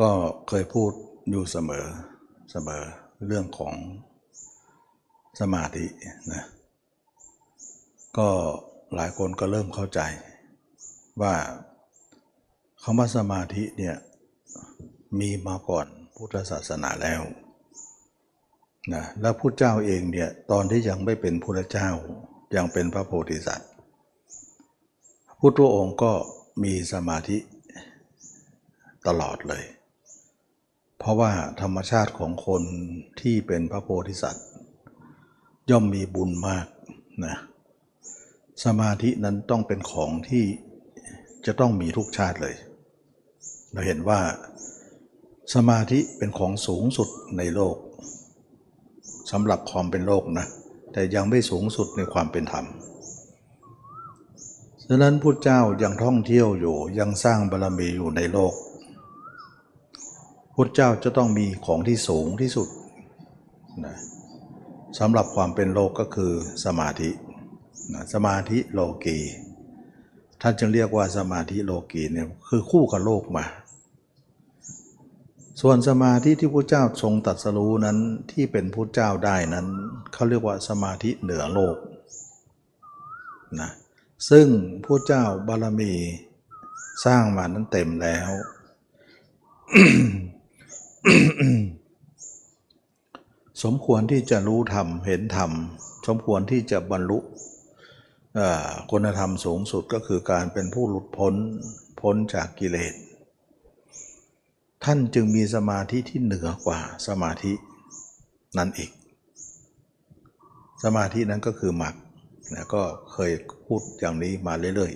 ก็เคยพูดอยู่เสมอเสมอเรื่องของสมาธินะก็หลายคนก็เริ่มเข้าใจ ว่าคำว่าสมาธิเนี่ยมีมาก่อนพุทธศาสนาแล้วนะแล้วพุทธเจ้าเองเนี่ยตอนที่ยังไม่เป็นพุทธเจ้ายังเป็นพระโพธิสัตว์พุทธองค์ก็มีสมาธิ ตลอดเลย เพราะว่าธรรมชาติของคนที่เป็นพระโพธิสัตว์ ย่อมมีบุญมากนะสมาธินั้นต้องเป็นของที่จะต้องมีทุกชาติเลย เราเห็นว่าสมาธิเป็นของสูงสุดในโลกสำหรับความเป็นโลกนะ แต่ยังไม่สูงสุดในความเป็นธรรมฉะนั้นพุทธเจ้ายังท่องเที่ยวอยู่ยังสร้างบารมีอยู่ในโลก พุทธเจ้าจะต้องมีของที่สูงที่สุดนะสำหรับความเป็นโลกก็คือสมาธินะสมาธิโลกีท่านจึงเรียกว่าสมาธิโลกีเนี่ยคือคู่กับโลกมา ส่วนสมาธิที่พระเจ้าทรงตรัสรู้นั้นที่เป็นพระเจ้าได้นั้นเขาเรียกว่าสมาธิเหนือโลกนะซึ่งพระเจ้าบารมีสร้างมานั้นเต็มแล้ว สมควรที่จะรู้ธรรมเห็นธรรม สมควรที่จะบรรลุคุณธรรมสูงสุดก็คือการเป็นผู้หลุดพ้นพ้นจากกิเลส ท่านจึงมีสมาธิที่เหนือกว่าสมาธินั่นเองสมาธินั้นก็คือมรรคนะก็เคยพูดอย่างนี้มาเรื่อย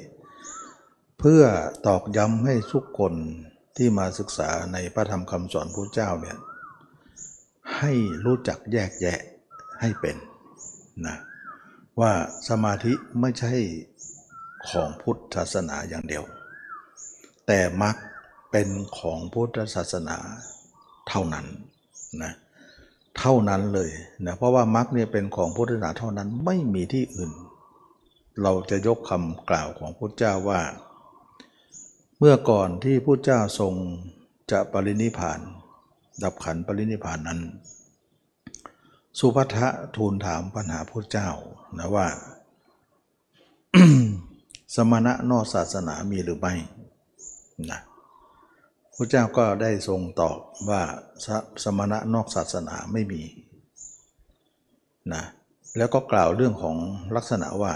ๆ เพื่อตอกย้ำให้ทุกคน ที่มาศึกษาในพระธรรมคำสอนพระเจ้าเนี่ยให้รู้จักแยกแยะให้เป็นนะว่าสมาธิไม่ใช่ของพุทธศาสนาอย่างเดียว แต่มรรคเป็นของพุทธศาสนาเท่านั้นนะเท่านั้นเลยนะเพราะว่ามรรคเนี่ยเป็นของพุทธศาสนาเท่านั้นไม่มีที่อื่น เราจะยกคำกล่าวของพุทธเจ้าว่า เมื่อก่อนที่พุทธเจ้าทรงจะปรินิพาน ดับขันปรินิพานนั้น สุภัทะทูลถามปัญหาพระเจ้านะว่า สมณะนอกศาสนามีหรือไม่นะพระเจ้าก็ได้ทรงตอบว่าสสมณะนอกศาสนาไม่มีนะแล้วก็กล่าวเรื่องของลักษณะว่า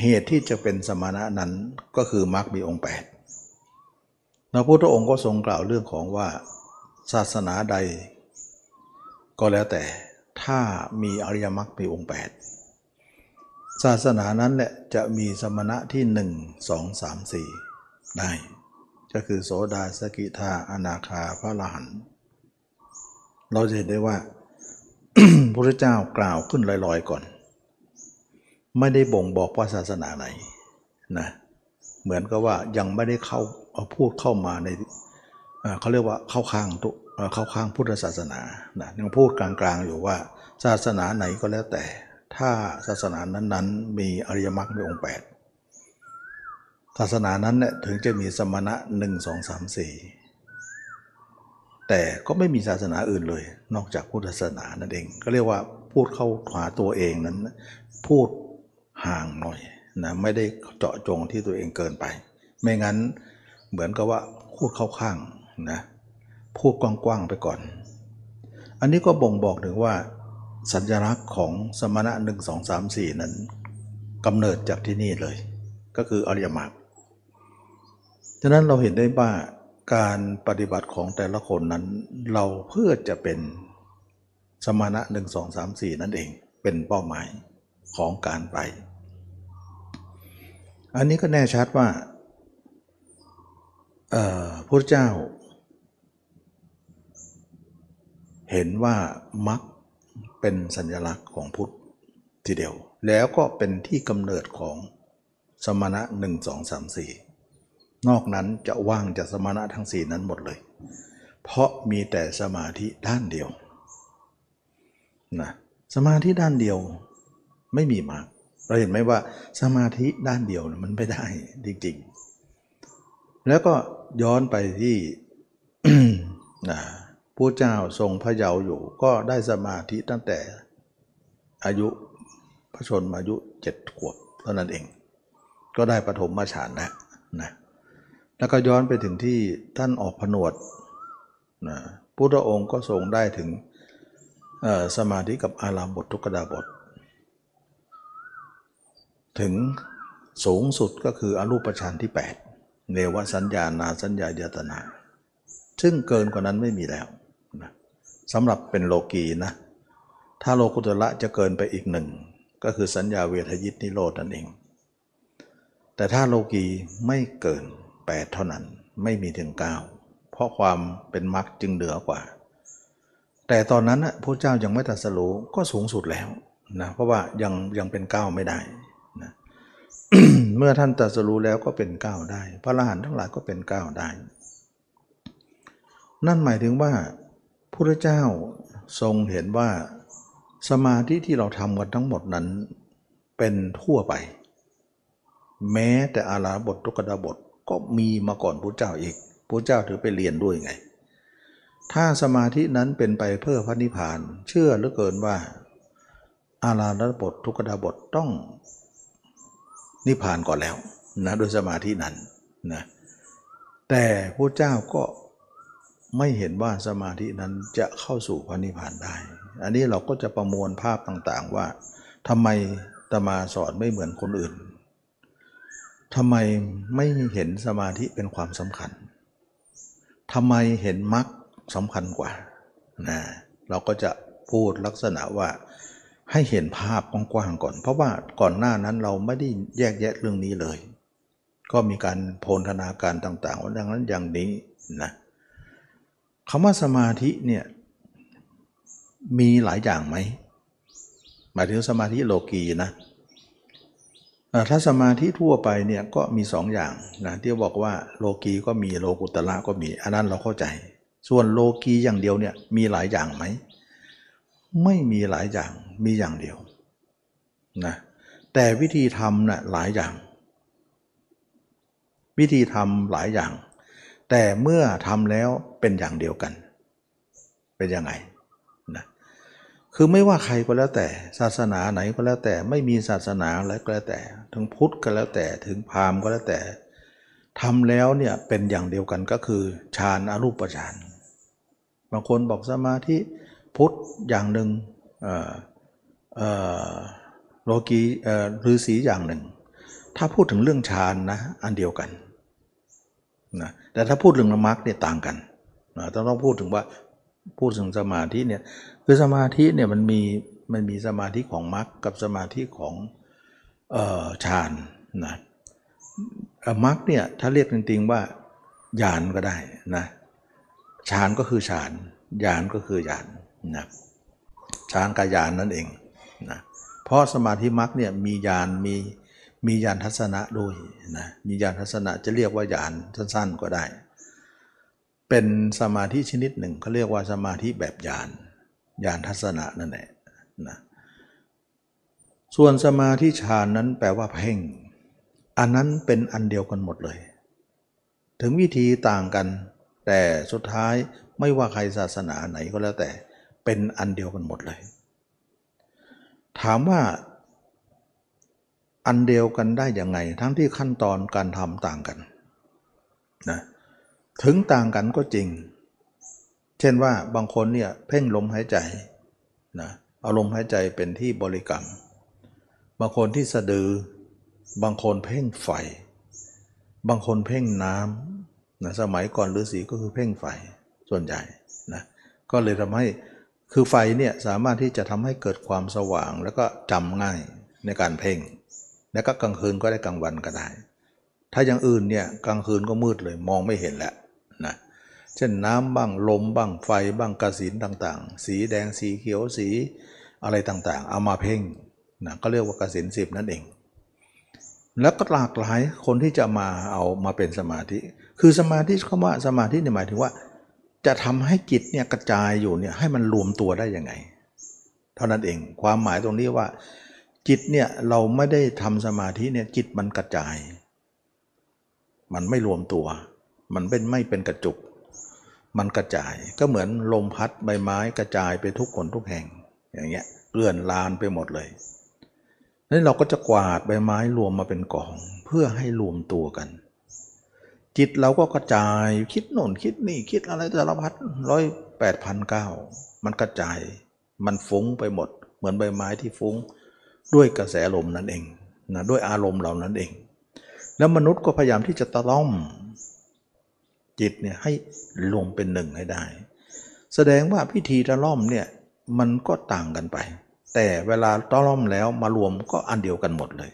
เหตุที่จะเป็นสมณะนั้นก็คือมรรคมีองค์แปดพระพุทธองค์ก็ทรงกล่าวเรื่องของว่า ศาสนาใด ก็แล้วแต่ถ้ามีอริยมรรคมีองค์ 8 ศาสนานั้นแหละจะมีสมณะที่ 1 2 3 4 ได้ ก็คือโสดาสกิทาอนาคาพระลหันเราจะเห็นได้ว่าพระเจ้ากล่าวขึ้นลอยๆก่อน ไม่ได้บ่งบอกว่าศาสนาไหนนะเหมือนกับว่ายังไม่ได้เข้าพูดเข้ามาในเขาเรียกว่าเข้าข้างตุเข้าข้างพุทธศาสนานะยังพูดกลางๆอยู่ว่า ศาสนาไหนก็แล้วแต่ ถ้าศาสนานั้นๆ มีอริยมรรคมีองค์แปดศาสนานั้นเนี่ยถึงจะมีสมณะหนึ่งสองสามสี่แต่ก็ไม่มีศาสนาอื่นเลย นอกจากพุทธศาสนานั่นเอง ก็เรียกว่าพูดเข้าหาตัวเองนั้น พูด ห่างหน่อยนะไม่ได้เจาะจงที่ตัวเองเกินไป ไม่งั้นเหมือนกับว่าพูดเข้าข้างนะพูดกว้างๆไปก่อน อันนี้ก็บ่งบอกถึงว่าสัญลักษณ์ของสมณะหนึ่งสองสามสี่นั้นกำเนิดจากที่นี่เลย ก็คืออริยมรรคฉะนั้นเราเห็นได้ว่าการปฏิบัติของแต่ละคนนั้น เราเพื่อจะเป็นสมณะหนึ่งสองสามสี่นั่นเองเป็นเป้าหมาย ของการไป อันนี้ก็แน่ชัดว่าพระเจ้า เห็นว่ามรรคเป็นสัญลักษณ์ของพุทธทีเดียว แล้วก็เป็นที่กำเนิดของสมณะหนึ่งสองสามสี่นอกนั้นจะว่างจากสมณะทั้งสี่นั้นหมดเลย เพราะมีแต่สมาธิด้านเดียวนะสมาธิด้านเดียว ไม่มีมากเราเห็นไหมว่าสมาธิด้านเดียวมันไม่ได้จริงๆ แล้วก็ย้อนไปที่นะผู้เจ้าทรงพระเยาว์อยู่ ก็ได้สมาธิตั้งแต่อายุพระชนมายุเจ็ดขวบเท่านั้นเอง ก็ได้ปฐมฌานแล้วนะแล้วก็ย้อนไปถึงที่ท่านออกผนวดนะพุทธองค์ก็ทรงได้ถึงสมาธิกับอารามบททุกขดาบท ถึงสูงสุดก็คืออรูปฌานที่ 8 เนวสัญญานาสัญญายตนา ซึ่งเกินกว่านั้นไม่มีแล้วนะสำหรับเป็นโลกีนะ ถ้าโลกุตระจะเกินไปอีกหนึ่ง ก็คือสัญญาเวทยิตนิโรธนั่นเอง แต่ถ้าโลกีไม่เกิน 8 เท่านั้นไม่มีถึง 9 เพราะความเป็นมรรคจึงเหนือกว่า แต่ตอนนั้นพระเจ้ายังไม่ตรัสรู้ก็สูงสุดแล้วนะเพราะว่ายังยังเป็นก้าไม่ได้ เมื่อท่านตรัสรู้แล้วก็เป็นก้าวได้ พระอรหันต์ทั้งหลายก็เป็นก้าวได้ นั่นหมายถึงว่าพระเจ้าทรงเห็นว่าสมาธิที่เราทำกันทั้งหมดนั้นเป็นทั่วไป แม้แต่อาราบททุกขดาบทก็มีมาก่อนพระเจ้าอีกพระเจ้าถือไปเรียนด้วยไง ถ้าสมาธินั้นเป็นไปเพื่อพระนิพพาน เชื่อเหลือเกินว่า อาราบททุกขดาบทต้อง นิพพานก่อนแล้วนะโดยสมาธินั้นนะแต่พระเจ้าก็ไม่เห็นว่าสมาธินั้นจะเข้าสู่พระนิพพานได้ อันนี้เราก็จะประมวลภาพต่างๆว่าทำไมตมาสอนไม่เหมือนคนอื่นทำไมไม่เห็นสมาธิเป็นความสำคัญทำไมเห็นมรรคสำคัญกว่านะเราก็จะพูดลักษณะว่า ให้เห็นภาพกว้างๆก่อน เพราะว่าก่อนหน้านั้นเราไม่ได้แยกแยะเรื่องนี้เลย ก็มีการโพลธนาการต่างๆว่าดังนั้นอย่างนี้นะคำว่าสมาธิเนี่ยมีหลายอย่างไหมหมายถึงสมาธิโลกีนะถ้าสมาธิทั่วไปเนี่ยก็มีสองอย่างนะที่บอกว่าโลกีก็มีโลกุตละก็มี อันนั้นเราเข้าใจ ส่วนโลกีอย่างเดียวเนี่ยมีหลายอย่างไหม ไม่มีหลายอย่างมีอย่างเดียวนะแต่วิธีทำน่ะหลายอย่าง วิธีทำหลายอย่าง แต่เมื่อทำแล้วเป็นอย่างเดียวกัน เป็นยังไงนะคือไม่ว่าใครก็แล้วแต่ศาสนาไหนก็แล้วแต่ ไม่มีศาสนาอะไรก็แล้วแต่ถึงพุทธก็แล้วแต่ถึงพราหมณ์ก็แล้วแต่ทำแล้วเนี่ยเป็นอย่างเดียวกันก็คือฌานอรูปฌานบางคนบอกสมาธิ พุทธอย่างหนึ่งโลกีเอ่อฤาษีอย่างหนึ่ง ถ้าพูดถึงเรื่องฌานนะอันเดียวกันนะแต่ถ้าพูดถึงมรรคเนี่ยต่างกันนะต้องต้องพูดถึงว่าพูดถึงสมาธิเนี่ยคือสมาธิเนี่ยมันมีมันมีสมาธิของมรรคกับสมาธิของฌานนะมรรคเนี่ยถ้าเรียกจริงๆว่าญาณก็ได้นะฌานก็คือฌานญาณก็คือญาณ นะฌานกับญาณนั่นเองนะเพราะสมาธิมรรคเนี่ยมีญาณมีมีญาณทัศนะด้วยนะมีญาณทัศนะจะเรียกว่าญาณสั้นๆก็ได้ เป็นสมาธิชนิดหนึ่งเขาเรียกว่าสมาธิแบบญาณญาณทัศนะนั่นแหละนะส่วนสมาธิฌานนั้นแปลว่าเพ่ง อันนั้นเป็นอันเดียวกันหมดเลย ถึงวิธีต่างกัน แต่สุดท้ายไม่ว่าใครศาสนาไหนก็แล้วแต่ เป็นอันเดียวกันหมดเลย ถามว่าอันเดียวกันได้ยังไง ทั้งที่ขั้นตอนการทำต่างกันนะถึงต่างกันก็จริง เช่นว่าบางคนเนี่ยเพ่งลมหายใจนะเอาลมหายใจเป็นที่บริกรรม บางคนที่สะดือ บางคนเพ่งไฟ บางคนเพ่งน้ำนะสมัยก่อนฤาษีก็คือเพ่งไฟส่วนใหญ่นะก็เลยทำให้ คือไฟเนี่ยสามารถที่จะทำให้เกิดความสว่าง แล้วก็จำง่ายในการเพ่ง แล้วก็กลางคืนก็ได้กลางวันก็ได้ ถ้าอย่างอื่นเนี่ยกลางคืนก็มืดเลยมองไม่เห็นแล้วนะเช่นน้ำบ้างลมบ้างไฟบ้างกระสินต่างๆ สีแดงสีเขียวสีอะไรต่างๆ เอามาเพ่งนะก็เรียกว่ากระสินสิบนั่นเอง แล้วก็หลากหลายคนที่จะมาเอามาเป็นสมาธิ คือสมาธิคำว่าสมาธิเนี่ยหมายถึงว่า จะทำให้จิตเนี่ยกระจายอยู่เนี่ยให้มันรวมตัวได้ยังไง เท่านั้นเองความหมายตรงนี้ว่า จิตเนี่ยเราไม่ได้ทำสมาธิเนี่ยจิตมันกระจาย มันไม่รวมตัว มันเป็นไม่เป็นกระจุก มันกระจายก็เหมือนลมพัดใบไม้กระจายไปทุกคนทุกแห่งอย่างเงี้ยเกลื่อนลานไปหมดเลยนั้นเราก็จะกวาดใบไม้รวมมาเป็นกอง เพื่อให้รวมตัวกัน จิตเราก็กระจายคิดโน่นคิดนี่คิดอะไรแต่ละพัดร้อยแปดพันเก้ามันกระจาย มันฟุ้งไปหมด เหมือนใบไม้ที่ฟุ้ง ด้วยกระแสลมนั่นเองนะด้วยอารมณ์เหล่านั้นเอง แล้วมนุษย์ก็พยายามที่จะตะล่อม จิตเนี่ยให้รวมเป็นหนึ่งให้ได้ แสดงว่าพิธีตะล่อมเนี่ยมันก็ต่างกันไป แต่เวลาตะล่อมแล้วมารวมก็อันเดียวกันหมดเลย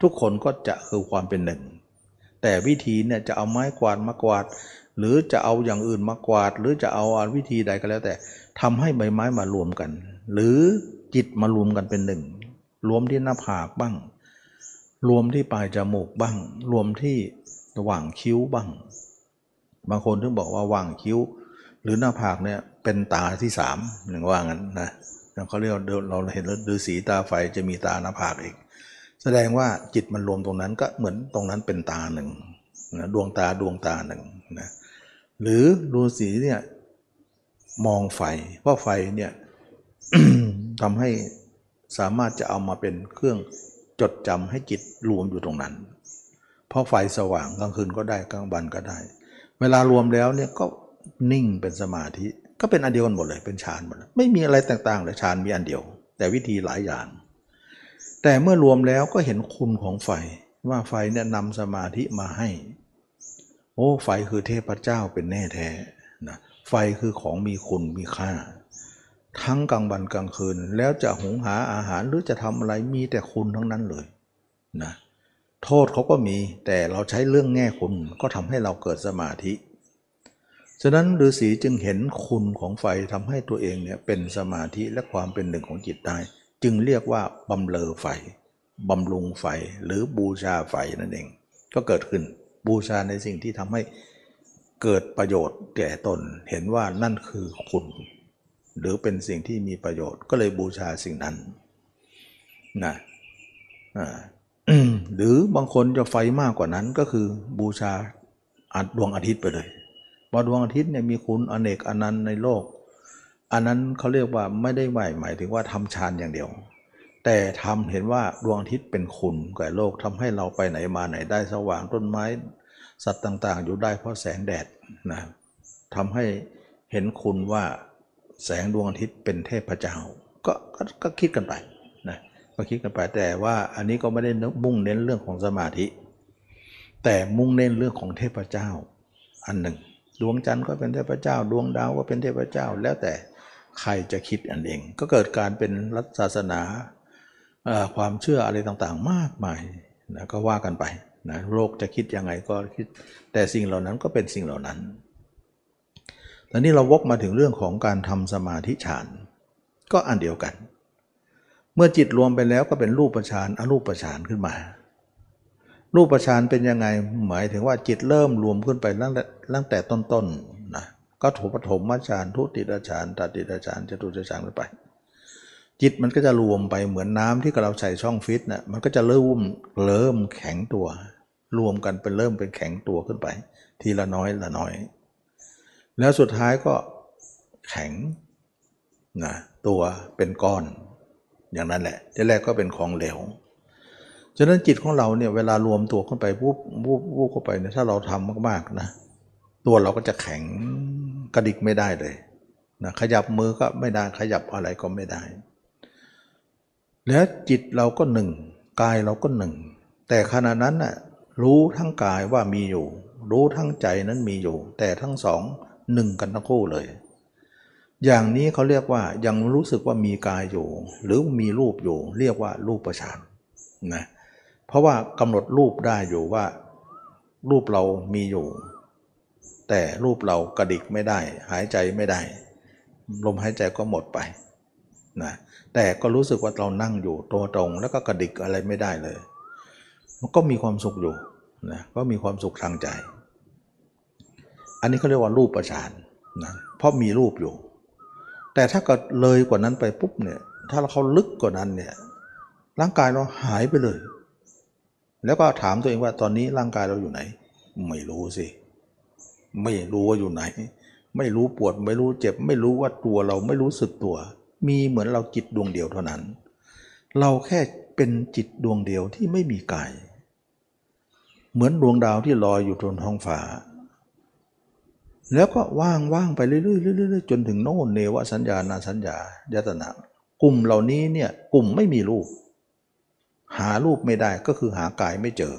ทุกคนก็จะคือความเป็นหนึ่ง แต่วิธีเนี่ยจะเอาไม้กวาดมากวาด หรือจะเอาอย่างอื่นมากวาด หรือจะเอาวิธีใดก็แล้วแต่ทำให้ใบไม้มารวมกัน หรือจิตมารวมกันเป็นหนึ่ง รวมที่หน้าผากบ้าง รวมที่ปลายจมูกบ้าง รวมที่ระหว่างคิ้วบ้าง บางคนถึงบอกว่าว่างคิ้ว หรือหน้าผากเนี่ยเป็นตาที่สามหนึ่งว่างั้นนะเขาเรียกเราเห็นแล้วฤาษีตาไฟจะมีตาหน้าผากอีก แสดงว่าจิตมันรวมตรงนั้นก็เหมือนตรงนั้นเป็นตาหนึ่งนะดวงตาดวงตาหนึ่งนะหรือฤาษีเนี่ยมองไฟเพราะไฟเนี่ยทำให้สามารถจะเอามาเป็นเครื่องจดจำให้จิตรวมอยู่ตรงนั้น เพราะไฟสว่างกลางคืนก็ได้กลางวันก็ได้ เวลารวมแล้วเนี่ยก็นิ่งเป็นสมาธิ ก็เป็นอันเดียวกันหมดเลยเป็นฌานหมดเลยไม่มีอะไรต่างๆเลยฌานมีอันเดียว แต่วิธีหลายอย่าง แต่เมื่อรวมแล้วก็เห็นคุณของไฟว่าไฟเนี่ยนำสมาธิมาให้ โอ้ไฟคือเทพเจ้าเป็นแน่แท้นะไฟคือของมีคุณมีค่า ทั้งกลางวันกลางคืนแล้วจะหุงหาอาหารหรือจะทำอะไรมีแต่คุณทั้งนั้นเลยนะโทษเขาก็มีแต่เราใช้เรื่องแง่คุณก็ทำให้เราเกิดสมาธิ ฉะนั้นฤาษีจึงเห็นคุณของไฟทำให้ตัวเองเนี่ยเป็นสมาธิและความเป็นหนึ่งของจิตได้ จึงเรียกว่าบำเลอไฟบำรุงไฟหรือบูชาไฟนั่นเอง ก็เกิดขึ้นบูชาในสิ่งที่ทำให้เกิดประโยชน์แก่ตนเห็นว่านั่นคือคุณ หรือเป็นสิ่งที่มีประโยชน์ก็เลยบูชาสิ่งนั้นนะหรือบางคนจะไฟมากกว่านั้นก็คือบูชาอัดดวงอาทิตย์ไปเลยว่าดวงอาทิตย์เนี่ยมีคุณอเนกอนันต์ในโลก อันนั้นเขาเรียกว่าไม่ได้หมายหมายถึงว่าทำฌานอย่างเดียว แต่ทำเห็นว่าดวงอาทิตย์เป็นคุณแก่โลกทำให้เราไปไหนมาไหนได้สว่างต้นไม้ สัตว์ต่างๆ อยู่ได้เพราะแสงแดดนะทำให้เห็นคุณว่าแสงดวงอาทิตย์เป็นเทพเจ้าก็ก็ก็คิดกันไปนะก็คิดกันไปแต่ว่าอันนี้ก็ไม่ได้มุ่งเน้นเรื่องของสมาธิ แต่มุ่งเน้นเรื่องของเทพเจ้าอันหนึ่ง ดวงจันทร์ก็เป็นเทพเจ้า ดวงดาวก็เป็นเทพเจ้าแล้วแต่ ใครจะคิดอันเอง ก็เกิดการเป็นรัฐศาสนาความเชื่ออะไรต่างๆ มากมายนะก็ว่ากันไปนะโลกจะคิดยังไงก็คิด แต่สิ่งเหล่านั้นก็เป็นสิ่งเหล่านั้นตอนนี้เราวกมาถึงเรื่องของการทำสมาธิฌาน ก็อันเดียวกัน เมื่อจิตรวมไปแล้วก็เป็นรูปฌานอรูปฌานขึ้นมา รูปฌานเป็นยังไงหมายถึงว่าจิตเริ่มรวมขึ้นไปตั้งแต่ตั้งแต่ต้นๆ ก็ถูปฐมฌานทุติยฌานตติยฌานจตุตฌานไป จิตมันก็จะรวมไปเหมือนน้ำที่เราใส่ช่องฟิตนะ่ะมันก็จะเริ่มเริ่มแข็งตัว รวมกันเป็นเริ่มเป็นแข็งตัวขึ้นไป ทีละน้อยละน้อย แล้วสุดท้ายก็แข็งนะตัวเป็นก้อน อย่างนั้นแหละที่แรกก็เป็นของเหลวฉะนั้นจิตของเราเนี่ยเวลารวมตัวเข้าไปปุ๊บปุ๊บปุ๊บเข้าไปเนี่ยถ้าเราทำมากๆนะ ตัวเราก็จะแข็งกระดิกไม่ได้เลยนะขยับมือก็ไม่ได้ขยับอะไรก็ไม่ได้ แล้วจิตเราก็หนึ่งกายเราก็หนึ่ง แต่ขณะนั้นน่ะรู้ทั้งกายว่ามีอยู่ รู้ทั้งใจนั้นมีอยู่ แต่ทั้งสองหนึ่งกันทั้งคู่เลย อย่างนี้เขาเรียกว่ายังรู้สึกว่ามีกายอยู่ หรือมีรูปอยู่ เรียกว่ารูปประชานนะเพราะว่ากำหนดรูปได้อยู่ว่า รูปเรามีอยู่ แต่รูปเรากระดิกไม่ได้ หายใจไม่ได้ ลมหายใจก็หมดไปนะแต่ก็รู้สึกว่าเรานั่งอยู่ตัวตรงแล้วก็กระดิกอะไรไม่ได้เลย มันก็มีความสุขอยู่นะก็มีความสุขทางใจ อันนี้เขาเรียกว่ารูปประชานนะเพราะมีรูปอยู่ แต่ถ้าเกิดเลยกว่านั้นไปปุ๊บเนี่ยถ้าเขาลึกกว่านั้นเนี่ยร่างกายเราหายไปเลย แล้วก็ถามตัวเองว่าตอนนี้ร่างกายเราอยู่ไหน ไม่รู้สิ ไม่รู้ว่าอยู่ไหน ไม่รู้ปวดไม่รู้เจ็บ ไม่รู้ว่าตัวเราไม่รู้สึกตัว มีเหมือนเราจิตดวงเดียวเท่านั้น เราแค่เป็นจิตดวงเดียวที่ไม่มีกายเหมือนดวงดาวที่ลอยอยู่บนท้องฟ้า แล้วก็ว่างว่างไปเรื่อยๆเรื่อยๆจนถึงโน่นเนวสัญญานาสัญญายตนะกลุ่มเหล่านี้เนี่ยกลุ่มไม่มีรูป หารูปไม่ได้ก็คือหากายไม่เจอ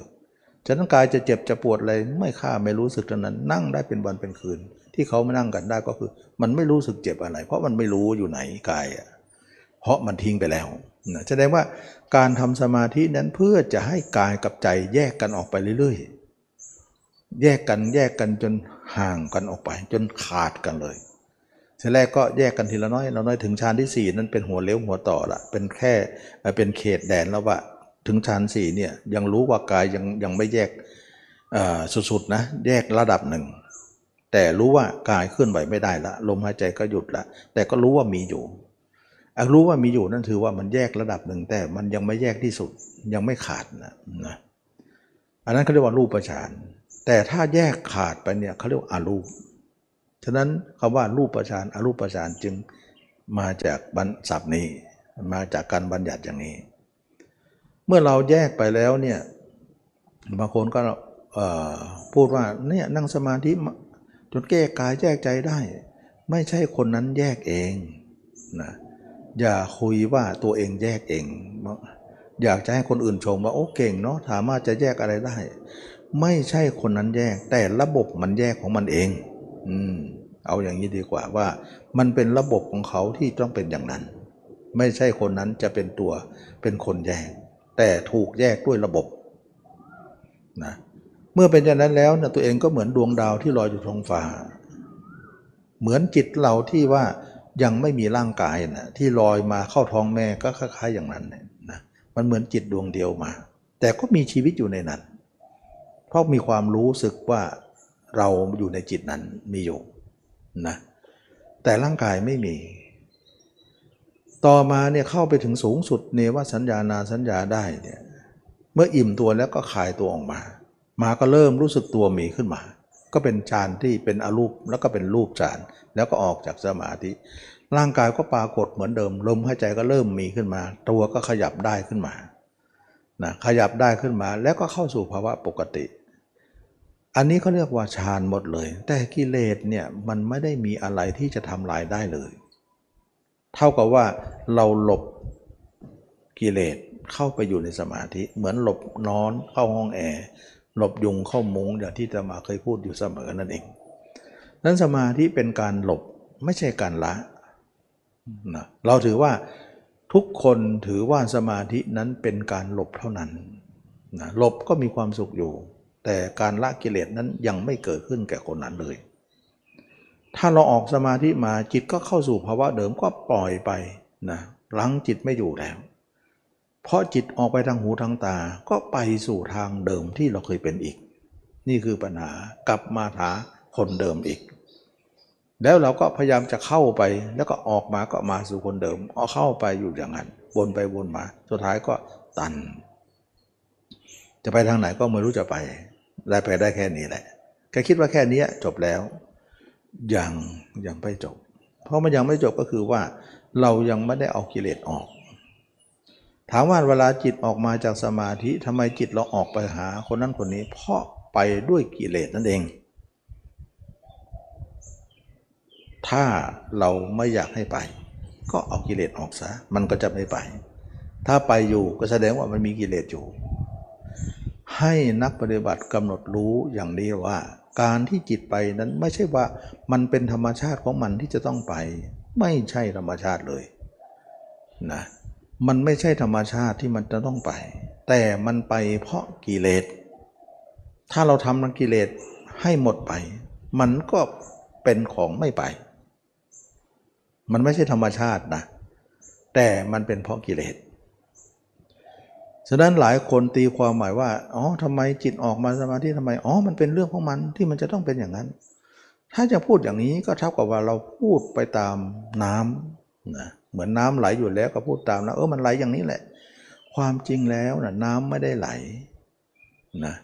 ฉะนั้นกายจะเจ็บจะปวดอะไรไม่ค่าไม่รู้สึกทั้งนั้น นั่งได้เป็นวันเป็นคืน ที่เขาไม่นั่งกันได้ก็คือ มันไม่รู้สึกเจ็บอะไร เพราะมันไม่รู้อยู่ไหนกายอะเพราะมันทิ้งไปแล้วนะแสดงว่าการทำสมาธินั้นเพื่อจะให้กายกับใจแยกกันออกไปเรื่อยๆ แยกกันแยกกันจนห่างกันออกไป จนขาดกันเลยทีแรกก็แยกกันทีละน้อยเราน้อยถึงฌานที่ 4 นั้นเป็นหัวเลี้ยวหัวต่อละเป็นแค่เป็นเขตแดนแล้วว่า ถึงฌานสี่เนี่ยยังรู้ว่ากายยังยังไม่แยกสุดๆนะแยกระดับหนึ่ง แต่รู้ว่ากายเคลื่อนไหวไม่ได้ละลมหายใจก็หยุดละแต่ก็รู้ว่ามีอยู่รู้ว่ามีอยู่นั่นถือว่ามันแยกระดับหนึ่งแต่มันยังไม่แยกที่สุดยังไม่ขาดนะนะอันนั้นเขาเรียกว่ารูปฌานแต่ถ้าแยกขาดไปเนี่ยเขาเรียกว่าอารูปฉะนั้นคำว่ารูปฌานอรูปฌานจึงมาจากบรรศัพท์นี้มาจากการบัญญัติอย่างนี้ เมื่อเราแยกไปแล้วเนี่ยบางคนก็พูดว่าเนี่ยนั่งสมาธิจนแก้กายแยกใจได้ ไม่ใช่คนนั้นแยกเองนะอย่าคุยว่าตัวเองแยกเอง อยากจะให้คนอื่นชมว่าโอ้เก่งเนาะสามารถจะแยกอะไรได้ ไม่ใช่คนนั้นแยก แต่ระบบมันแยกของมันเอง อืมเอาอย่างนี้ดีกว่าว่า มันเป็นระบบของเขาที่ต้องเป็นอย่างนั้น ไม่ใช่คนนั้นจะเป็นตัวเป็นคนแยก แต่ถูกแยกด้วยระบบนะเมื่อเป็นอย่างนั้นแล้วนะตัวเองก็เหมือนดวงดาวที่ลอยอยู่ท้องฟ้า เหมือนจิตเราที่ว่ายังไม่มีร่างกายนะที่ลอยมาเข้าท้องแม่ก็คล้ายๆอย่างนั้นนะมันเหมือนจิตดวงเดียวมา แต่ก็มีชีวิตอยู่ในนั้น เพราะมีความรู้สึกว่าเราอยู่ในจิตนั้นมีอยู่นะแต่ร่างกายไม่มี ต่อมาเนี่ยเข้าไปถึงสูงสุดเนวสัญญานาสัญญาได้เนี่ยเมื่ออิ่มตัวแล้วก็คลายตัวออกมา มาก็เริ่มรู้สึกตัวมีขึ้นมา ก็เป็นฌานที่เป็นอรูปแล้วก็เป็นรูปฌานแล้วก็ออกจากสมาธิ ร่างกายก็ปรากฏเหมือนเดิมลมหายใจก็เริ่มมีขึ้นมา ตัวก็ขยับได้ขึ้นมานะขยับได้ขึ้นมาแล้วก็เข้าสู่ภาวะปกติ อันนี้เขาเรียกว่าฌานหมดเลย แต่กิเลสเนี่ยมันไม่ได้มีอะไรที่จะทำลายได้เลย เท่ากับว่าเราหลบกิเลสเข้าไปอยู่ในสมาธิ เหมือนหลบนอนเข้าห้องแอร์หลบยุงเข้ามุ้งอย่างที่ตมาเคยพูดอยู่เสมอนั่นเองนั้นสมาธิเป็นการหลบไม่ใช่การละนะเราถือว่าทุกคนถือว่าสมาธินั้นเป็นการหลบเท่านั้นนะหลบก็มีความสุขอยู่ แต่การละกิเลสนั้นยังไม่เกิดขึ้นแก่คนนั้นเลย ถ้าเราออกสมาธิมาจิตก็เข้าสู่ภาวะเดิมก็ปล่อยไปนะลังจิตไม่อยู่แล้ว เพราะจิตออกไปทางหูทางตาก็ไปสู่ทางเดิมที่เราเคยเป็นอีก นี่คือปัญหากลับมาหาคนเดิมอีก แล้วเราก็พยายามจะเข้าไปแล้วก็ออกมาก็มาสู่คนเดิมเอาเข้าไปอยู่อย่างนั้นวนไปวนมา สุดท้ายก็ตัน จะไปทางไหนก็ไม่รู้จะไป ได้ไปได้แค่นี้แหละแกคิดว่าแค่นี้จบแล้ว ยังยังไม่จบ เพราะมันยังไม่จบก็คือว่า เรายังไม่ได้เอากิเลสออก ถามว่าเวลาจิตออกมาจากสมาธิทำไมจิตเราออกไปหาคนนั้นคนนี้ เพราะไปด้วยกิเลสนั่นเอง ถ้าเราไม่อยากให้ไป ก็เอากิเลสออกซะมันก็จะไม่ไป ถ้าไปอยู่ก็แสดงว่ามันมีกิเลสอยู่ ให้นักปฏิบัติกำหนดรู้อย่างนี้ว่า การที่จิตไปนั้นไม่ใช่ว่ามันเป็นธรรมชาติของมันที่จะต้องไป ไม่ใช่ธรรมชาติเลยนะมันไม่ใช่ธรรมชาติที่มันจะต้องไป แต่มันไปเพราะกิเลส ถ้าเราทำนักกิเลสให้หมดไป มันก็เป็นของไม่ไป มันไม่ใช่ธรรมชาตินะ แต่มันเป็นเพราะกิเลส ฉะนั้นหลายคนตีความหมายว่าอ๋อทำไมจิตออกมาสมาธิทำไมอ๋อมันเป็นเรื่องของมันที่มันจะต้องเป็นอย่างนั้น ถ้าจะพูดอย่างนี้ก็เท่ากับว่าเราพูดไปตามน้ำนะเหมือนน้ำไหลอยู่แล้วก็พูดตามนะเออมันไหลอย่างนี้แหละ ความจริงแล้วนะน้ำไม่ได้ไหลนะ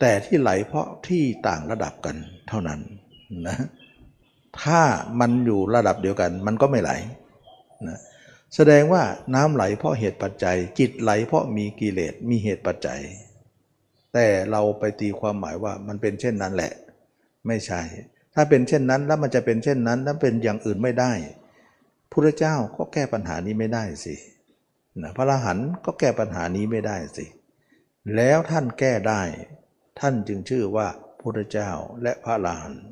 แต่ที่ไหลเพราะที่ต่างระดับกันเท่านั้นนะถ้ามันอยู่ระดับเดียวกัน มันก็ไม่ไหลนะ แสดงว่าน้ำไหลเพราะเหตุปัจจัย จิตไหลเพราะมีกิเลสมีเหตุปัจจัย แต่เราไปตีความหมายว่ามันเป็นเช่นนั้นแหละ ไม่ใช่ ถ้าเป็นเช่นนั้นแล้วมันจะเป็นเช่นนั้นแล้วเป็นอย่างอื่นไม่ได้พุทธเจ้าก็แก้ปัญหานี้ไม่ได้สินะพระอรหันต์ก็แก้ปัญหานี้ไม่ได้สิ แล้วท่านแก้ได้ ท่านจึงชื่อว่าพุทธเจ้าและพระอรหันต์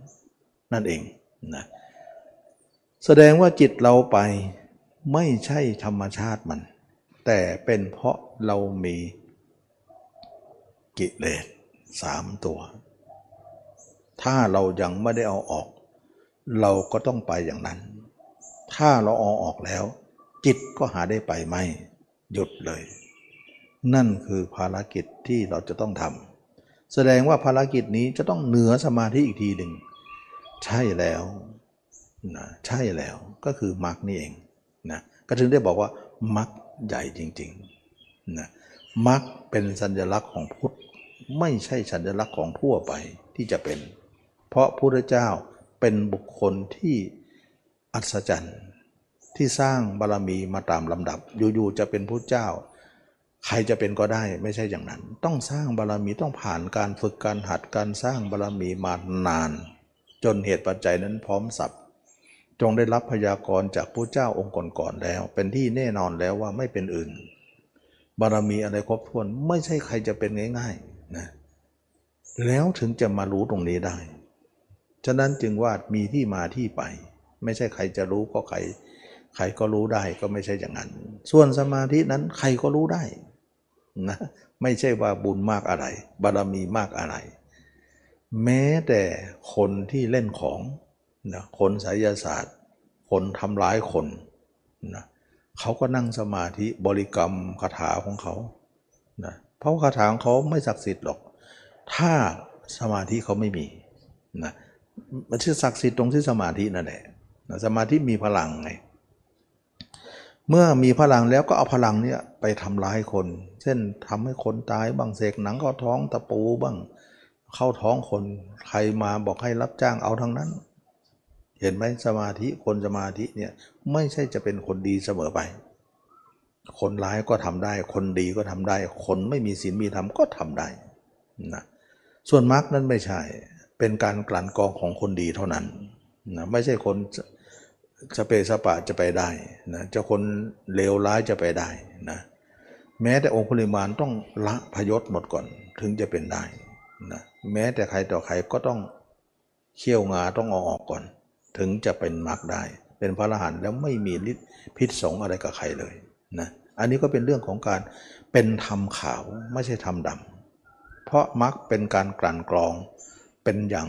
นั่นเองนะแสดงว่าจิตเราไป ไม่ใช่ธรรมชาติมัน แต่เป็นเพราะเรามีกิเลสสามตัว ถ้าเรายังไม่ได้เอาออก เราก็ต้องไปอย่างนั้น ถ้าเราเอาออกแล้ว จิตก็หาได้ไปไม่ หยุดเลย นั่นคือภารกิจที่เราจะต้องทำแสดงว่าภารกิจนี้จะต้องเหนือสมาธิอีกทีหนึ่ง ใช่แล้วนะใช่แล้วก็คือมรรคนี่เอง นะก็ถึงได้บอกว่ามรรคใหญ่จริงๆนะมรรคเป็นสัญลักษณ์ของพุทธไม่ใช่สัญลักษณ์ของทั่วไปที่จะเป็น เพราะพระพุทธเจ้าเป็นบุคคลที่อัศจรรย์ที่สร้างบารรมีมาตามลำดับ อยู่ๆจะเป็นพระเจ้า ใครจะเป็นก็ได้ไม่ใช่อย่างนั้น ต้องสร้างบารรมีต้องผ่านการฝึกการหัดการสร้างบารรมีมานาน จนเหตุปัจจัยนั้นพร้อมสับ งได้รับพยากรณ์จากพระเจ้าองค์ก่อนๆแล้ว เป็นที่แน่นอนแล้วว่าไม่เป็นอื่น บารมีอะไรครบถ้วนไม่ใช่ใครจะเป็นง่ายๆนะแล้วถึงจะมารู้ตรงนี้ได้ ฉะนั้นจึงว่ามีที่มาที่ไป ไม่ใช่ใครจะรู้ก็ใครใครก็รู้ได้ก็ไม่ใช่อย่างนั้น ส่วนสมาธินั้นใครก็รู้ได้นะไม่ใช่ว่าบุญมากอะไร บารมีมากอะไร แม้แต่คนที่เล่นของ นะคนไสยศาสตร์ คนทำร้ายคนนะเขาก็นั่งสมาธิบริกรรมคาถาของเขานะเพราะคาถาของเขาไม่ศักดิ์สิทธิ์หรอก ถ้าสมาธิเขาไม่มีนะมันชื่อศักดิ์สิทธิ์ตรงที่สมาธินั่นแหละสมาธิมีพลังไงเมื่อมีพลังแล้วก็เอาพลังเนี่ยไปทำร้ายคน เช่นทำให้คนตายบ้างเสกหนังเข้าท้องตะปูบ้าง เข้าท้องคนใครมาบอกให้รับจ้างเอาทั้งนั้น เห็นไหมสมาธิคนสมาธิเนี่ยไม่ใช่จะเป็นคนดีเสมอไป คนร้ายก็ทำได้ คนดีก็ทำได้ คนไม่มีศีลมีธรรมก็ทำได้นะส่วนมรรคนั้นไม่ใช่เป็นการกลั่นกรองของคนดีเท่านั้นนะไม่ใช่คนสเปสปะจะไปได้นะจะคนเลวร้ายจะไปได้นะแม้แต่องค์ปริมาณต้องละพยศหมดก่อนถึงจะเป็นได้นะแม้แต่ใครต่อใครก็ต้องเขี่ยวงาต้องเอาออกก่อน ถึงจะเป็นมรรคได้ เป็นพระอรหันต์แล้วไม่มีฤทธิ์พิษสงอะไรกับใครเลยนะอันนี้ก็เป็นเรื่องของการเป็นธรรมขาวไม่ใช่ธรรมดำเพราะมรรคเป็นการกลั่นกรองเป็นอย่าง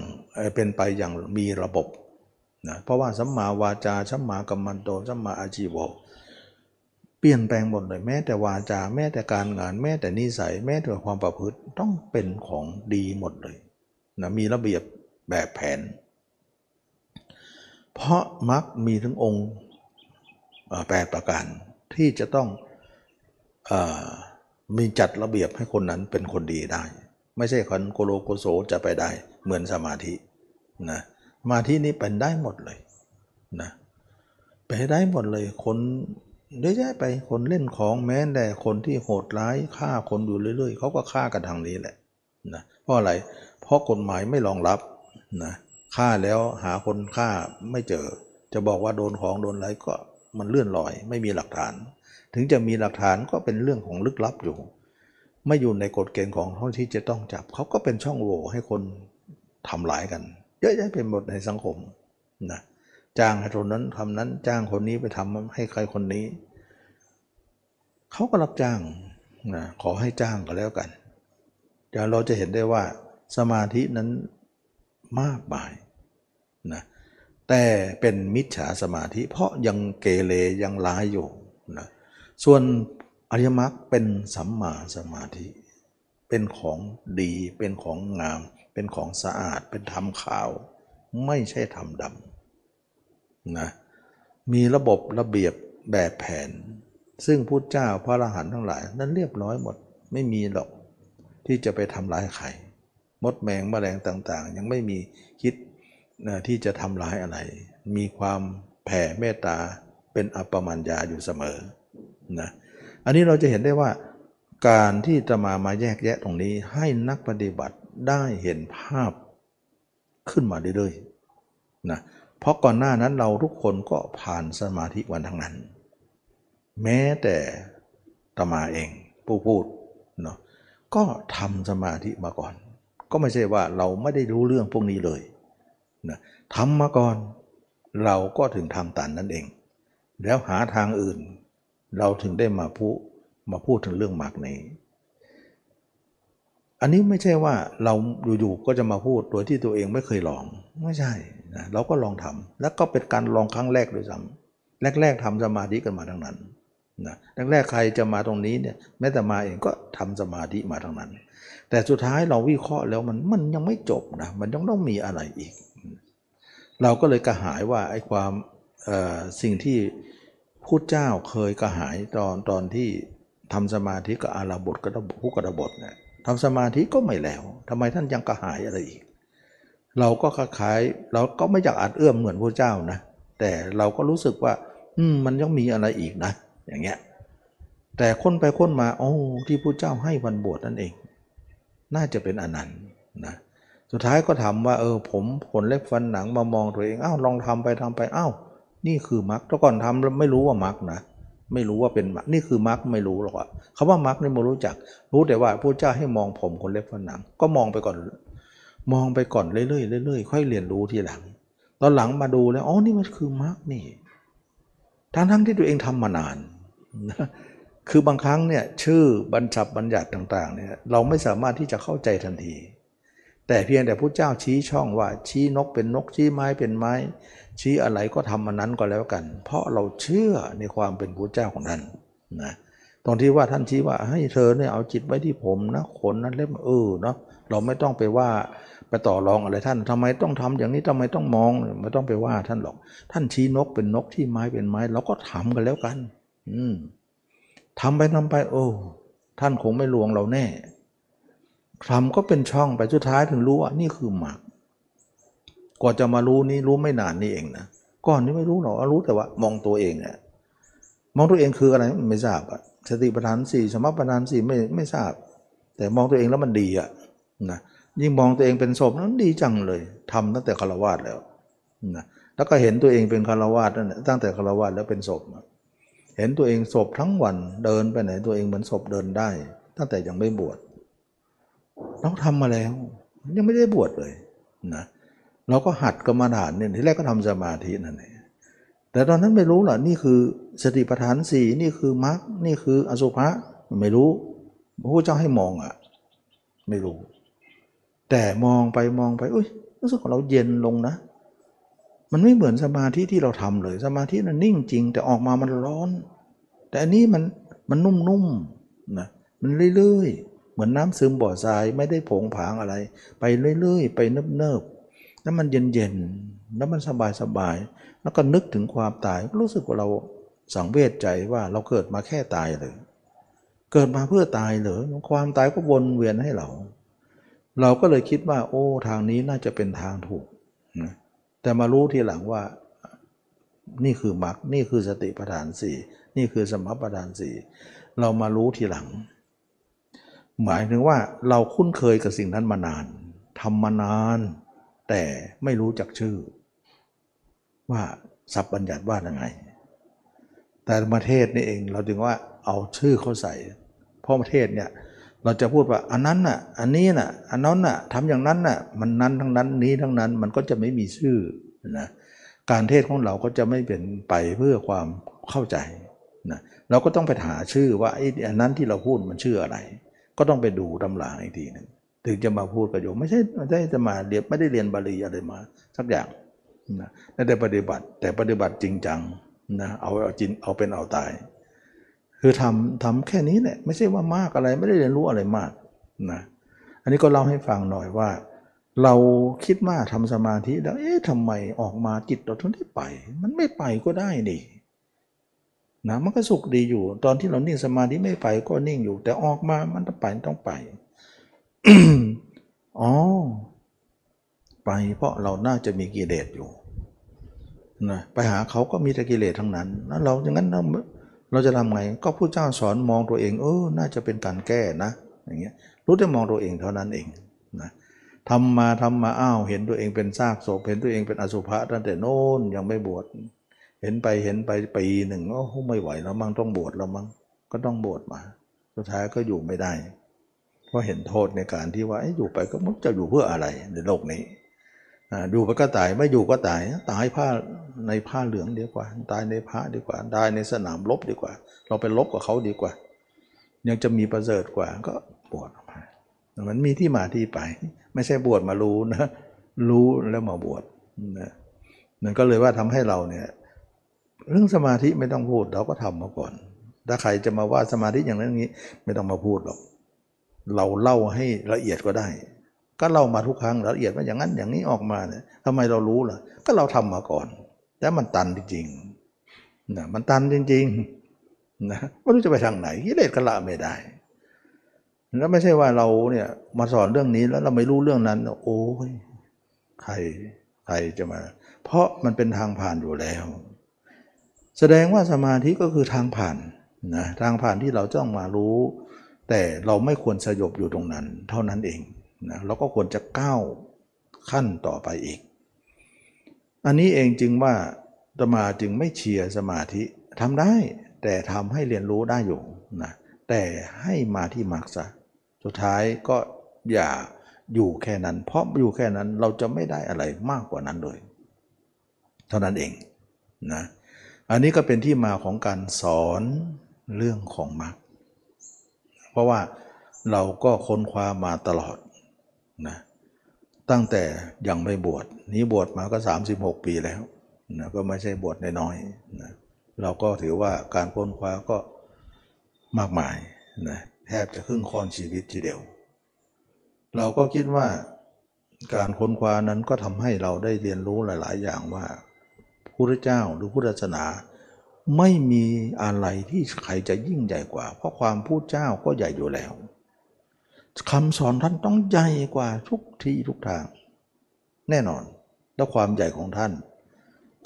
เป็นไปอย่างมีระบบนะเพราะว่าสัมมาวาจาสัมมากัมมันโตสัมมาอาชีวะเปลี่ยนแปลงหมดเลยแม้แต่วาจาแม้แต่การงาน แม้แต่นิสัย แม้แต่ความประพฤติต้องเป็นของดีหมดเลยนะมีระเบียบแบบแผน เพราะมักมีถึงองค์แปดประการที่จะต้องอมีจัดระเบียบให้คนนั้นเป็นคนดีได้ ไม่ใช่คนโกโลโกโสจะไปได้เหมือนสมาธินะสมาธินี้เป็นได้หมดเลยนะไปได้หมดเลยคนเยอะแยะไปคนเล่นของแม้แต่คนที่โหดร้ายฆ่าคนอยู่เรื่อย ๆเขาก็ฆ่ากันทางนี้แหละนะเพราะอะไรเพราะกฎหมายไม่รองรับนะ ฆ่าแล้วหาคนฆ่าไม่เจอ จะบอกว่าโดนของโดนอะไรก็มันเลื่อนลอย ไม่มีหลักฐาน ถึงจะมีหลักฐานก็เป็นเรื่องของลึกลับอยู่ ไม่อยู่ในกฎเกณฑ์ของเขาที่จะต้องจับเขาก็เป็นช่องโหว่ให้คนทำหลายกัน เยอะแยะเป็นหมดในสังคมนะจ้างให้คนนั้นทำนั้นจ้างคนนี้ไปทำให้ใครคนนี้เขาก็รับจ้างนะขอให้จ้างก็แล้วกันเดี๋ยวเราจะเห็นได้ว่าสมาธินั้น มากมายนะแต่เป็นมิจฉาสมาธิ เพราะยังเกเรยังร้ายอยู่นะส่วนอริยมรรคเป็นสัมมาสมาธิ เป็นของดีเป็นของงาม เป็นของสะอาดเป็นธรรมขาว ไม่ใช่ธรรมดำนะมีระบบระเบียบแบบแผน ซึ่งพุทธเจ้าพระอรหันต์ทั้งหลาย นั้นเรียบร้อยหมดไม่มีหรอกที่จะไปทำร้ายใคร มดแมงแมลงต่างๆ ยังไม่มีคิดนะที่จะทำร้ายอะไร มีความแผ่เมตตาเป็นอัปปมัญญาอยู่เสมอนะอันนี้เราจะเห็นได้ว่าการที่จะมามาแยกแยะตรงนี้ให้นักปฏิบัติได้เห็นภาพขึ้นมาเรื่อยๆนะเพราะก่อนหน้านั้นเราทุกคนก็ผ่านสมาธิวันทั้งนั้น แม้แต่ตมาเองผู้พูดเนาะก็ทำสมาธิมาก่อน ก็ไม่ใช่ว่าเราไม่ได้รู้เรื่องพวกนี้เลยนะทำมาก่อนเราก็ถึงทางตันนั่นเอง แล้วหาทางอื่น เราถึงได้มาพูดมาพูดถึงเรื่องมรรคนี้ อันนี้ไม่ใช่ว่าเราอยู่ๆก็จะมาพูดโดยที่ตัวเองไม่เคยลอง ไม่ใช่นะเราก็ลองทำแล้วก็เป็นการลองครั้งแรกด้วยซ้ำแรก ๆทำสมาธิกันมาทั้งนั้นนะแรกๆใครจะมาตรงนี้เนี่ยแม้แต่มาเองก็ทำสมาธิมาทั้งนั้น แต่สุดท้ายเราวิเคราะห์แล้วมันมันยังไม่จบนะมันยังต้องมีอะไรอีก เราก็เลยกระหายว่าไอ้ความสิ่งที่พุทธเจ้าเคยกระหายตอนตอนที่ทำสมาธิกับอาราบทกับผู้กระบทเนี่ยทำสมาธิก็ไม่แล้วทำไมท่านยังกระหายอะไรอีก เราก็คล้ายเราก็ไม่อยากอาจเอื้อมเหมือนพระเจ้านะ แต่เราก็รู้สึกว่า อืมมันยังมีอะไรอีกนะ อย่างเงี้ย แต่ค้นไปค้นมา โอ้ที่พระเจ้าให้วันบวชนั่นเอง น่าจะเป็นอนันต์นะสุดท้ายก็ถามว่าเออผมขนเล็บฟันหนังมามองตัวเองอ้าวลองทำไปทำไปอ้าวนี่คือมรรคแต่ก่อนทำแล้วไม่รู้ว่ามรรคนะไม่รู้ว่าเป็นมรรคนี่คือมรรคไม่รู้หรอกว่าคาว่ามรรคนี่ไม่รู้จัก รู้แต่ว่าพระเจ้าให้มองผมคนเล็บฟันหนัง ก็มองไปก่อน มองไปก่อนเรื่อยๆเรื่อยๆค่อยเรียนรู้ทีหลัง ตอนหลังมาดูแล้วอ๋อนี่มันคือมรรคนี่ทั้งทั้งที่ตัวเองทำมานาน คือบางครั้งเนี่ยชื่อบรรจับบัญญัติต่างๆเนี่ยเราไม่สามารถที่จะเข้าใจทันที แต่เพียงแต่พระเจ้าชี้ช่องว่าชี้นกเป็นนกชี้ไม้เป็นไม้ ชี้อะไรก็ทำมันนั้นก็แล้วกัน เพราะเราเชื่อในความเป็นพระเจ้าของท่านนะตรงที่ว่าท่านชี้ว่าให้เธอเนี่ยเอาจิตไว้ที่ผมนะขนนั้นเล็บเออเนาะเราไม่ต้องไปว่าไปต่อรองอะไรท่านทำไมต้องทำอย่างนี้ทำไมต้องมองไม่ต้องไปว่าท่านหรอก ท่านชี้นกเป็นนกที่ไม้เป็นไม้ เราก็ทำกันแล้วกัน อืม ทำไปทำไปโอ้ ท่านคงไม่ลวงเราแน่ทำก็เป็นช่องไปสุดท้ายถึงรู้ว่านี่คือหมากกว่าจะมารู้นี่รู้ไม่นานนี่เองนะก่อนนี้ไม่รู้หรอกรู้แต่ว่ามองตัวเองอะมองตัวเองคืออะไรไม่ทราบอะสติปัฏฐานสี่สมปัฏฐานสี่ไม่ไม่ทราบ แต่มองตัวเองแล้วมันดีอะนะยิ่งมองตัวเองเป็นศพนั้นดีจังเลยทำตั้งแต่คารวาสแล้วนะแล้วก็เห็นตัวเองเป็นคารวาสนั่นตั้งแต่คารวาสแล้วเป็นศพ เห็นตัวเองศพทั้งวันเดินไปไหนตัวเองเหมือนศพเดินได้ ตั้งแต่ยังไม่บวชเราทำมาแล้ว ยังไม่ได้บวชเลยนะเราก็หัดกรรมฐานเนี่ยที่แรกก็ทำสมาธินั่นเองแต่ตอนนั้นไม่รู้หรอนี่คือสติปัฏฐานสี่นี่คือมรรคนี่คืออสุภะไม่รู้พระพุทธเจ้าให้มองอะ ไม่รู้ แต่มองไปมองไปอุ้ยรู้สึกของเราเย็นลงนะ มันไม่เหมือนสมาธิที่เราทำเลย สมาธินั้นนิ่งจริง แต่ออกมามันร้อน แต่อันนี้มันมันนุ่มๆนะมันเรื่อยๆ เหมือนน้ำซึมบ่อทรายไม่ได้ผงผางอะไร ไปเรื่อยๆ ไปเนิบๆแล้วมันเย็นๆแล้วมันสบายๆแล้วก็นึกถึงความตายรู้สึกว่าเราสังเวชใจว่าเราเกิดมาแค่ตายเลยเกิดมาเพื่อตายเหรอความตายก็วนเวียนให้เรา เราก็เลยคิดว่า โอ้ทางนี้น่าจะเป็นทางถูกนะ แต่มารู้ทีหลังว่านี่คือมรรคนี่คือสติปัฏฐานสี่นี่คือสมปัฏฐานสี่เรามารู้ทีหลัง หมายถึงว่าเราคุ้นเคยกับสิ่งนั้นมานานทำมานาน แต่ไม่รู้จักชื่อ ว่าสับบัญญัติว่ายังไง แต่ประเทศนี่เองเราจึงว่าเอาชื่อเขาใส่เพราะประเทศเนี่ย เราจะพูดว่าอันนั้นน่ะ อันนี้น่ะ อันนั้นน่ะทำอย่างนั้นน่ะ มันนั้นทั้งนั้นนี้ทั้งนั้นมันก็จะไม่มีชื่อนะการเทศของเราก็จะไม่เป็นไปเพื่อความเข้าใจนะเราก็ต้องไปหาชื่อว่าไอ้อันนั้นที่เราพูดมันชื่ออะไร ก็ต้องไปดูตำราอีกทีนึงถึงจะมาพูดกับโยมไม่ใช่ไม่ได้จะมาเรียนไม่ได้เรียนบาลีอะไรมาสักอย่างนะแต่ปฏิบัติแต่ปฏิบัติจริงจังนะเอาเอาจริงเอาเป็นเอาตาย คือทำทำแค่นี้แหละไม่ใช่ว่ามากอะไรไม่ได้เรียนรู้อะไรมากนะอันนี้ก็เล่าให้ฟังหน่อยว่า เราคิดว่าทำสมาธิแล้วเอ๊ะทำไมออกมาจิตเราถึงได้ไป มันไม่ไปก็ได้นี่นะมันก็สุขดีอยู่ ตอนที่เรานิ่งสมาธิไม่ไปก็นิ่งอยู่ แต่ออกมามันต้องไปต้องไปอ๋อไปเพราะเราน่าจะมีกิเลสอยู่นะไปหาเขาก็มีแต่กิเลสทั้งนั้นแล้วเราอย่างนั้นเรา เราจะทำไงก็ผู้เจ้าสอนมองตัวเองเออน่าจะเป็นการแก้นะ อย่างเงี้ยรู้แต่มองตัวเองเท่านั้นเองนะทำมาทำมาอ้าวเห็นตัวเองเป็นซากศพเห็นตัวเองเป็นอสุภะตั้งแต่โน้นยังไม่บวชเห็นไปเห็นไปปีหนึ่งโอ้ไม่ไหวแล้วมั้งต้องบวชแล้วมั้งก็ต้องบวชมา สุดท้ายก็อยู่ไม่ได้ เพราะเห็นโทษในการที่ว่าอยู่ไปก็มันจะอยู่เพื่ออะไรในโลกนี้ อยู่ไปก็ตายไม่อยู่ก็ตายตายผ้าในผ้าเหลืองดีกว่า ตายในผ้าดีกว่าตายในสนามรบดีกว่า เราไปรบกับเขาดีกว่า ยังจะมีประเสริฐกว่าก็บวชออกมามันมีที่มาที่ไป ไม่ใช่บวชมารู้นะ รู้แล้วมาบวชนะนั่นก็เลยว่าทำให้เราเนี่ยเรื่องสมาธิไม่ต้องพูดเราก็ทำมาก่อน ถ้าใครจะมาว่าสมาธิอย่างนั้นอย่างนี้ ไม่ต้องมาพูดหรอก เราเล่าให้ละเอียดก็ได้ ก็เล่ามาทุกครั้งละเอียดว่าอย่างนั้นอย่างนี้ออกมาเนี่ยทำไมเรารู้ล่ะ ก็เราทำมาก่อน แต่มันตันจริงๆนะมันตันจริงๆนะไม่รู้จะไปทางไหนกิเลสก็ละไม่ได้แล้วไม่ใช่ว่าเราเนี่ยมาสอนเรื่องนี้แล้วเราไม่รู้เรื่องนั้น โอ้ยใครใครจะมา เพราะมันเป็นทางผ่านอยู่แล้ว แสดงว่าสมาธิก็คือทางผ่านนะทางผ่านที่เราต้องมารู้ แต่เราไม่ควรสยบอยู่ตรงนั้น เท่านั้นเอง นะเราก็ควรจะก้าวขั้นต่อไปอีก อันนี้เองจึงว่าตมาจึงไม่เชียร์สมาธิทำได้ แต่ทำให้เรียนรู้ได้อยู่นะแต่ให้มาที่มรรคซะสุดท้ายก็อย่าอยู่แค่นั้น เพราะอยู่แค่นั้นเราจะไม่ได้อะไรมากกว่านั้นเลย เท่านั้นเองนะอันนี้ก็เป็นที่มาของการสอนเรื่องของมรรคเพราะว่าเราก็ค้นคว้ามาตลอด นะตั้งแต่ยังไม่บวชนี้บวชมาก็ 36 ปีแล้วนะก็ไม่ใช่บวชน้อยๆนะเราก็ถือว่าการค้นคว้าก็มากมายนะแทบจะครึ่งค่อนชีวิตทีเดียว เราก็คิดว่าการค้นคว้านั้นก็ทำให้เราได้เรียนรู้หลาย ๆ อย่างว่าพระเจ้าหรือพุทธศาสนาไม่มีอะไรที่ใครจะยิ่งใหญ่กว่า เพราะความพูดเจ้าก็ใหญ่อยู่แล้ว คำสอนท่านต้องใหญ่กว่าทุกที่ทุกทาง แน่นอนแล้วความใหญ่ของท่าน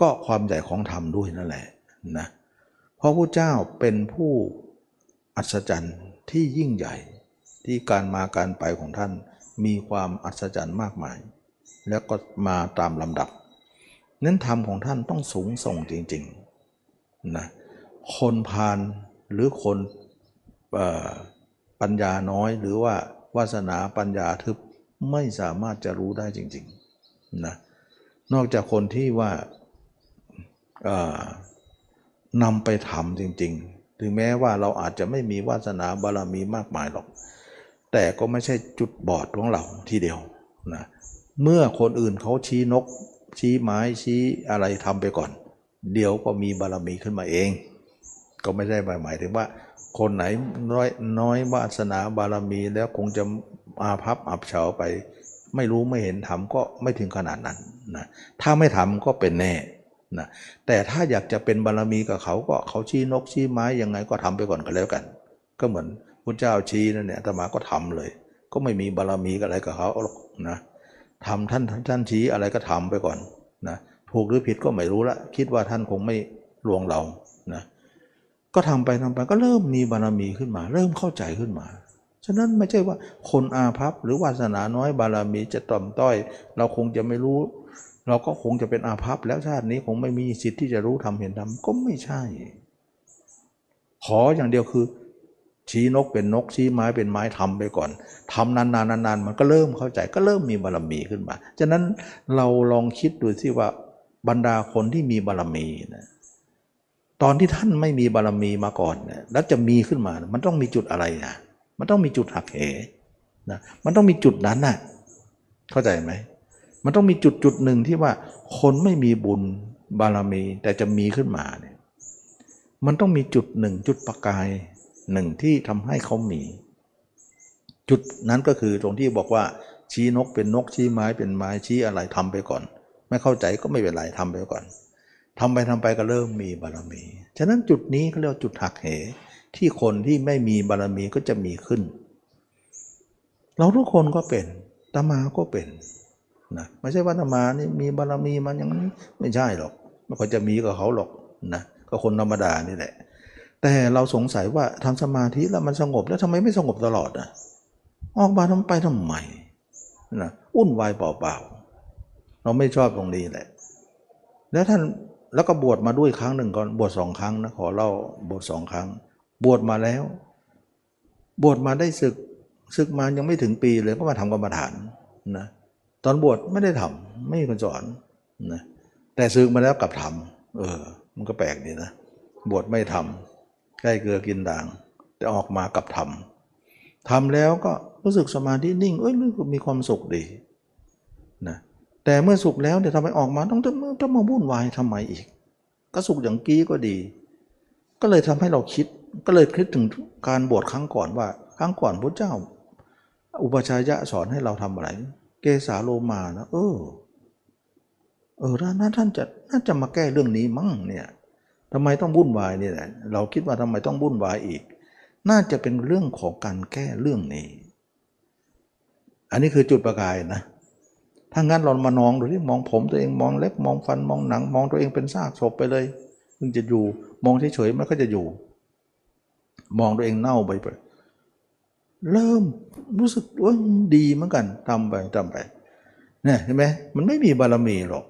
ก็ความใหญ่ของธรรมด้วยนั่นแหละนะเพราะพระเจ้าเป็นผู้อัศจรรย์ที่ยิ่งใหญ่ที่การมาการไปของท่านมีความอัศจรรย์มากมาย แล้วก็มาตามลำดับ นั้นธรรมของท่านต้องสูงส่งจริงๆนะคนพาลหรือคนปัญญาน้อยหรือว่า วาสนาปัญญาทึบไม่สามารถจะรู้ได้จริงๆนะนอกจากคนที่ว่านำไปทำจริง ๆ ถึงแม้ว่าเราอาจจะไม่มีวาสนาบารมีมากมายหรอก แต่ก็ไม่ใช่จุดบอดของเราทีเดียวนะเมื่อคนอื่นเขาชี้นก ชี้ไม้ชี้อะไรทำไปก่อน เดี๋ยวก็มีบารมีขึ้นมาเอง ก็ไม่ใช่หมายถึงว่า คนไหนน้อยน้อยวาสนาบารมีแล้วคงจะอาภัพอับเฉาไป ไม่รู้ไม่เห็นทำก็ไม่ถึงขนาดนั้นนะถ้าไม่ทำก็เป็นแน่นะแต่ถ้าอยากจะเป็นบารมีกับเขาก็เขาชี้นกชี้ไม้ยังไงก็ทำไปก่อนก็แล้วกัน ก็เหมือนพระเจ้าชี้นั่นเนี่ยธรรมาก็ทำเลย ก็ไม่มีบารมีอะไรกับเขาหรอกนะทำท่านท่านชี้อะไรก็ทำไปก่อนนะถูกหรือผิดก็ไม่รู้ละคิดว่าท่านคงไม่ลวงเรา ก็ทำไปทำไปก็เริ่มมีบารมีขึ้นมา เริ่มเข้าใจขึ้นมา ฉะนั้นไม่ใช่ว่าคนอาภัพหรือวาสนาน้อยบารมีจะต่อมต้อย เราคงจะไม่รู้ เราก็คงจะเป็นอาภัพแล้วชาตินี้คงไม่มีสิทธิ์ที่จะรู้ทำเห็นทำก็ไม่ใช่ ขออย่างเดียวคือ ชี้นกเป็นนกชี้ไม้เป็นไม้ทำไปก่อนทำนานๆนานๆมันก็เริ่มเข้าใจก็เริ่มมีบารมีขึ้นมา ฉะนั้นเราลองคิดดูสิว่าบรรดาคนที่มีบารรมีนะ ตอนที่ท่านไม่มีบารรมีมาก่อนเนี่ยแล้วจะมีขึ้นมา มันต้องมีจุดอะไรนะมันต้องมีจุดหักเหนะมันต้องมีจุดนั้นนะ่ะเข้าใจไหมมันต้องมีจุดจุดหนึ่งที่ว่า คนไม่มีบุญบารมี แต่จะมีขึ้นมาเนี่ยมันต้องมีจุดหนึ่งจุดประกายหนึ่งที่ทำให้เขามี จุดนั้นก็คือตรงที่บอกว่า ชี้นกเป็นนกชี้ไม้เป็นไม้ชี้อะไรทำไปก่อน ไม่เข้าใจก็ไม่เป็นไรทำไปก่อน ทำไปทำไปก็เริ่มมีบารมี ฉะนั้นจุดนี้เขาเรียกจุดหักเห ที่คนที่ไม่มีบารมีก็จะมีขึ้น เราทุกคนก็เป็นตมาก็เป็นนะไม่ใช่ว่าธรรมานี่มีบารมีมันอย่างนั้ไม่ใช่หรอกไม่ค่อยจะมีกับเขาหรอกนะก็คนธรรมดานี่แหละ แต่เราสงสัยว่าทำสมาธิแล้วมันสงบแล้วทำไมไม่สงบตลอดอะออกมาทำไปทำไมนะวุ่นวายเปล่าๆเราไม่ชอบตรงนี้แหละ แล้วท่าน แล้วก็บวชมาด้วยครั้งหนึ่งก่อนบวชสองครั้งนะขอเล่าบวชสองครั้ง บวชมาแล้ว บวชมาได้ศึกศึกมายังไม่ถึงปีเลยก็มาทำกรรมฐานนะตอนบวชไม่ได้ทำไม่มีคนสอนนะแต่ศึกมาแล้วกลับทำเออ มันก็แปลกดีนะบวชไม่ทำใกล้เกลือกินด่าง แต่ออกมากลับทำทำแล้วก็รู้สึกสมาธินิ่งเอ้ยรู้สึกมีความสุขดีนะ แต่เมื่อสุขแล้วเดี๋ยวทำไมออกมาต้องต้องต้องมาวุ่นวายทำไมอีก ก็สุขอย่างกี้ก็ดี ก็เลยทำให้เราคิด ก็เลยคิดถึงการบวชครั้งก่อนว่า ครั้งก่อนพระเจ้า อุปชัยยะสอนให้เราทำอะไร เกสาโลมานะเออ เออท่านท่านจะน่าจะมาแก้เรื่องนี้มั้งเนี่ยทำไมต้องวุ่นวายเนี่ยเราคิดว่าทำไมต้องวุ่นวายอีก น่าจะเป็นเรื่องของการแก้เรื่องนี้ อันนี้คือจุดประกายนะ ถ้างั้นเรามานองดูที่มองผมตัวเองมองเล็บมองฟันมองหนัง มองตัวเองเป็นซากศพไปเลยมึงจะอยู่ มองเฉยๆมันก็จะอยู่ มองตัวเองเน่าไปไปเริ่มรู้สึกว่าดีเหมือนกันทำไปทำไปเนี่ยเห็นไหมมันไม่มีบารมีหรอก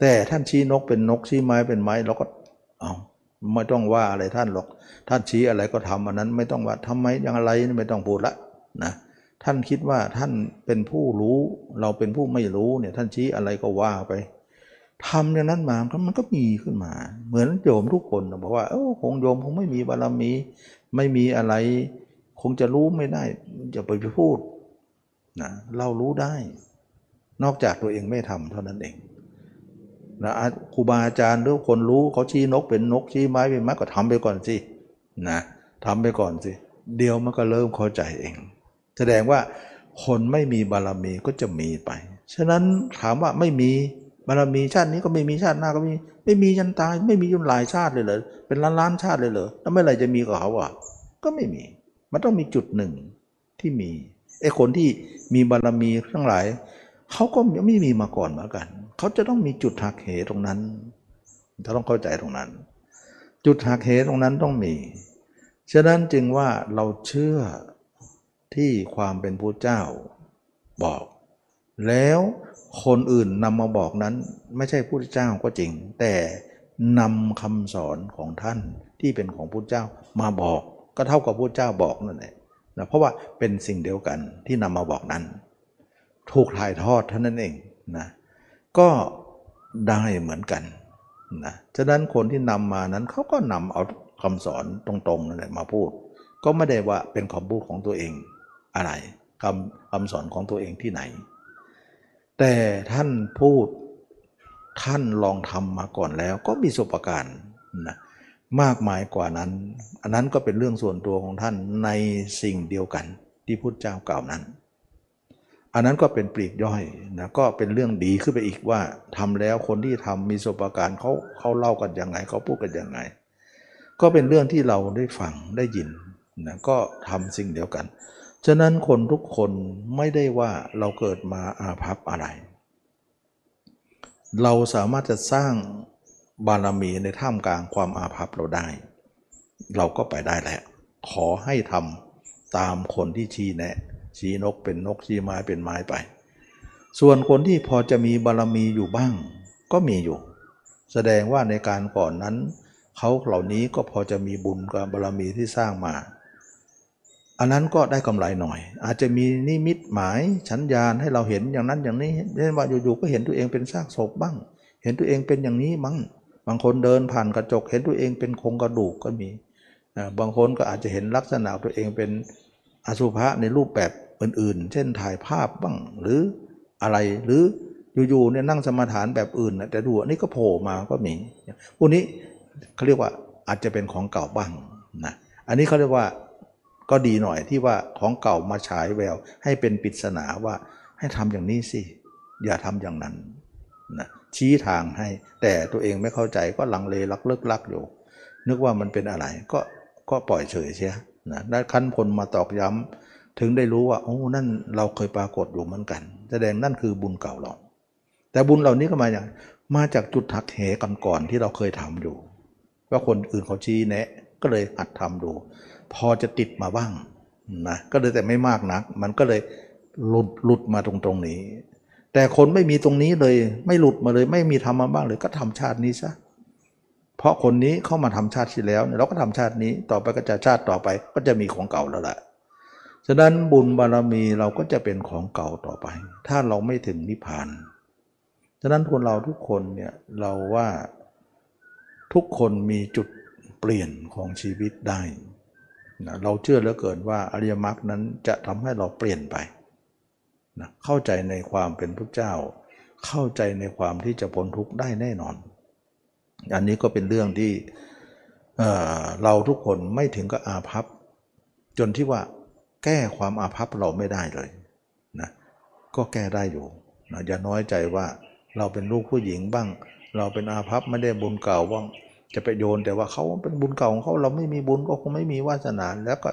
แต่ท่านชี้นกเป็นนกชี้ไม้เป็นไม้เราก็เอาไม่ต้องว่าอะไรท่านหรอก ท่านชี้อะไรก็ทำอันนั้น ไม่ต้องว่าทำไมอย่างไรไม่ต้องพูดละนะ ท่านคิดว่าท่านเป็นผู้รู้ เราเป็นผู้ไม่รู้เนี่ยท่านชี้อะไรก็ว่าไปทำอย่างนั้นมามันก็มีขึ้นมา เหมือนโยมทุกคนบอกว่าเออคงโยมคงไม่มีบารมี ไม่มีอะไร คงจะรู้ไม่ได้จะไปพูดนะเรารู้ได้ นอกจากตัวเองไม่ทำเท่านั้นเองนะครูบาอาจารย์หรือคนรู้เขาชี้นกเป็นนกชี้ไม้เป็นไม้ก็ทำไปก่อนสินะทำไปก่อนสิ เดี๋ยวมันก็เริ่มเข้าใจเอง แสดงว่าคนไม่มีบารมีก็จะมีไป ฉะนั้นถามว่าไม่มีบารมีชาตินี้ก็ไม่มีชาติหน้าก็ไม่มีไม่มียันตาย ไม่มีจนหลายชาติเลยเหรอเป็นล้านล้านชาติเลยเหรอแล้วเมื่อไหร่จะมีกับเขาอะ ก็ไม่มี มันต้องมีจุดหนึ่งที่มีไอ้คนที่มีบารมีทั้งหลายเขาก็ไม่มีมาก่อนเหมือนกันเขาจะต้องมีจุดหักเหตรงนั้นเราต้องเข้าใจตรงนั้น จุดหักเหตรงนั้นต้องมี ฉะนั้นจึงว่าเราเชื่อ ที่ความเป็นพระเจ้าบอก แล้วคนอื่นนำมาบอกนั้นไม่ใช่พระเจ้าก็จริง แต่นำคำสอนของท่านที่เป็นของพระเจ้ามาบอก ก็เท่ากับพระเจ้าบอกนั่นแหละนะเพราะว่าเป็นสิ่งเดียวกันที่นำมาบอกนั้น ถูกถ่ายทอดเท่านั้นเองนะก็ได้เหมือนกันนะฉะนั้นคนที่นำมานั้นเขาก็นำเอาคำสอนตรงๆนั่นแหละมาพูด ก็ไม่ได้ว่าเป็นคำพูดของตัวเอง อะไรคำคำสอนของตัวเองที่ไหน แต่ท่านพูดท่านลองทำมาก่อนแล้วก็มีประสุปการณ์นะมากมายกว่านั้น อันนั้นก็เป็นเรื่องส่วนตัวของท่านในสิ่งเดียวกันที่พุทธเจ้ากล่าวนั้น อันนั้นก็เป็นปลีกย่อยนะก็เป็นเรื่องดีขึ้นไปอีกว่าทำแล้วคนที่ทำมีประสุปการณ์เขาเขาเล่ากันยังไงเขาพูดกันยังไง ก็เป็นเรื่องที่เราได้ฟังได้ยินนะก็ทำสิ่งเดียวกัน ฉะนั้นคนทุกคนไม่ได้ว่าเราเกิดมาอาภัพอะไร เราสามารถจะสร้างบารมีในท่ามกลางความอาภัพเราได้ เราก็ไปได้แหละขอให้ทำตามคนที่ชี้แนะ ชี้นกเป็นนกชี้ไม้เป็นไม้ไป ส่วนคนที่พอจะมีบารมีอยู่บ้าง ก็มีอยู่ แสดงว่าในการก่อนนั้น เขาเหล่านี้ก็พอจะมีบุญกับบารมีที่สร้างมา อันนั้นก็ได้กำไรหน่อย อาจจะมีนิมิตหมายฉันญาณให้เราเห็นอย่างนั้นอย่างนี้เช่นว่าอยู่ๆก็เห็นตัวเองเป็นซากศพบ้าง เห็นตัวเองเป็นอย่างนี้มั้งบางคนเดินผ่านกระจก เห็นตัวเองเป็นโครงกระดูกก็มีบางคนก็อาจจะเห็นลักษณะตัวเองเป็นอสุภะในรูปแบบอื่นๆ เช่นถ่ายภาพบ้างหรืออะไรหรืออยู่ๆเนี่ยนั่งสมาทานแบบอื่นแต่ดูอันี่ก็โผล่มาก็มีพวกนี้เขาเรียกว่าอาจจะเป็นของเก่าบ้างนะอันนี้เขาเรียกว่า ก็ดีหน่อยที่ว่าของเก่ามาฉายแวว ให้เป็นปริศนาว่าให้ทำอย่างนี้สิ อย่าทำอย่างนั้นนะชี้ทางให้ แต่ตัวเองไม่เข้าใจก็ลังเลลักเลิกลักอยู่ นึกว่ามันเป็นอะไรก็ก็ปล่อยเฉยเชียนะได้ขั้นพลมาตอกย้ำถึงได้รู้ว่าโอ้นั่นเราเคยปรากฏอยู่เหมือนกัน แสดงนั่นคือบุญเก่าเรา แต่บุญเหล่านี้ก็มาจากมาจากจุดทักเหกันก่อนที่เราเคยทำอยู่ ว่าคนอื่นเขาชี้แนะก็เลยหัดทำดู พอจะติดมาบ้างนะก็เลยแต่ไม่มากนัก มันก็เลยหลุดหลุดมาตรงตรงนี้ แต่คนไม่มีตรงนี้เลย ไม่หลุดมาเลย ไม่มีทำมาบ้างเลยก็ทำชาตินี้ซะเพราะคนนี้เข้ามาทำชาติที่แล้วเราก็ทำชาตินี้ต่อไปก็จะชาติต่อไปก็จะมีของเก่าแล้วแหละฉะนั้นบุญบารมีเราก็จะเป็นของเก่าต่อไป ถ้าเราไม่ถึงนิพพาน ฉะนั้นคนเราทุกคนเนี่ยเราว่าทุกคนมีจุดเปลี่ยนของชีวิตได้ นะเราเชื่อเหลือเกินว่าอริยมรรคนั้นจะทำให้เราเปลี่ยนไปนะเข้าใจในความเป็นพระเจ้า เข้าใจในความที่จะพ้นทุกข์ได้แน่นอน อันนี้ก็เป็นเรื่องที่เเราทุกคนไม่ถึงกับอาภัพ จนที่ว่าแก้ความอาภัพเราไม่ได้เลยนะก็แก้ได้อยู่นะอย่าน้อยใจว่าเราเป็นลูกผู้หญิงบ้าง เราเป็นอาภัพไม่ได้บุญเก่าบ้าง จะไปโยนแต่ว่าเขาเป็นบุญเก่าของเขาเราไม่มีบุญก็คงไม่มีวาสนาแล้วก็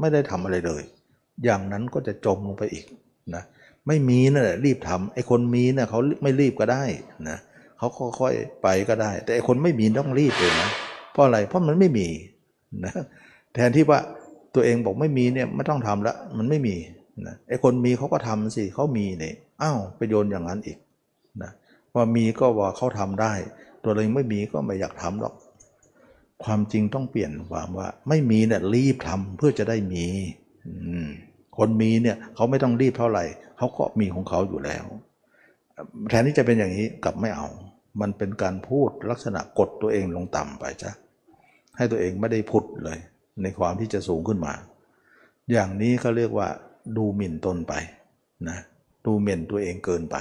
ไม่ได้ทำอะไรเลย อย่างนั้นก็จะจมลงไปอีกนะไม่มีนะ่ะรีบทำไอ้คนมีนะ่ะเขาไม่รีบก็ได้นะเขาค่อยๆไปก็ได้ แต่ไอ้คนไม่มีต้องรีบเลยนะเพราะอะไรเพราะมันไม่มีนะแทนที่ว่าตัวเองบอกไม่มีเนี่ยไม่ต้องทำละมันไม่มีนะไอ้คนมีเขาก็ทำสิเขามีเนี่ยอ้าวไปโยนอย่างนั้นอีกนะว่ามีก็ว่าเขาทำได้ ตัวเองไม่มีก็ไม่อยากทำหรอก ความจริงต้องเปลี่ยนความว่า ไม่มีเนี่ยรีบทำเพื่อจะได้มี คนมีเนี่ยเขาไม่ต้องรีบเท่าไหร่เขาก็มีของเขาอยู่แล้ว แทนที่จะเป็นอย่างนี้กลับไม่เอา มันเป็นการพูดลักษณะกดตัวเองลงต่ำไปจ้ะให้ตัวเองไม่ได้พุดเลย ในความที่จะสูงขึ้นมา อย่างนี้เขาเรียกว่า ดูหมิ่นตนไปนะดูหมิ่นตัวเองเกินไป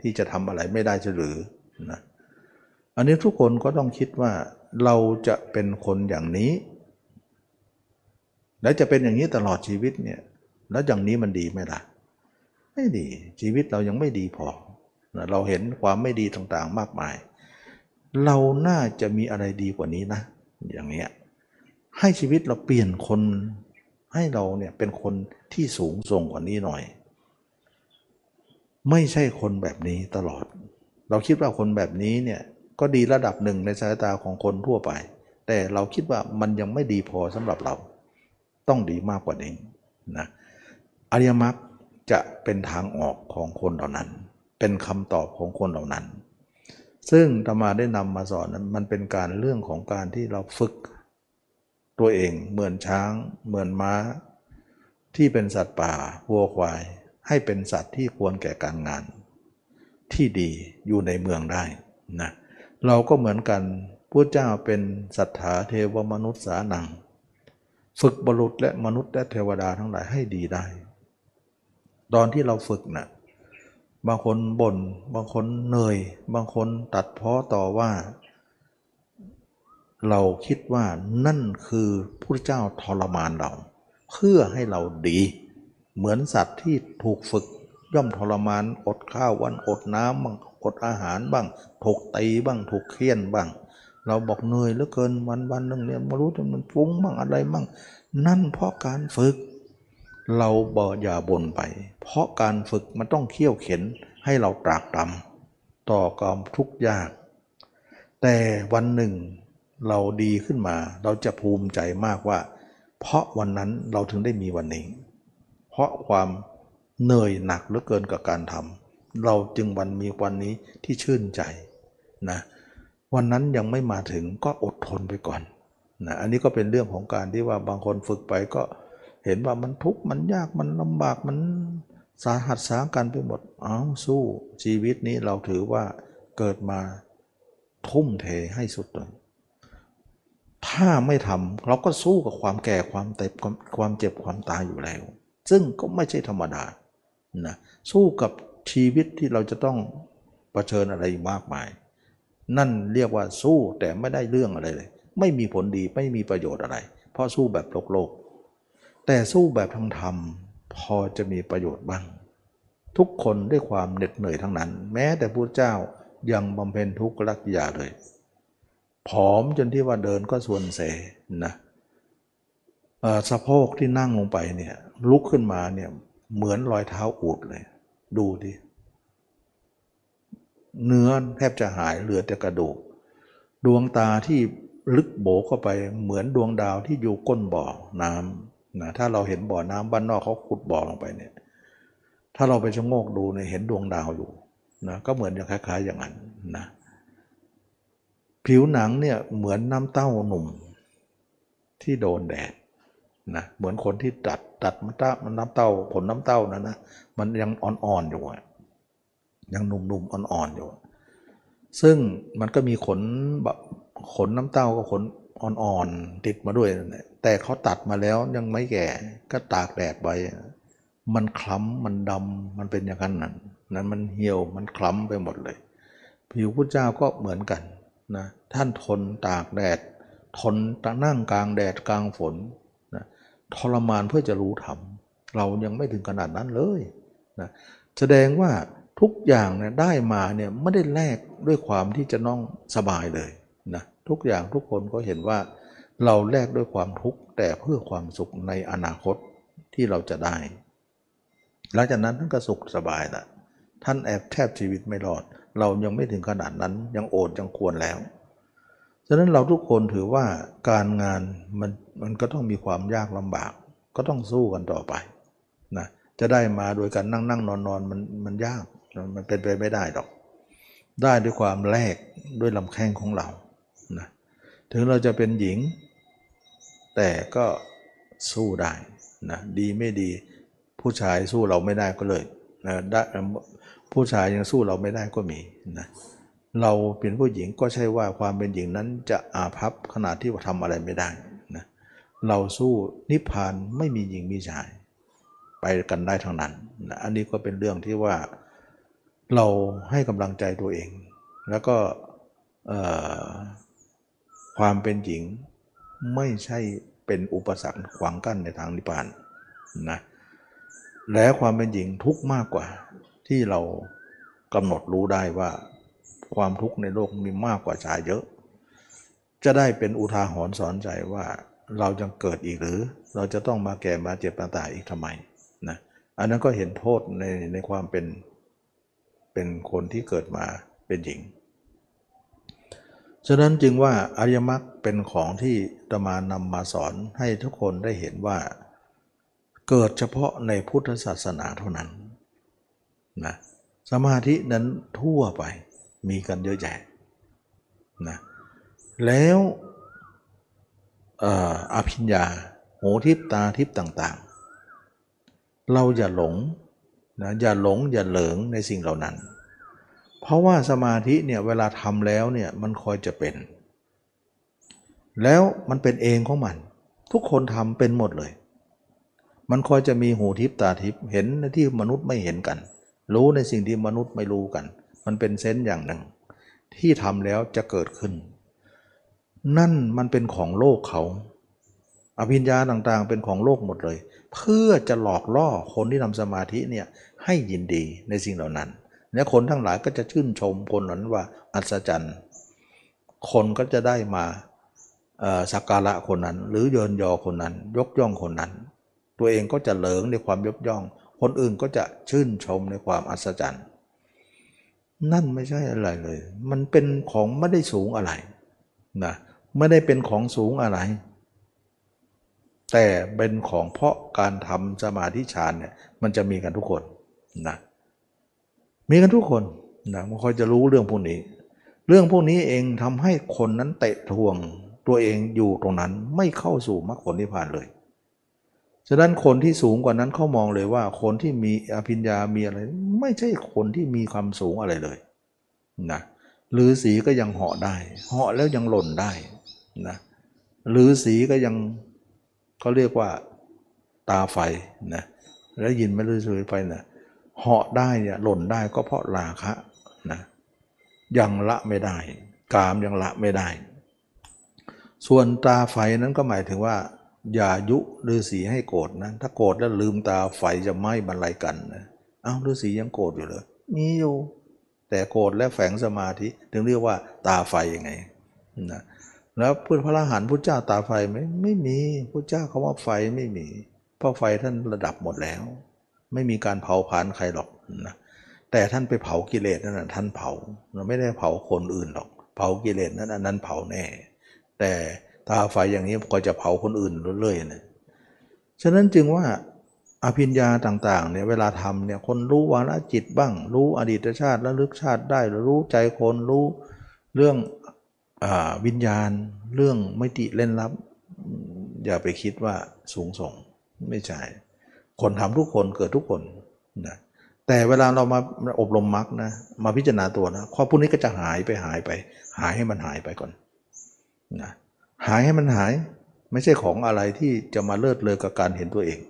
ที่จะทำอะไรไม่ได้จะหรือนะ อันนี้ทุกคนก็ต้องคิดว่าเราจะเป็นคนอย่างนี้ แล้วจะเป็นอย่างนี้ตลอดชีวิตเนี่ย แล้วอย่างนี้มันดีไหมล่ะ ไม่ดี ชีวิตเรายังไม่ดีพอ เราเห็นความไม่ดีต่างๆมากมาย เราน่าจะมีอะไรดีกว่านี้นะ อย่างเนี้ย ให้ชีวิตเราเปลี่ยนคนให้เราเนี่ยเป็นคนที่สูงส่งกว่านี้หน่อย ไม่ใช่คนแบบนี้ตลอด เราคิดว่าคนแบบนี้เนี่ย ก็ดีระดับหนึ่งในสายตาของคนทั่วไป แต่เราคิดว่ามันยังไม่ดีพอสำหรับเรา ต้องดีมากกว่านี้นะอริยมรรคจะเป็นทางออกของคนเหล่านั้น เป็นคำตอบของคนเหล่านั้น ซึ่งธรรมาได้นำมาสอนนั้นมันเป็นการเรื่องของการที่เราฝึก ตัวเองเหมือนช้าง เหมือนม้า ที่เป็นสัตว์ป่าวัวควาย ให้เป็นสัตว์ที่ควรแก่การงาน ที่ดีอยู่ในเมืองได้นะ เราก็เหมือนกันพระเจ้าเป็นสัทธาเทวมนุษย์สานัง ฝึกบรุษและมนุษย์และเทวดาทั้งหลายให้ดีได้ ตอนที่เราฝึกนะ่ะบางคนบน่นบางคนเหนื่อย บางคนตัดพ้อต่อว่า เราคิดว่านั่นคือพระเจ้าทรมานเรา เพื่อให้เราดี เหมือนสัตว์ที่ถูกฝึกย่อมทรมานอดข้าววันอดน้ำบาง อดอาหารบ้าง ถูกตีบ้างถูกเคี่ยนบ้าง เราบอกเหนื่อยเหลือเกินวันวันหนึ่งเนี่ยมารู้จนมันฟุ้งบ้างอะไรบ้างนั่นเพราะการฝึก เราบ่อย่าบ่นไป เพราะการฝึกมันต้องเขี่ยวเข็นให้เราตรากตรำต่อความทุกข์ยาก แต่วันหนึ่งเราดีขึ้นมา เราจะภูมิใจมากว่า เพราะวันนั้นเราถึงได้มีวันนี้ เพราะความเหนื่อยหนักเหลือเกินกับการทำ เราจึงวันมีวันนี้ที่ชื่นใจนะวันนั้นยังไม่มาถึงก็อดทนไปก่อนนะอันนี้ก็เป็นเรื่องของการที่ว่าบางคนฝึกไปก็เห็นว่ามันทุกข์มันยากมันลำบากมันสาหัสสากันไปหมดอ้าสู้ชีวิตนี้เราถือว่าเกิดมาทุ่มเทให้สุดเลยถ้าไม่ทำเราก็สู้กับความแก่ความเจ็บความเจ็บความตายอยู่แล้ว ซึ่งก็ไม่ใช่ธรรมดานะสู้กับ ชีวิตที่เราจะต้องเผชิญอะไรมากมาย นั่นเรียกว่าสู้แต่ไม่ได้เรื่องอะไรเลย ไม่มีผลดีไม่มีประโยชน์อะไร เพราะสู้แบบโลกโลก แต่สู้แบบทางธรรมพอจะมีประโยชน์บ้าง ทุกคนด้วยความเหน็ดเหนื่อยทั้งนั้น แม้แต่พระเจ้ายังบำเพ็ญทุกขลักยาเลยผอมจนที่ว่าเดินก็ส่วนเสนะสะโพกที่นั่งลงไปเนี่ยลุกขึ้นมาเนี่ยเหมือนรอยเท้าอูดเลย ดูดิเนื้อแทบจะหายเหลือแต่กระดูก ดวงตาที่ลึกโบเข้าไปเหมือนดวงดาวที่อยู่ก้นบ่อน้ำนะถ้าเราเห็นบ่อน้ำบ้านนอกเขาขุดบ่อลงไปเนี่ย ถ้าเราไปชะโงกดูเนี่ยเห็นดวงดาวอยู่นะก็เหมือนอย่างคล้าย ๆ อย่างนั้นนะผิวหนังเนี่ยเหมือนน้ำเต้าหนุ่มที่โดนแดดนะเหมือนคนที่ตัดตัดมันนน้ำเต้าผลน้ำเต้านะนะ มันยังอ่อนๆอยู่ยังหนุ่มๆอ่อนๆอยู่ ซึ่งมันก็มีขนแบบขนน้ำเต้าก็ขนอ่อนๆติดมาด้วย แต่เขาตัดมาแล้วยังไม่แก่ก็ตากแดดไว้ มันคล้ำมันดำมันเป็นอย่างนั้นนั่นนั้นมันเหี่ยวมันคล้ำไปหมดเลยผิวพระเจ้าก็เหมือนกันนะท่านทนตากแดด ทนนั่งกลางแดดกลางฝนนะทรมานเพื่อจะรู้ธรรมเรายังไม่ถึงขนาดนั้นเลย นะแสดงว่าทุกอย่างเนี่ยได้มาเนี่ยไม่ได้แลกด้วยความที่จะน้องสบายเลยนะทุกอย่างทุกคนก็เห็นว่า เราแลกด้วยความทุกข์แต่เพื่อความสุขในอนาคตที่เราจะได้ หลังจากนั้นท่านก็สุขสบายละท่านแอบแทบชีวิตไม่รอด เรายังไม่ถึงขนาดนั้นยังโอดยังควรแล้วฉะนั้นเราทุกคนถือว่าการงานมันมันก็ต้องมีความยากลำบาก ก็ต้องสู้กันต่อไปนะ จะได้มาโดยการนั่งนั่งนอนนอนมันมันยากมันเป็นไปไม่ได้หรอก ได้ด้วยความแลกด้วยลำแข้งของเรานะถึงเราจะเป็นหญิง แต่ก็สู้ได้นะดีไม่ดี ผู้ชายสู้เราไม่ได้ก็เลยนะได้ผู้ชายยังสู้เราไม่ได้ก็มีนะเราเป็นผู้หญิงก็ใช่ว่าความเป็นหญิงนั้นจะอาภัพขนาดที่ว่าทำอะไรไม่ได้นะเราสู้นิพพานไม่มีหญิงมีชาย ไปกันได้ทั้งนั้น อันนี้ก็เป็นเรื่องที่ว่าเราให้กำลังใจตัวเอง แล้วก็ความเป็นหญิงไม่ใช่เป็นอุปสรรคขวางกั้นในทางนิพพานนะและความเป็นหญิงทุกมากกว่าที่เรากำหนดรู้ได้ว่าความทุกข์ในโลกมีมากกว่าชายเยอะ จะได้เป็นอุทาหรณ์สอนใจว่าเราจะเกิดอีกหรือ เราจะต้องมาแก่มาเจ็บมาตายอีกทำไม อันนั้นก็เห็นโทษในในความเป็นเป็นคนที่เกิดมาเป็นหญิง ฉะนั้นจึงว่าอริยมรรคเป็นของที่ตมานำมาสอนให้ทุกคนได้เห็นว่า เกิดเฉพาะในพุทธศาสนาเท่านั้นนะสมาธินั้นทั่วไปมีกันเยอะแยะนะแล้วอภิญญาหูทิพตาทิพต่างๆ เราอย่าหลงนะอย่าหลงอย่าเหลิงในสิ่งเหล่านั้น เพราะว่าสมาธิเนี่ยเวลาทำแล้วเนี่ยมันคอยจะเป็น แล้วมันเป็นเองของมัน ทุกคนทำเป็นหมดเลย มันคอยจะมีหูทิพตาทิพเห็นในที่มนุษย์ไม่เห็นกัน รู้ในสิ่งที่มนุษย์ไม่รู้กัน มันเป็นเซนส์อย่างหนึ่ง ที่ทำแล้วจะเกิดขึ้น นั่นมันเป็นของโลกเขาอภิญญาต่างๆ เป็นของโลกหมดเลย เพื่อจะหลอกล่อคนที่ทำสมาธิเนี่ยให้ยินดีในสิ่งเหล่านั้นและคนทั้งหลายก็จะชื่นชมคนนั้นว่าอัศจรรย์คนก็จะได้มาสักการะคนนั้น หรือเยินยอคนนั้น ยกย่องคนนั้น ตัวเองก็จะเหลิงในความยกย่อง คนอื่นก็จะชื่นชมในความอัศจรรย์ นั่นไม่ใช่อะไรเลย มันเป็นของไม่ได้สูงอะไรนะไม่ได้เป็นของสูงอะไร แต่เป็นของเพราะการทำสมาธิฌานเนี่ยมันจะมีกันทุกคนนะมีกันทุกคนนะมันคอยจะรู้เรื่องพวกนี้ เรื่องพวกนี้เองทำให้คนนั้นเตะทวงตัวเองอยู่ตรงนั้นไม่เข้าสู่มรรคผลนิพพานเลยฉะนั้นคนที่สูงกว่านั้นเขามองเลยว่า คนที่มีอภิญญา มีอะไร ไม่ใช่คนที่มีความสูงอะไรเลยนะหรือสีก็ยังเหาะได้เหาะแล้วยังหล่นได้นะหรือสีก็ยัง เขาเรียกว่าตาไฟนะแล้วยินไม่รู้สึกไปนะเหาะได้เนี่ยหล่นได้ก็เพราะราคะนะยังละไม่ได้ กามยังละไม่ได้ ส่วนตาไฟนั้นก็หมายถึงว่า อย่ายุฤาษีให้โกรธนะถ้าโกรธแล้วลืมตาไฟจะไหม้บรรลัยกันนะเอ้าฤาษียังโกรธอยู่เลยมีอยู่แต่โกรธและแฝงสมาธิ ถึงเรียกว่าตาไฟยังไงนะ แล้วพุทธพระอรหันต์พุทธเจ้าตาไฟไหมไม่มีพุทธเจ้าคำว่าไฟไม่มี เพราะไฟท่านระดับหมดแล้ว ไม่มีการเผาผลาญใครหรอกนะแต่ท่านไปเผากิเลสนั่นนะท่านเผาเราไม่ได้เผาคนอื่นหรอก เผากิเลสนั้นอันนั้นเผาแน่ แต่ตาไฟอย่างนี้ก็จะเผาคนอื่นเรื่อยๆนะฉะนั้นจึงว่าอภิญญาต่างๆเนี่ยเวลาทำเนี่ยคนรู้วาระจิตบ้าง รู้อดีตชาติและลึกชาติได้รู้ใจคนรู้เรื่อง วิญญาณเรื่องไมิติเล่นลับ อย่าไปคิดว่าสูงส่งไม่ใช่ คนทำทุกคนเกิดทุกคนนะแต่เวลาเรามาอบรมมรรคนะมาพิจารณาตัวนะข้อพวกนี้ก็จะหายไปหายไป หายให้มันหายไปก่อนนะหายให้มันหาย ไม่ใช่ของอะไรที่จะมาเลิศเลยกับการเห็นตัวเอง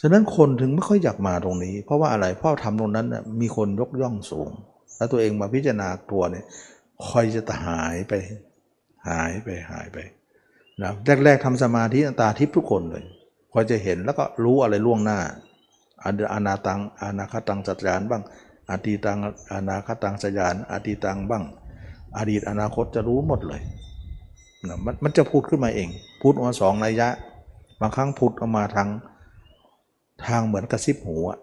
ฉะนั้นคนถึงไม่ค่อยอยากมาตรงนี้ เพราะว่าอะไรเพราะทำตรงนั้นนะมีคนยกย่องสูง แล้วตัวเองมาพิจารณาตัวเนี่ย คอยจะหายไป หายไปหายไปนะแรก ๆทำสมาธิตาทิพย์ทุกคนเลยคอยจะเห็นแล้วก็รู้อะไรล่วงหน้าอนาตังอนาคตังสัจจานบ้างอาตีตังอนาคตังสยานอาตีตังบ้าง อดีตอนาคตจะรู้หมดเลยนะมันมันจะพูดขึ้นมาเอง พูดออกมาสองระยะ บางครั้งพูดออกมาทางทางเหมือนกระซิบหูอะ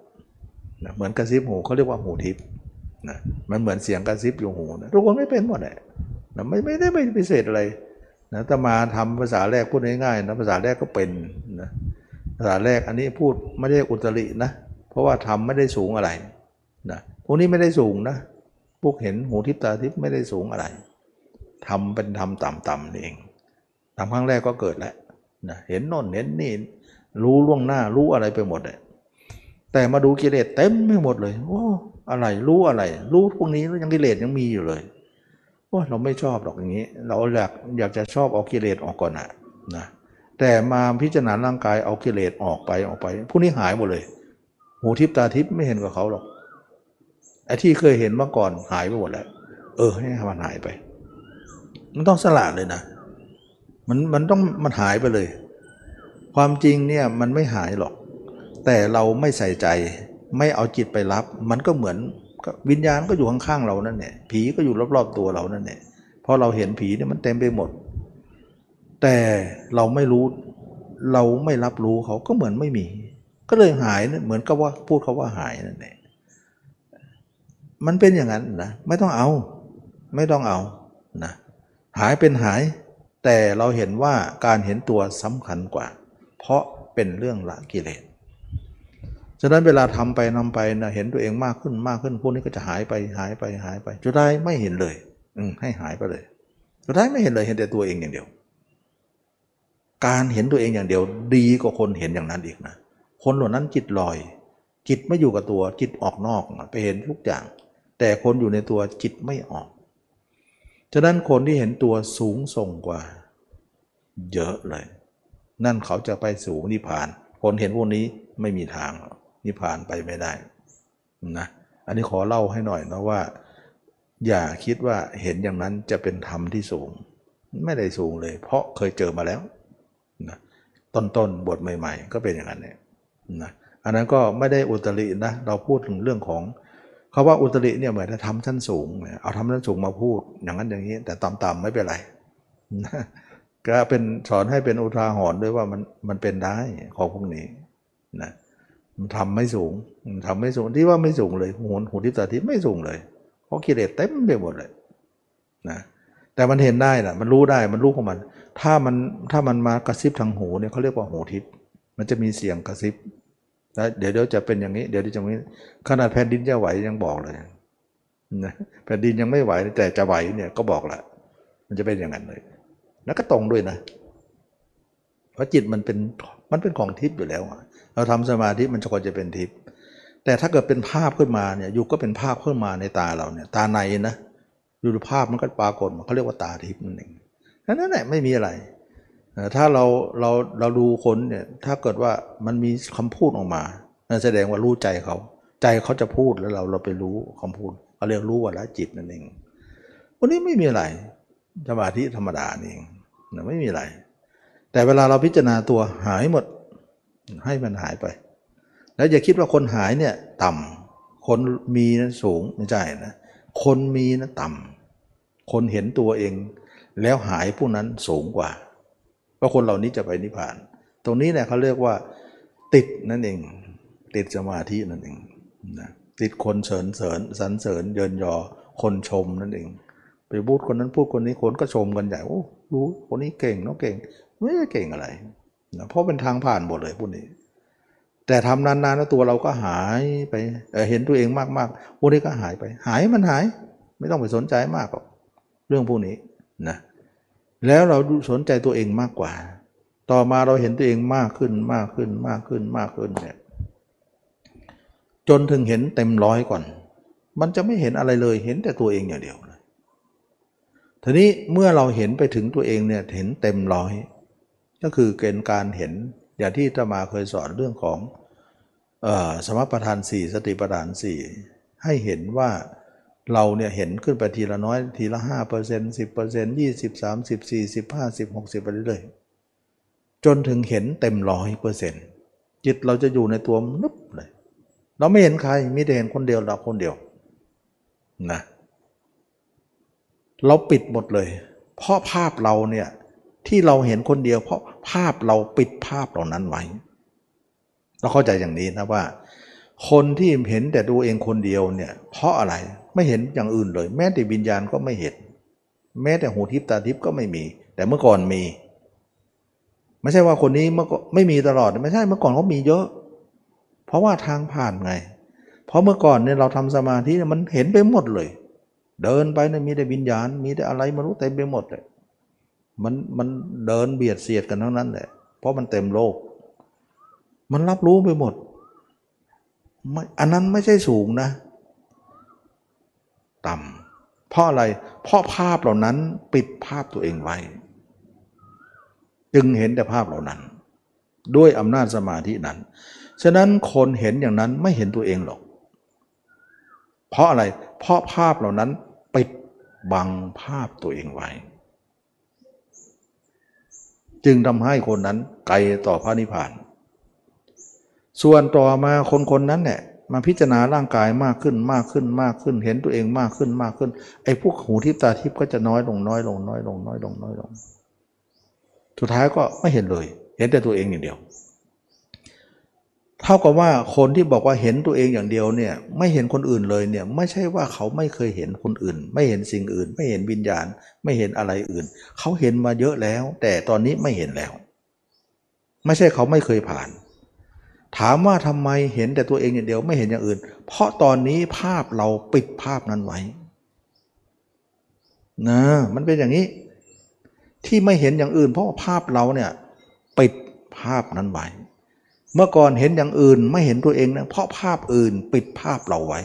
นะเหมือนกระซิบหูเขาเรียกว่าหูทิพย์ นะมันเหมือนเสียงกระซิบอยู่หูนะทุกคนไม่เป็นหมดเลยนะไม่ไม่ได้ไม่พิเศษอะไรนะแต่มาทำภาษาแรกพูดง่ายๆนะภาษาแรกก็เป็นนะภาษาแรกอันนี้พูดไม่ได้อุตรินะ เพราะว่าทำไม่ได้สูงอะไรนะพวกนี้ไม่ได้สูงนะพวกเห็นหูทิพตาทิพไม่ได้สูงอะไรทำเป็นทำต่ำๆนี่เองทำครั้งแรกก็เกิดแล้วนะเห็นโน่นเห็นนี่รู้ล่วงหน้ารู้อะไรไปหมดเลยแต่มาดูกิเลสเต็มไม่หมดเลย โอ้ อะไรรู้อะไร รู้พวกนี้แล้วยังกิเลสยังมีอยู่เลยว่าเราไม่ชอบหรอกอย่างนี้ เราอยากอยากจะชอบเอากิเลสออกก่อนนะนะแต่มาพิจารณาร่างกายเอากิเลสออกไปออกไปพวกนี้หายหมดเลย หูทิพตาทิพไม่เห็นกับเขาหรอกไอ้ที่เคยเห็นเมื่อก่อนหายไปหมดแล้ว เออให้มันหายไป มันต้องสละเลยนะมันมันต้องมันหายไปเลย ความจริงเนี่ยมันไม่หายหรอก แต่เราไม่ใส่ใจ ไม่เอาจิตไปรับ มันก็เหมือนวิญญาณก็อยู่ข้างๆเรานั่นแหละผีก็อยู่รอบๆตัวเรานั่นแหละพอเราเห็นผีเนี่ยมันเต็มไปหมด แต่เราไม่รู้เราไม่รับรู้เขาก็เหมือนไม่มี ก็เลยหายเหมือนกับว่าพูดเขาว่าหายนั่นเองมันเป็นอย่างนั้นนะไม่ต้องเอา ไม่ต้องเอานะหายเป็นหาย แต่เราเห็นว่าการเห็นตัวสำคัญกว่า เพราะเป็นเรื่องละกิเลส ฉะนั้นเวลาทำไปนำไปนะเห็นตัวเองมากขึ้นมากขึ้นพวกนี้ก็จะหายไปหายไปหายไปจุดท้ไม่เห็นเลย อืให้หายไปเลยจุดท้ไม่เห็นเลยเห็นแต่ตัวเองอย่างเดียว การเห็นตัวเองอย่างเดียว ดีกว่าคนเห็นอย่างนั้นอีกนะ คนเหล่านั้นจิตลอย จิตไม่อยู่กับตัวจิตออกนอกไปเห็นทุกอย่าง แต่คนอยู่ในตัวจิตไม่ออกฉะนั้นคนที่เห็นตัวสูงส่งกว่า เยอะเลย นั่นเขาจะไปสู่นิพพาน คนเห็นพวกนี้ไม่มีทาง นิพพานไปไม่ได้นะอันนี้ขอเล่าให้หน่อยนะว่า อย่าคิดว่าเห็นอย่างนั้นจะเป็นธรรมที่สูง ไม่ได้สูงเลย เพราะเคยเจอมาแล้วนะต้นๆบทใหม่ ๆ ก็เป็นอย่างนั้นเนี่ยนะอันนั้นก็ไม่ได้อุตรินะเราพูดถึงเรื่องของเขาว่าอุตริเนี่ยเหมือนจะทำชั้นสูง เอาทำชั้นสูงมาพูด อย่างนั้นอย่างนี้ แต่ต่ำๆไม่เป็นไรนะก็เป็นสอนให้เป็นอุทาหรณ์ด้วยว่ามันมันเป็นได้ของพวกนี้นะ ทำไม่สูงทำไม่สูงที่ว่าไม่สูงเลยหูหูทิพตาทิพไม่สูงเลย เพราะกิเลสเต็มไปหมดเลยนะแต่มันเห็นได้นะมันรู้ได้มันรู้ของมัน ถ้ามันถ้ามันมากระซิบทางหูเนี่ยเขาเรียกว่าหูทิพมันจะมีเสียงกระซิบแล้วเดี๋ยวเดี๋ยวจะเป็นอย่างนี้ เดี๋ยวจะนี้ขนาดแผ่นดินจะไหวยังบอกเลยนะแผ่นดินยังไม่ไหวแต่จะไหวเนี่ยก็บอกละมันจะเป็นอย่างนั้นเลย แล้วก็ตรงด้วยนะ เพราะจิตมันเป็นมันเป็นของทิพย์อยู่แล้ว เราทำสมาธิมันจะควรจะเป็นทิพย์แต่ถ้าเกิดเป็นภาพขึ้นมาเนี่ยอยู่ก็เป็นภาพขึ้นมาในตาเราเนี่ยตาในนะดูภาพมันก็ปรากฏเขาเรียกว่าตาทิพย์นั่นเองนั่นแหละไม่มีอะไรถ้าเราเราเราดูคนเนี่ยถ้าเกิดว่ามันมีคำพูดออกมานั่นแสดงว่ารู้ใจเขา ใจเขาจะพูดแล้วเราเราไปรู้คำพูดเขาเรียกรู้ว่าละจิตนั่นเองวันนี้ไม่มีอะไรสมาธิธรรมดาเองไม่มีอะไร แต่เวลาเราพิจารณาตัวหายหมด ให้มันหายไป แล้วอย่าคิดว่าคนหายเนี่ยต่ำคนมีนั้นสูงไม่ใช่นะคนมีนั้นต่ำคนเห็นตัวเอง แล้วหายผู้นั้นสูงกว่าเพราะคนเหล่านี้จะไปนิพพาน ตรงนี้เนี่ยเขาเรียกว่า ติดนั่นเอง ติดสมาธินั่นเองนะติดคนเสริญเสริญสรรเสริญเยินยอคนชมนั่นเอง ไปพูดคนนั้นพูดคนนี้คนก็ชมกันใหญ่โอ้รู้คนนี้เก่งเนาะเก่ง ไม่ได้เก่งอะไร นะเพราะเป็นทางผ่านหมดเลยพวกนี้ แต่ทำนานๆแล้วตัวเราก็หายไปเเห็นตัวเองมากๆพวกนี้ก็หายไป หายมันหาย ไม่ต้องไปสนใจมากหรอกเรื่องพวกนี้นะแล้วเราสนใจตัวเองมากกว่า ต่อมาเราเห็นตัวเองมากขึ้นมากขึ้นมากขึ้นมากขึ้นเนี่ยจนถึงเห็นเต็มร้อยก่อน มันจะไม่เห็นอะไรเลยเห็นแต่ตัวเองอย่างเดียวเลยทีนี้เมื่อเราเห็นไปถึงตัวเองเนี่ยเห็นเต็มร้อย ก็คือเกณฑ์การเห็นอย่างที่ตมาเคยสอนเรื่องของออสมประทานสี่สติปัฏฐานสี่ให้เห็นว่าเราเนี่ยเห็นขึ้นไปทีละน้อยทีละห้าเปอร์เซ็นต์สิบเปอร์เซ็นต์ยี่สิบสามสิบสี่สิบห้าสิบหกสิบไปเรื่อยๆจนถึงเห็นเต็มร้อยเปอร์เซ็นต์จิตเราจะอยู่ในตัวนึบเลยเราไม่เห็นใครมีแต่เห็นคนเดียวเราคนเดียวนะเราปิดหมดเลย เพราะภาพเราเนี่ย ที่เราเห็นคนเดียว เพราะภาพเราปิดภาพเหล่านั้นไว้ เราเข้าใจอย่างนี้นะว่า คนที่เห็นแต่ตัวเองคนเดียวเนี่ย เพราะอะไรไม่เห็นอย่างอื่นเลย แม้แต่วิญญาณก็ไม่เห็น แม้แต่หูทิพตาทิพก็ไม่มี แต่เมื่อก่อนมี ไม่ใช่ว่าคนนี้เมื่อไม่มีตลอดไม่ใช่เมื่อก่อนเขามีเยอะ เพราะว่าทางผ่านไง เพราะเมื่อก่อนเนี่ยเราทำสมาธิมันเห็นไปหมดเลย เดินไปเนี่ยมีแต่วิญญาณ มีแต่อะไรไมรู้เต็มไปหมดเลย มันมันเดินเบียดเสียดกันทั้งนั้นแหละเพราะมันเต็มโลก มันรับรู้ไปหมดไม่อันนั้นไม่ใช่สูงนะ ต่ำเพราะอะไร เพราะภาพเหล่านั้นปิดภาพตัวเองไว้ จึงเห็นแต่ภาพเหล่านั้น ด้วยอำนาจสมาธินั้น ฉะนั้นคนเห็นอย่างนั้นไม่เห็นตัวเองหรอก เพราะอะไร เพราะภาพเหล่านั้นปิดบังภาพตัวเองไว้ จึงทำให้คนนั้นไกลต่อพระนิพพาน ส่วนต่อมาคนคนนั้นเนี่ยมาพิจารณาร่างกายมากขึ้นมากขึ้นมากขึ้น เห็นตัวเองมากขึ้นมากขึ้น ไอ้พวกหูทิพตาทิพก็จะน้อยลงน้อยลงน้อยลงน้อยลงน้อยลง สุดท้ายก็ไม่เห็นเลย เห็นแต่ตัวเองอย่างเดียว เท่ากับว่าคนที่บอกว่าเห็นตัวเองอย่างเดียวเนี่ยไม่เห็นคนอื่นเลยเนี่ยไม่ใช่ว่าเขาไม่เคยเห็นคนอื่น ไม่เห็นสิ่งอื่น ไม่เห็นวิญญาณ ไม่เห็นอะไรอื่น เขาเห็นมาเยอะแล้ว แต่ตอนนี้ไม่เห็นแล้ว ไม่ใช่เขาไม่เคยผ่าน ถามว่าทำไมเห็นแต่ตัวเองอย่างเดียวไม่เห็นอย่างอื่น เพราะตอนนี้ภาพเราปิดภาพนั้นไว้นะมันเป็นอย่างนี้ ที่ไม่เห็นอย่างอื่น เพราะภาพเราเนี่ยปิดภาพนั้นไว้ เมื่อก่อนเห็นอย่างอื่นไม่เห็นตัวเองนะเพราะภาพอื่นปิดภาพเราไว้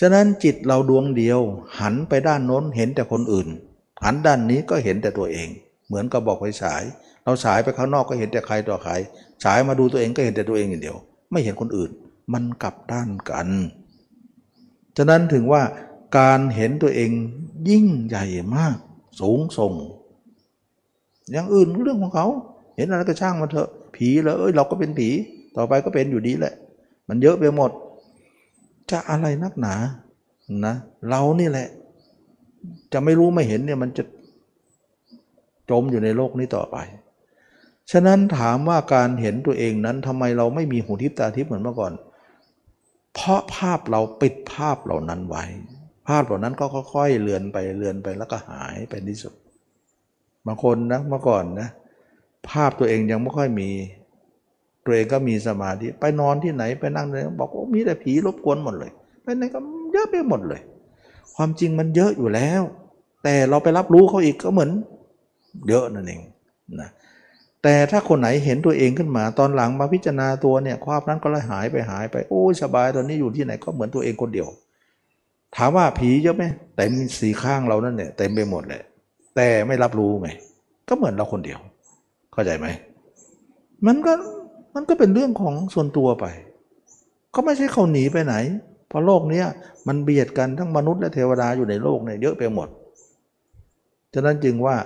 ฉะนั้นจิตเราดวงเดียว หันไปด้านโน้นเห็นแต่คนอื่น หันด้านนี้ก็เห็นแต่ตัวเอง เหมือนกับบอกไฟฉาย เราฉายไปข้างนอกก็เห็นแต่ใครต่อใครฉายมาดูตัวเองก็เห็นแต่ตัวเองอย่างเดียว ไม่เห็นคนอื่น มันกลับด้านกัน ฉะนั้นถึงว่าการเห็นตัวเองยิ่งใหญ่มาก สูงส่ง อย่างอื่นเรื่องของเขา เห็นอะไรก็ช่างมาเถอะ ผีแล้วเอ้ยเราก็เป็นผี ต่อไปก็เป็นอยู่ดีแหละ มันเยอะไปหมด จะอะไรนักหนานะเรานี่แหละ จะไม่รู้ไม่เห็นเนี่ยมันจะจมอยู่ในโลกนี้ต่อไป ฉะนั้นถามว่าการเห็นตัวเองนั้นทำไมเราไม่มีหูทิพตาทิพเหมือนเมื่อก่อน เพราะภาพเราปิดภาพเหล่านั้นไว้ ภาพเหล่านั้นก็ค่อยๆเลือนไปเลือนไปแล้วก็หายไปที่สุดบางคนนะเมื่อก่อนนะ ภาพตัวเองยังไม่ค่อยมี ตัวเองก็มีสมาธิไปนอนที่ไหนไปนั่งเลยบอกว่ามีแต่ผีรบกวนหมดเลยไปไหนก็เยอะไปหมดเลย ความจริงมันเยอะอยู่แล้ว แต่เราไปรับรู้เขาอีกก็เหมือน เยอะนั่นเองนะแต่ถ้าคนไหนเห็นตัวเองขึ้นมาตอนหลังมาพิจารณาตัวเนี่ยความนั้นก็เลยหายไปหายไปโอ้สบายตอนนี้อยู่ที่ไหนก็เหมือนตัวเองคนเดียว ถามว่าผีเยอะไหมเต็มสีข้างเรานั่นเนี่ยเต็มไปหมดเลยแต่ไม่รับรู้ไงก็เหมือนเราคนเดียว เข้าใจไหมมันก็มันก็เป็นเรื่องของส่วนตัวไป ก็ไม่ใช่เขาหนีไปไหน เพราะโลกนี้มันเบียดกันทั้งมนุษย์และเทวดาอยู่ในโลกเนี่ยเยอะไปหมด ฉะนั้นจึงว่า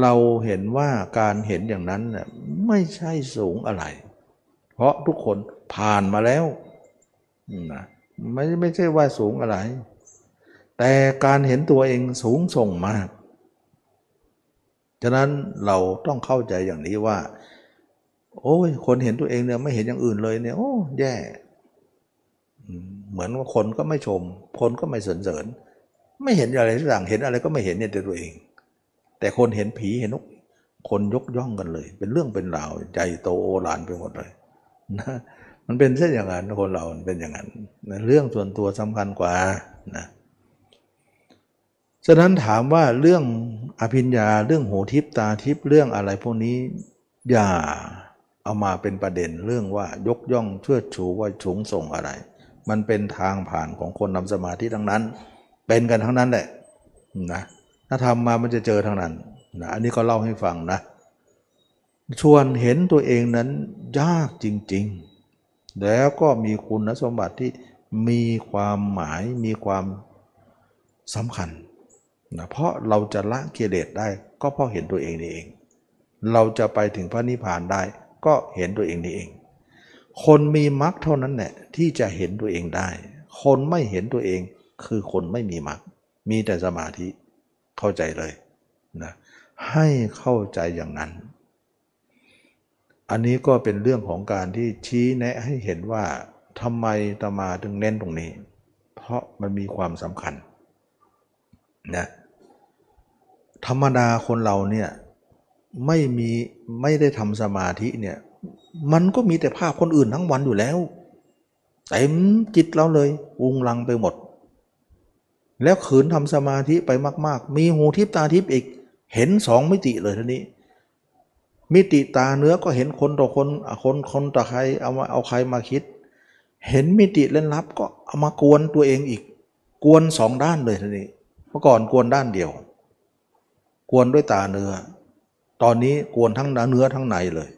เราเห็นว่าการเห็นอย่างนั้นน่ยไม่ใช่สูงอะไร เพราะทุกคนผ่านมาแล้วนะไม่ไม่ใช่ว่าสูงอะไร แต่การเห็นตัวเองสูงส่งมาก ฉะนั้นเราต้องเข้าใจอย่างนี้ว่า โอ้ยคนเห็นตัวเองเนี่ยไม่เห็นอย่างอื่นเลยเนี่ย โอ้แย่ เหมือนว่าคนก็ไม่ชม คนก็ไม่สรรเสริญ ไม่เห็นอะไรสักอย่างเห็นอะไรก็ไม่เห็นเนี่ยแต่ตัวเอง แต่คนเห็นผีเห็นนกคนยกย่องกันเลย เป็นเรื่องเป็นราวใจโตโอฬารไปหมดเลยนะมันเป็นเช่นอย่างนั้นคนเราเป็นอย่างนั้นเรื่องส่วนตัวสำคัญกว่านะ ฉะนั้นถามว่าเรื่องอภิญญาเรื่องหูทิพตาทิพเรื่องอะไรพวกนี้อย่าเอามาเป็นประเด็นเรื่องว่ายกย่องเชื่อชูว่าสูงส่งอะไร มันเป็นทางผ่านของคนนำสมาธิทั้งนั้น เป็นกันทั้งนั้นแหละนะถ้าทำมามันจะเจอทั้งนั้นนะอันนี้ก็เล่าให้ฟังนะชวนเห็นตัวเองนั้นยากจริง ๆ แล้วก็มีคุณสมบัติที่มีความหมายมีความสำคัญ นะเพราะเราจะละกิเลสได้ ก็เพราะเห็นตัวเองนี่เอง เราจะไปถึงพระนิพพานได้ ก็เห็นตัวเองนี่เอง คนมีมรรคเท่านั้นแหละที่จะเห็นตัวเองได้ คนไม่เห็นตัวเองคือคนไม่มีมรรคมีแต่สมาธิเข้าใจเลยนะให้เข้าใจอย่างนั้น อันนี้ก็เป็นเรื่องของการที่ชี้แนะให้เห็นว่าทำไมตมาถึงเน้นตรงนี้ เพราะมันมีความสำคัญนะ ธรรมดาคนเราเนี่ยไม่มีไม่ได้ทำสมาธิเนี่ยมันก็มีแต่ภาพคนอื่นทั้งวันอยู่แล้วเต็มจิตเราเลยวุงลังไปหมด แล้วขืนทำสมาธิไปมาก ๆ มีหูทิพตาทิพอีก เห็นสองมิติเลยทีนี้ มิติตาเนื้อก็เห็นคนต่อคนคนคนต่อใครเอามาเอาใครมาคิด เห็นมิติเล่นลับก็เอามากวนตัวเองอีก กวนสองด้านเลยทีนี้ เมื่อก่อนกวนด้านเดียว กวนด้วยตาเนื้อ ตอนนี้กวนทั้งเนื้อทั้งในเลย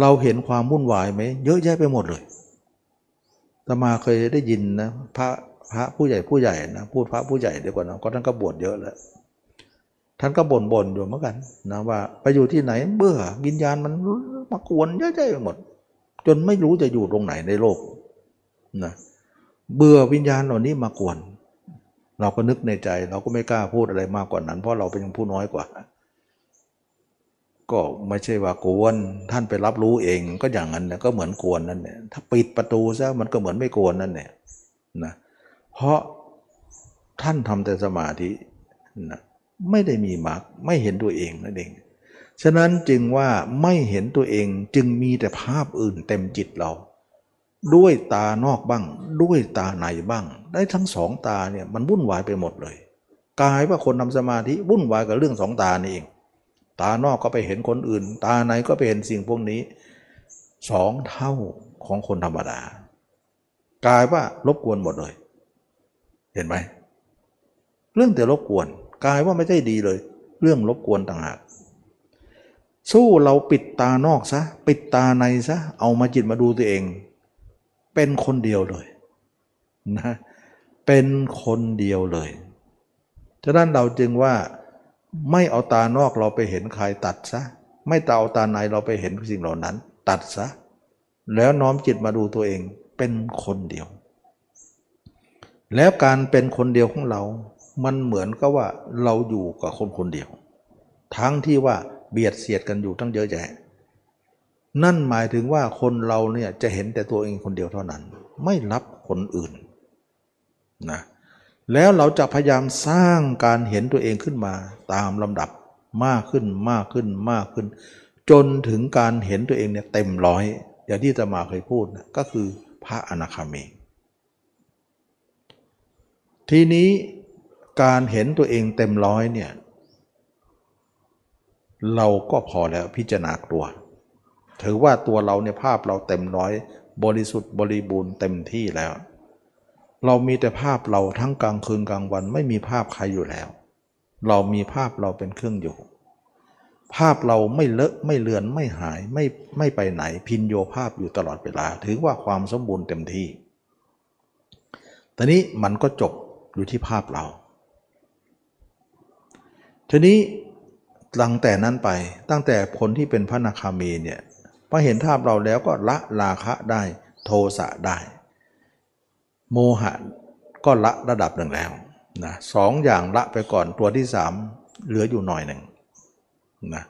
เราเห็นความวุ่นวายไหมเยอะแยะไปหมดเลยตมาเคยได้ยินนะพระพระผู้ใหญ่ผู้ใหญ่นะพูดพระผู้ใหญ่ดี๋ยวก่อนนะก็ท่านก็บวชเยอะแล้วท่านก็บ่นบ่นอยู่เหมือนกันนะว่าไปอยู่ที่ไหนเบื่อวิญญาณมันมากวนเยอะแยะไปหมด จนไม่รู้จะอยู่ตรงไหนในโลกนะเบื่อวิญญาณเหล่านี้มากวน เราก็นึกในใจเราก็ไม่กล้าพูดอะไรมากกว่านั้น เพราะเราเป็นผู้น้อยกว่า ก็ไม่ใช่ว่ากวน ท่านไปรับรู้เองก็อย่างนั้นนะก็เหมือนกวนนั่นเนี่ยถ้าปิดประตูซะมันก็เหมือนไม่กวนนั่นเนี่ยนะเพราะท่านทำแต่สมาธินะไม่ได้มีมรรคไม่เห็นตัวเองนั่นเอง ฉะนั้นจึงว่าไม่เห็นตัวเองจึงมีแต่ภาพอื่นเต็มจิตเรา ด้วยตานอกบ้าง ด้วยตาในบ้าง ได้ทั้งสองตาเนี่ยมันวุ่นวายไปหมดเลยกายว่าคนทำสมาธิวุ่นวายกับเรื่องสองตานี่เอง ตานอกก็ไปเห็นคนอื่น ตาในก็ไปเห็นสิ่งพวกนี้สองเท่าของคนธรรมดากายว่ารบกวนหมดเลย เห็นไหมเรื่องแต่รบกวนกายว่าไม่ใช่ดีเลย เรื่องรบกวนต่างหากสู้เราปิดตานอกซะ ปิดตาในซะ เอามาจิตมาดูตัวเอง เป็นคนเดียวเลยนะเป็นคนเดียวเลย ฉะนั้นเราจึงว่าไม่เอาตานอกเราไปเห็นใครตัดซะ ไม่ตาเอาตาในเราไปเห็นสิ่งเหล่านั้น ตัดซะ แล้วน้อมจิตมาดูตัวเองเป็นคนเดียว แล้วการเป็นคนเดียวของเรา มันเหมือนกับว่าเราอยู่กับคนคนเดียว ทั้งที่ว่าเบียดเสียดกันอยู่ทั้งเยอะแยะ นั่นหมายถึงว่าคนเราเนี่ยจะเห็นแต่ตัวเองคนเดียวเท่านั้น ไม่รับคนอื่นนะแล้วเราจะพยายามสร้างการเห็นตัวเองขึ้นมาตามลำดับมากขึ้นมากขึ้นมากขึ้น จนถึงการเห็นตัวเองเนี่ยเต็มร้อยอย่างที่จะมาเคยพูดนะก็คือพระอนาคามี ทีนี้การเห็นตัวเองเต็มร้อยเนี่ยเราก็พอแล้วพิจารณาตัว ถือว่าตัวเราเนี่ยภาพเราเต็มร้อย บริสุทธิ์บริบูรณ์เต็มที่แล้ว เรามีแต่ภาพเราทั้งกลางคืนกลางวันไม่มีภาพใครอยู่แล้ว เรามีภาพเราเป็นเครื่องอยู่ ภาพเราไม่เลอะไม่เลือนไม่หายไม่ไม่ไปไหนพินโยภาพอยู่ตลอดเวลา ถือว่าความสมบูรณ์เต็มที่ตอนนี้มันก็จบอยู่ที่ภาพเรา ทีนี้หลังแต่นั้นไปตั้งแต่ผลที่เป็นพระนาคามีเนี่ย พอเห็นภาพเราแล้วก็ละราคะได้โทสะได้ โมหะก็ละระดับหนึ่งแล้วนะสองอย่างละไปก่อนตัวที่สามเหลืออยู่หน่อยหนึ่งนะ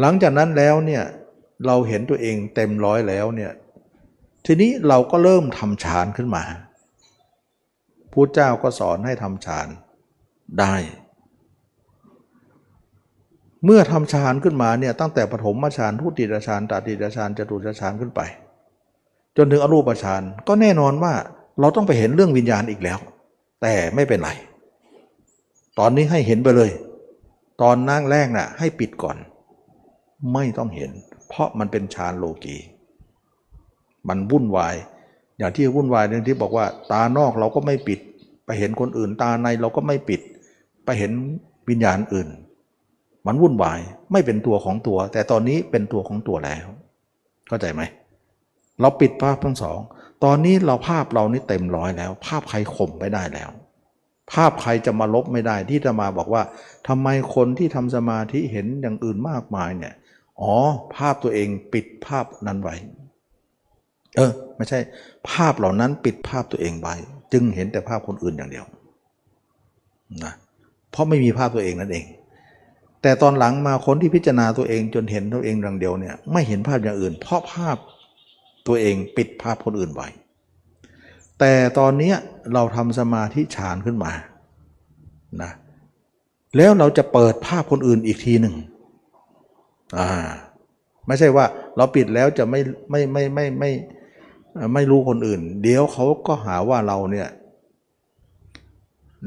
หลังจากนั้นแล้วเนี่ยเราเห็นตัวเองเต็มร้อยแล้วเนี่ยทีนี้เราก็เริ่มทำฌานขึ้นมาพุทธเจ้าก็สอนให้ทำฌานได้ เมื่อทำฌานขึ้นมาเนี่ยตั้งแต่ปฐมฌานทุติยฌานตติยฌานจตุตฌานขึ้นไป จนถึงอรูปฌานก็แน่นอนว่าเราต้องไปเห็นเรื่องวิญญาณอีกแล้ว แต่ไม่เป็นไร ตอนนี้ให้เห็นไปเลย ตอนนั่งแรกน่ะให้ปิดก่อน ไม่ต้องเห็น เพราะมันเป็นฌานโลกี มันวุ่นวาย อย่างที่วุ่นวายเรื่องที่บอกว่า ตานอกเราก็ไม่ปิด ไปเห็นคนอื่น ตาในเราก็ไม่ปิด ไปเห็นวิญญาณอื่น มันวุ่นวายไม่เป็นตัวของตัว แต่ตอนนี้เป็นตัวของตัวแล้ว เข้าใจไหม เราปิดภาพทั้งสอง ตอนนี้เราภาพเรานี่เต็มร้อยแล้ว ภาพใครข่มไม่ได้แล้ว ภาพใครจะมาลบไม่ได้ที่จะมาบอกว่าทำไมคนที่ทำสมาธิเห็นอย่างอื่นมากมายเนี่ยอ๋อ ภาพตัวเองปิดภาพนั้นไว้ เออ ไม่ใช่ ภาพเหล่านั้นปิดภาพตัวเองไว้ จึงเห็นแต่ภาพคนอื่นอย่างเดียวนะเพราะไม่มีภาพตัวเองนั่นเอง แต่ตอนหลังมาคนที่พิจารณาตัวเองจนเห็นตัวเองอย่างเดียวเนี่ยไม่เห็นภาพอย่างอื่น เพราะภาพตัวเองปิดภาพคนอื่นไว้แต่ตอนนี้เราทำสมาธิฌานขึ้นมานะแล้วเราจะเปิดภาพคนอื่นอีกทีหนึ่งอ่าไม่ใช่ว่าเราปิดแล้วจะไม่ไม่ไม่ไม่ไม่ไม่ไม่รู้คนอื่น เดี๋ยวเขาก็หาว่าเราเนี่ย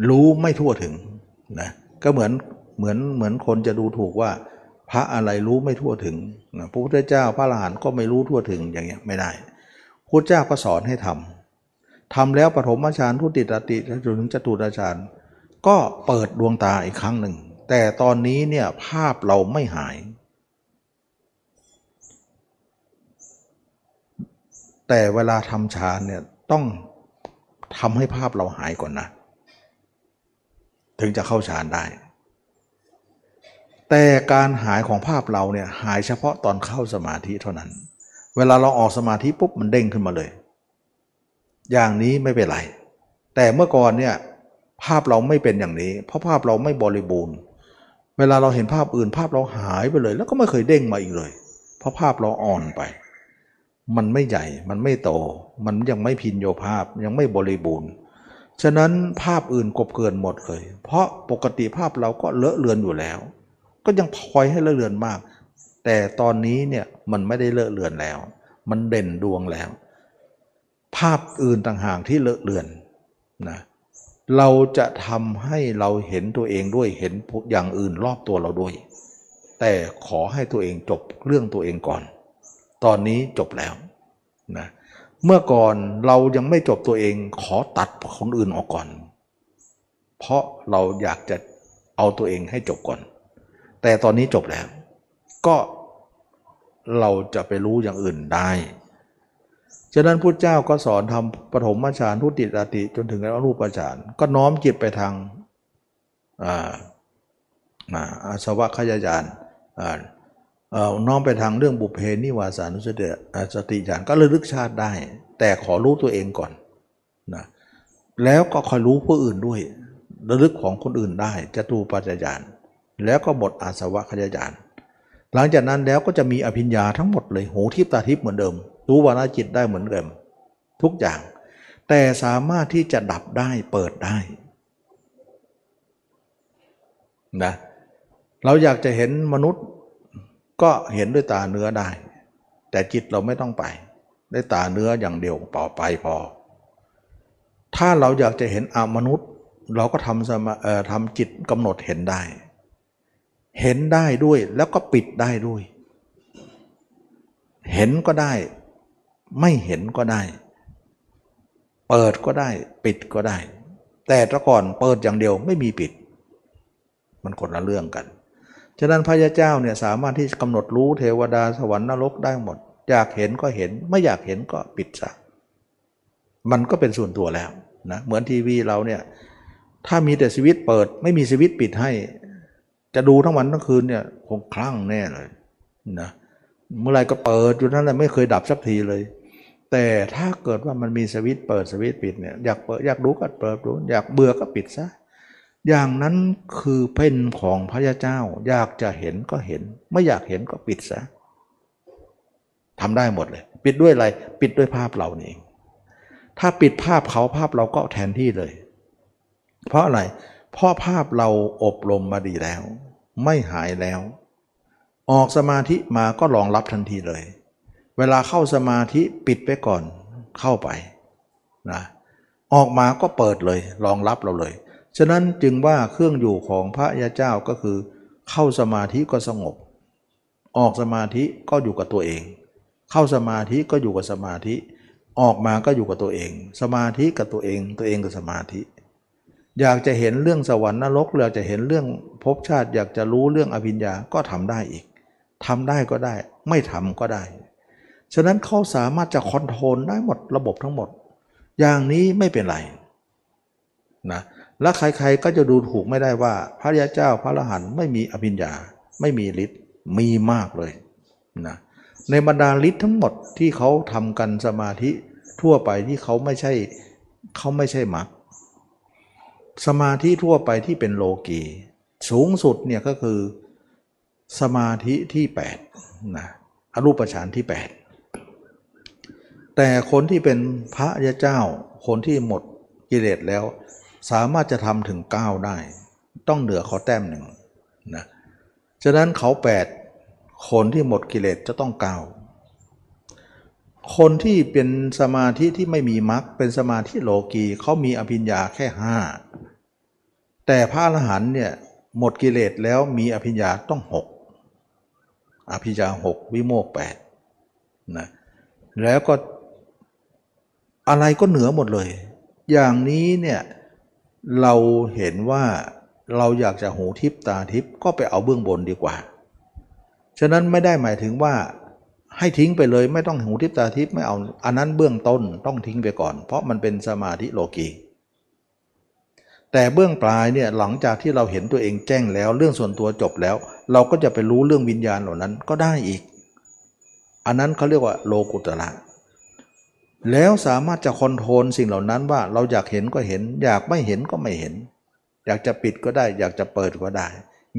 รู้ไม่ทั่วถึงนะก็เหมือน เหมือนเหมือนคนจะดูถูกว่า พระอะไรรู้ไม่ทั่วถึงนะพระพุทธเจ้าพระอรหันต์ก็ไม่รู้ทั่วถึงอย่างเงี้ยไม่ได้พุทธเจ้าก็สอนให้ทำทำแล้วปฐมฌานทุติตติจนถึงจตุตฌานก็เปิดดวงตาอีกครั้งหนึ่ง แต่ตอนนี้เนี่ยภาพเราไม่หาย แต่เวลาทำฌานเนี่ยต้องทำให้ภาพเราหายก่อนนะ ถึงจะเข้าฌานได้ แต่การหายของภาพเราเนี่ยหายเฉพาะตอนเข้าสมาธิเท่านั้น เวลาเราออกสมาธิปุ๊บมันเด้งขึ้นมาเลย อย่างนี้ไม่เป็นไร แต่เมื่อก่อนเนี่ยภาพเราไม่เป็นอย่างนี้ เพราะภาพเราไม่บริบูรณ์ เวลาเราเห็นภาพอื่นภาพเราหายไปเลย แล้วก็ไม่เคยเด้งมาอีกเลย เพราะภาพเราอ่อนไป มันไม่ใหญ่ มันไม่โต มันยังไม่พินโยภาพ ยังไม่บริบูรณ์ ฉะนั้นภาพอื่นกบเกินหมดเลย เพราะปกติภาพเราก็เลอะเลือนอยู่แล้ว ก็ยังพลอยให้เลอะเลือนมาก แต่ตอนนี้เนี่ยมันไม่ได้เลอะเลือนแล้ว มันเด่นดวงแล้ว ภาพอื่นต่างหากที่เลอะเลือนนะเเราจะทำให้เราเห็นตัวเองด้วยเห็นอย่างอื่นรอบตัวเราด้วย แต่ขอให้ตัวเองจบเรื่องตัวเองก่อน ตอนนี้จบแล้วนะเมื่อก่อนเรายังไม่จบตัวเองขอตัดคนอื่นออกก่อน เพราะเราอยากจะเอาตัวเองให้จบก่อน แต่ตอนนี้จบแล้ว ก็เราจะไปรู้อย่างอื่นได้ฉะนั้นพุทธเจ้าก็สอนทำปฐมฌานทุติตติจนถึงอรูปฌานก็น้อมจิตไปทางอาสวะขยายานน้อมไปทางเรื่องบุพเพนิวาสานุสติสติญาณก็ระลึกชาติได้ แต่ขอรู้ตัวเองก่อนนะแล้วก็คอยรู้ผู้อื่นด้วย ระลึกของคนอื่นได้จะตูปัจจยาน แล้วก็หมดอาสวะขยายานหลังจากนั้นแล้วก็จะมีอภิญญาทั้งหมดเลยหูทิพตาทิพเหมือนเดิม รู้วาระจิตได้เหมือนเดิม ทุกอย่าง แต่สามารถที่จะดับได้เปิดได้นะเราอยากจะเห็นมนุษย์ก็เห็นด้วยตาเนื้อได้ แต่จิตเราไม่ต้องไปได้ตาเนื้ออย่างเดียวเปล่าไปพอ ถ้าเราอยากจะเห็นอมนุษย์ เราก็ทำสมาเอ่อทำจิตกำหนดเห็นได้ เห็นได้ด้วยแล้วก็ปิดได้ด้วย เห็นก็ได้ ไม่เห็นก็ได้ เปิดก็ได้ ปิดก็ได้ แต่ตะก่อนเปิดอย่างเดียวไม่มีปิด มันคนละเรื่องกันฉะนั้นพระยาเจ้าเนี่ยสามารถที่จะกำหนดรู้เทวดาสวรรค์นรกได้หมด อยากเห็นก็เห็นไม่อยากเห็นก็ปิดซะมันก็เป็นส่วนตัวแล้วนะเหมือนทีวีเราเนี่ยถ้ามีแต่สวิตเปิด ไม่มีสวิตปิดให้ จะดูทั้งวันทั้งคืนเนี่ยคงคลั่งแน่เลยนะเมื่อไรก็เปิดอยู่นั่นแหละไม่เคยดับสักทีเลย แต่ถ้าเกิดว่ามันมีสวิตเปิดสวิตปิดเนี่ยอยากเปิดอยากดูก็เปิดดูอยากเบื่อก็ปิดซะอย่างนั้นคือเป็นของพระยาเจ้า อยากจะเห็นก็เห็น ไม่อยากเห็นก็ปิดซะทำได้หมดเลย ปิดด้วยอะไร ปิดด้วยภาพเรานี่เองถ้าปิดภาพเขาภาพเราก็แทนที่เลย เพราะอะไร เพราะภาพเราอบรมมาดีแล้ว ไม่หายแล้ว ออกสมาธิมาก็รองรับทันทีเลย เวลาเข้าสมาธิปิดไปก่อนเข้าไปนะออกมาก็เปิดเลยรองรับเราเลย ฉะนั้นจึงว่าเครื่องอยู่ของพระยาเจ้าก็คือ เข้าสมาธิก็สงบ ออกสมาธิก็อยู่กับตัวเอง เข้าสมาธิก็อยู่กับสมาธิ ออกมาก็อยู่กับตัวเอง สมาธิกับตัวเอง ตัวเองกับสมาธิ อยากจะเห็นเรื่องสวรรค์นรกอยากจะเห็นเรื่องภพชาติ อยากจะรู้เรื่องอภิญญาก็ทำได้อีกทำได้ก็ได้ ไม่ทำก็ได้ ฉะนั้นเขาสามารถจะคอนโทรลได้หมดระบบทั้งหมด อย่างนี้ไม่เป็นไรนะและใครๆก็จะดูถูกไม่ได้ว่า พระยาเจ้าพระอรหันต์ไม่มีอภิญญา ไม่มีฤทธิ์มีมากเลยนะในบรรดาฤทธิ์ทั้งหมดที่เขาทำกันสมาธิทั่วไปที่เขาไม่ใช่เขาไม่ใช่มรรค สมาธิทั่วไปที่เป็นโลกีสูงสุดเนี่ยก็คือสมาธิที่8นะอรูปฌานที่ 8 แต่คนที่เป็นพระยาเจ้า คนที่หมดกิเลสแล้ว สามารถจะทำถึง 9 ได้ ต้องเหนือเขาแต้มหนึ่งนะฉะนั้นเขา 8 คนที่หมดกิเลสจะต้อง 9 คนที่เป็นสมาธิที่ไม่มีมรรคเป็นสมาธิโลกีเขามีอภิญญาแค่5แต่พระอรหันต์เนี่ยหมดกิเลสแล้วมีอภิญญาต้อง6อภิญาหกวิโมกแปดนะแล้วก็อะไรก็เหนือหมดเลย อย่างนี้เนี่ยเราเห็นว่าเราอยากจะหูทิพตาทิพก็ไปเอาเบื้องบนดีกว่า ฉะนั้นไม่ได้หมายถึงว่า ให้ทิ้งไปเลยไม่ต้องหูทิพตาทิพไม่เอาอันนั้นเบื้องต้นต้องทิ้งไปก่อน เพราะมันเป็นสมาธิโลกีแต่เบื้องปลายเนี่ยหลังจากที่เราเห็นตัวเองแจ้งแล้ว เรื่องส่วนตัวจบแล้ว เราก็จะไปรู้เรื่องวิญญาณเหล่านั้นก็ได้อีก อันนั้นเขาเรียกว่าโลกุตระแล้วสามารถจะคอนโทรลสิ่งเหล่านั้นว่าเราอยากเห็นก็เห็น อยากไม่เห็นก็ไม่เห็น อยากจะปิดก็ได้ อยากจะเปิดก็ได้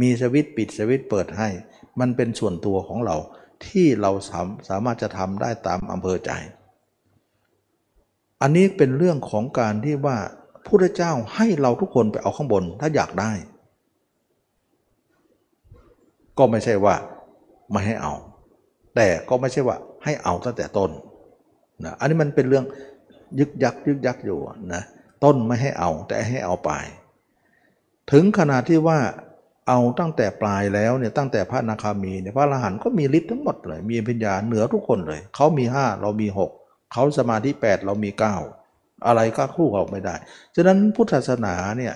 มีสวิตปิดสวิตเปิดให้ มันเป็นส่วนตัวของเรา ที่เราสามสามารถจะทำได้ตามอำเภอใจ อันนี้เป็นเรื่องของการที่ว่าพุทธเจ้าให้เราทุกคนไปเอาข้างบนถ้าอยากได้ ก็ไม่ใช่ว่าไม่ให้เอา แต่ก็ไม่ใช่ว่าให้เอาตั้งแต่ต้นนะอันนี้มันเป็นเรื่องยึกยักยึกยักอยู่นะต้นไม่ให้เอาแต่ให้เอาไป ถึงขนาดที่ว่า เอาตั้งแต่ปลายแล้วเนี่ยตั้งแต่พระนาคามีเนี่ยพระอรหันต์ก็มีฤทธิ์ทั้งหมดเลย มีปัญญาเหนือทุกคนเลย เขามีห้าเรามีหกเขาสมาธิแปดเรามีเก้าอะไรก็คู่เขาไม่ได้ ฉะนั้นพุทธศาสนาเนี่ย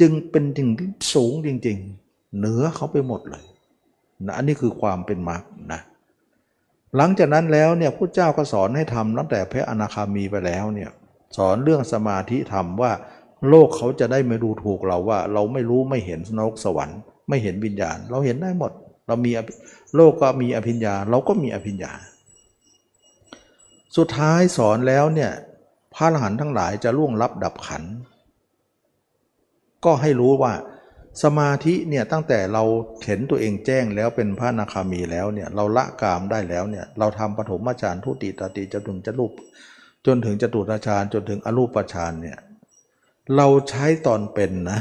จึงเป็นสิ่งที่สูงจริง ๆ เหนือเขาไปหมดเลยนะอันนี้คือความเป็นมรรคนะหลังจากนั้นแล้วเนี่ยพระเจ้าก็สอนให้ทำตั้งแต่พระอนาคามีไปแล้วเนี่ยสอนเรื่องสมาธิธรรมว่า โลกเขาจะได้ไม่ดูถูกเราว่า เราไม่รู้ไม่เห็นนรกสวรรค์ ไม่เห็นวิญญาณ เราเห็นได้หมด เรามีโลกก็มีอภิญญา เราก็มีอภิญญา สุดท้ายสอนแล้วเนี่ยพระอรหันต์ทั้งหลายจะล่วงลับดับขัน ก็ให้รู้ว่าสมาธิเนี่ยตั้งแต่เราเห็นตัวเองแจ้งแล้วเป็นพระนาคามีแล้วเนี่ยเราละกามได้แล้วเนี่ยเราทำปฐมฌานทุติตติจนถึงจะรูปจนถึงจตุตฌานจนถึงอรูปฌานเนี่ย เราใช้ตอนเป็นนะ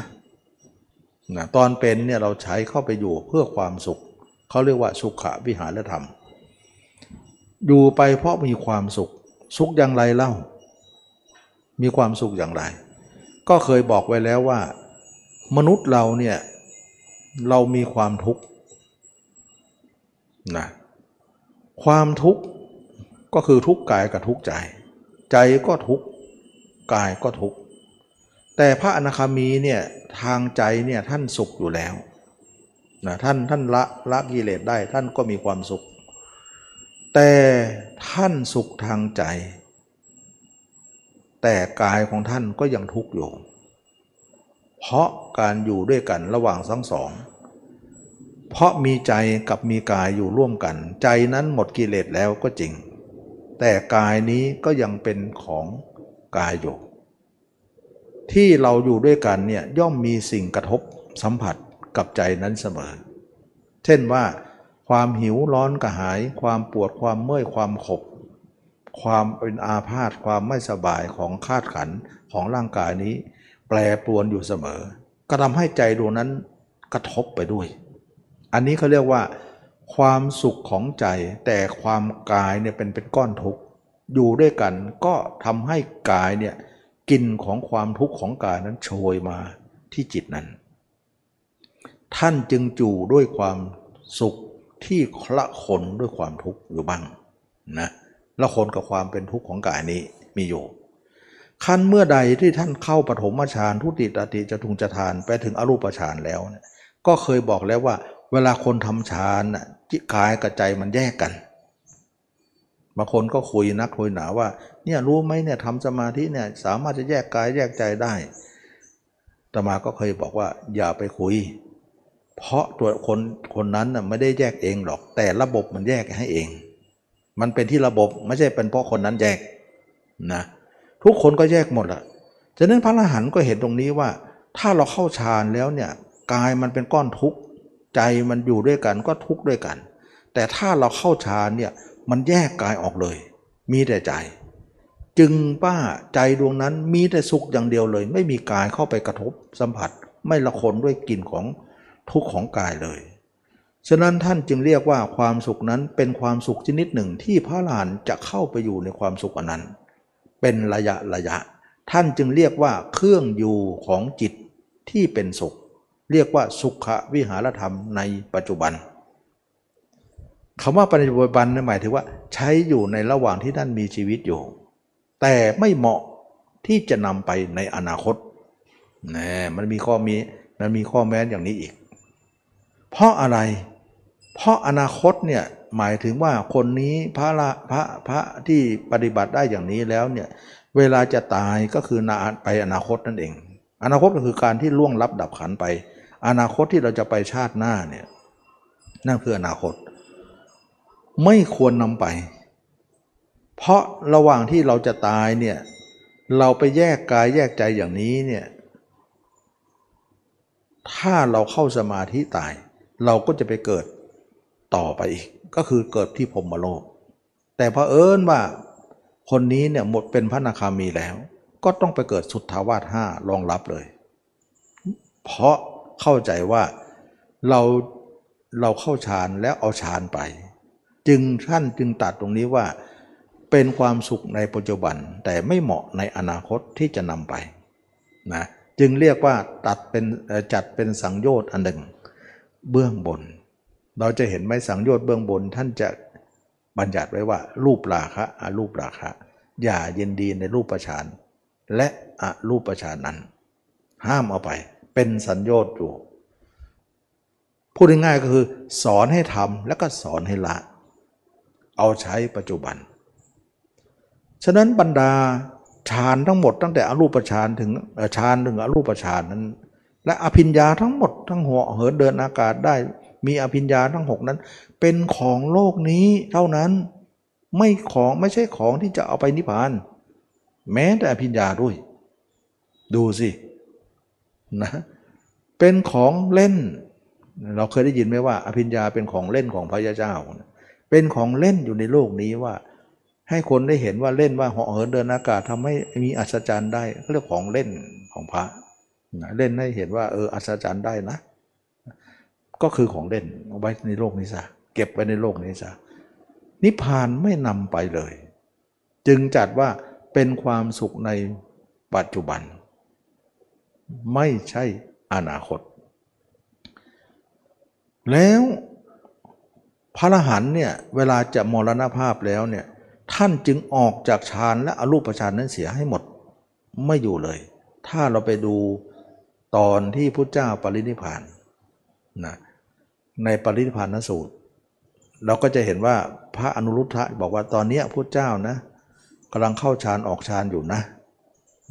นะตอนเป็นเนี่ยเราใช้เข้าไปอยู่เพื่อความสุข เขาเรียกว่าสุขวิหารธรรม อยู่ไปเพราะมีความสุข สุขอย่างไรเล่า มีความสุขอย่างไร ก็เคยบอกไว้แล้วว่า มนุษย์เราเนี่ยเรามีความทุกข์นะความทุกข์ก็คือทุกข์กายกับทุกข์ใจ ใจก็ทุกข์กายก็ทุกข์ แต่พระอนาคามีเนี่ยทางใจเนี่ยท่านสุขอยู่แล้วนะท่านท่านละละกิเลสได้ท่านก็มีความสุข แต่ท่านสุขทางใจ แต่กายของท่านก็ยังทุกข์อยู่ เพราะการอยู่ด้วยกันระหว่างทั้งสอง เพราะมีใจกับมีกายอยู่ร่วมกัน ใจนั้นหมดกิเลสแล้วก็จริง แต่กายนี้ก็ยังเป็นของกายอยู่ ที่เราอยู่ด้วยกันเนี่ยย่อมมีสิ่งกระทบสัมผัสกับใจนั้นเสมอ เช่นว่า ความหิวร้อนกระหาย ความปวดความเมื่อยความขบ ความเป็นอาพาธความไม่สบายของคาดขันของร่างกายนี้ แปรปรวนอยู่เสมอ ก็ทำให้ใจดวงนั้นกระทบไปด้วย อันนี้เขาเรียกว่า ความสุขของใจแต่ความกายเนี่ยเป็นเป็นก้อนทุกข์อยู่ด้วยกันก็ทำให้กายเนี่ย กลิ่นของความทุกข์ของกายนั้นโชยมาที่จิตนั้น ท่านจึงจู่ด้วยความสุขที่ละคนด้วยความทุกข์อยู่บ้างนะละคนกับความเป็นทุกข์ของกายนี้มีอยู่ขั้นเมื่อใดที่ท่านเข้าปฐมฌานทุติตติจตุงจทานไปถึงอรูปฌานแล้วเนี่ยก็เคยบอกแล้วว่า เวลาคนทำฌานน่ะจิตกายกับใจมันแยกกันบางคนก็คุยนักคุยหนาว่า เนี่ยรู้ไหมเนี่ยทำสมาธิเนี่ยสามารถจะแยกกายแยกใจได้ตมาก็เคยบอกว่าอย่าไปคุย เพราะตัวคนคนนั้นน่ะไม่ได้แยกเองหรอก แต่ระบบมันแยกให้เอง มันเป็นที่ระบบไม่ใช่เป็นเพราะคนนั้นแยกนะทุกคนก็แยกหมดละฉะนั้นพระอรหันต์ก็เห็นตรงนี้ว่า ถ้าเราเข้าฌานแล้วเนี่ยกายมันเป็นก้อนทุกข์ใจมันอยู่ด้วยกันก็ทุกข์ด้วยกัน แต่ถ้าเราเข้าฌานเนี่ยมันแยกกายออกเลย มีแต่ใจ จึงป้าใจดวงนั้นมีแต่สุขอย่างเดียวเลย ไม่มีกายเข้าไปกระทบสัมผัส ไม่ละคนด้วยกลิ่นของทุกข์ของกายเลย ฉะนั้นท่านจึงเรียกว่าความสุขนั้นเป็นความสุขชนิดหนึ่งที่พระหลานจะเข้าไปอยู่ในความสุขอันนั้น เป็นระยะระยะ ท่านจึงเรียกว่าเครื่องอยู่ของจิตที่เป็นสุข เรียกว่าสุขวิหารธรรมในปัจจุบันคำว่าปัจจุบันนั้นหมายถึงว่า ใช้อยู่ในระหว่างที่ท่านมีชีวิตอยู่ แต่ไม่เหมาะที่จะนำไปในอนาคตนะมันมีข้อมีมันมีข้อแม้อย่างนี้อีก เพราะอะไร เพราะอนาคตเนี่ยหมายถึงว่าคนนี้พระละพระพระที่ปฏิบัติได้อย่างนี้แล้วเนี่ยเวลาจะตายก็คือนาไปอนาคตนั่นเอง อนาคตก็คือการที่ล่วงลับดับขันไป อนาคตที่เราจะไปชาติหน้าเนี่ยนั่นคืออนาคต ไม่ควรนำไป เพราะระหว่างที่เราจะตายเนี่ยเราไปแยกกายแยกใจอย่างนี้เนี่ยถ้าเราเข้าสมาธิตาย เราก็จะไปเกิดต่อไปอีก ก็คือเกิดที่พรมโลก แต่พอเอิญว่าคนนี้เนี่ยหมดเป็นพระนาคามีแล้ว ก็ต้องไปเกิดสุทธาวาสห้ารองรับเลย เพราะเข้าใจว่าเราเราเข้าฌานแล้วเอาฌานไป จึงท่านจึงตัดตรงนี้ว่า เป็นความสุขในปัจจุบันแต่ไม่เหมาะในอนาคตที่จะนำไปนะจึงเรียกว่าตัดเป็นจัดเป็นสังโยชน์อันหนึ่ง เบื้องบน เราจะเห็นไหมสังโยชน์เบื้องบน ท่านจะบัญญัติไว้ว่า รูปราคะอารูปราคะ อย่ายินดีในรูปประชานและอรูปประชานนั้น ห้ามเอาไป เป็นสัญโยชน์อยู่พูดง่ายๆก็คือ สอนให้ทำแล้วก็สอนให้ละ เอาใช้ปัจจุบัน ฉะนั้นบรรดาฌานทั้งหมดตั้งแต่อรูปฌานถึงฌานถึงอรูปฌานนั้น และอภิญญาทั้งหมดทั้งหัวเหินเดินอากาศได้ มีอภิญญาทั้งหกนั้น เป็นของโลกนี้เท่านั้นไม่ของไม่ใช่ของที่จะเอาไปนิพพาน แม้แต่อภิญญาด้วย ดูสินะเป็นของเล่น เราเคยได้ยินไหมว่า อภิญญาเป็นของเล่นของพระยาเจ้า เป็นของเล่นอยู่ในโลกนี้ว่า ให้คนได้เห็นว่าเล่นว่าเหาะเหินเดินอากาศทำให้มีอัศจรรย์ได้เรียกของเล่นของพระเล่นให้เห็นว่าเอออัศจรรย์ได้นะ ก็คือของเล่นเอาไว้ในโลกนี้ซะเก็บไว้ในโลกนี้ซะนิพพานไม่นำไปเลย จึงจัดว่าเป็นความสุขในปัจจุบัน ไม่ใช่อนาคต แล้วพระอรหันต์เนี่ยเวลาจะมรณภาพแล้วเนี่ย ท่านจึงออกจากฌานและอรูปฌานนั้นเสียให้หมดไม่อยู่เลย ถ้าเราไปดูตอนที่พุทธเจ้าปรินิพานนะในปรินิพานนสูตร เราก็จะเห็นว่าพระอนุรุทธะบอกว่าตอนนี้พุทธเจ้านะกำลังเข้าฌานออกฌานอยู่นะ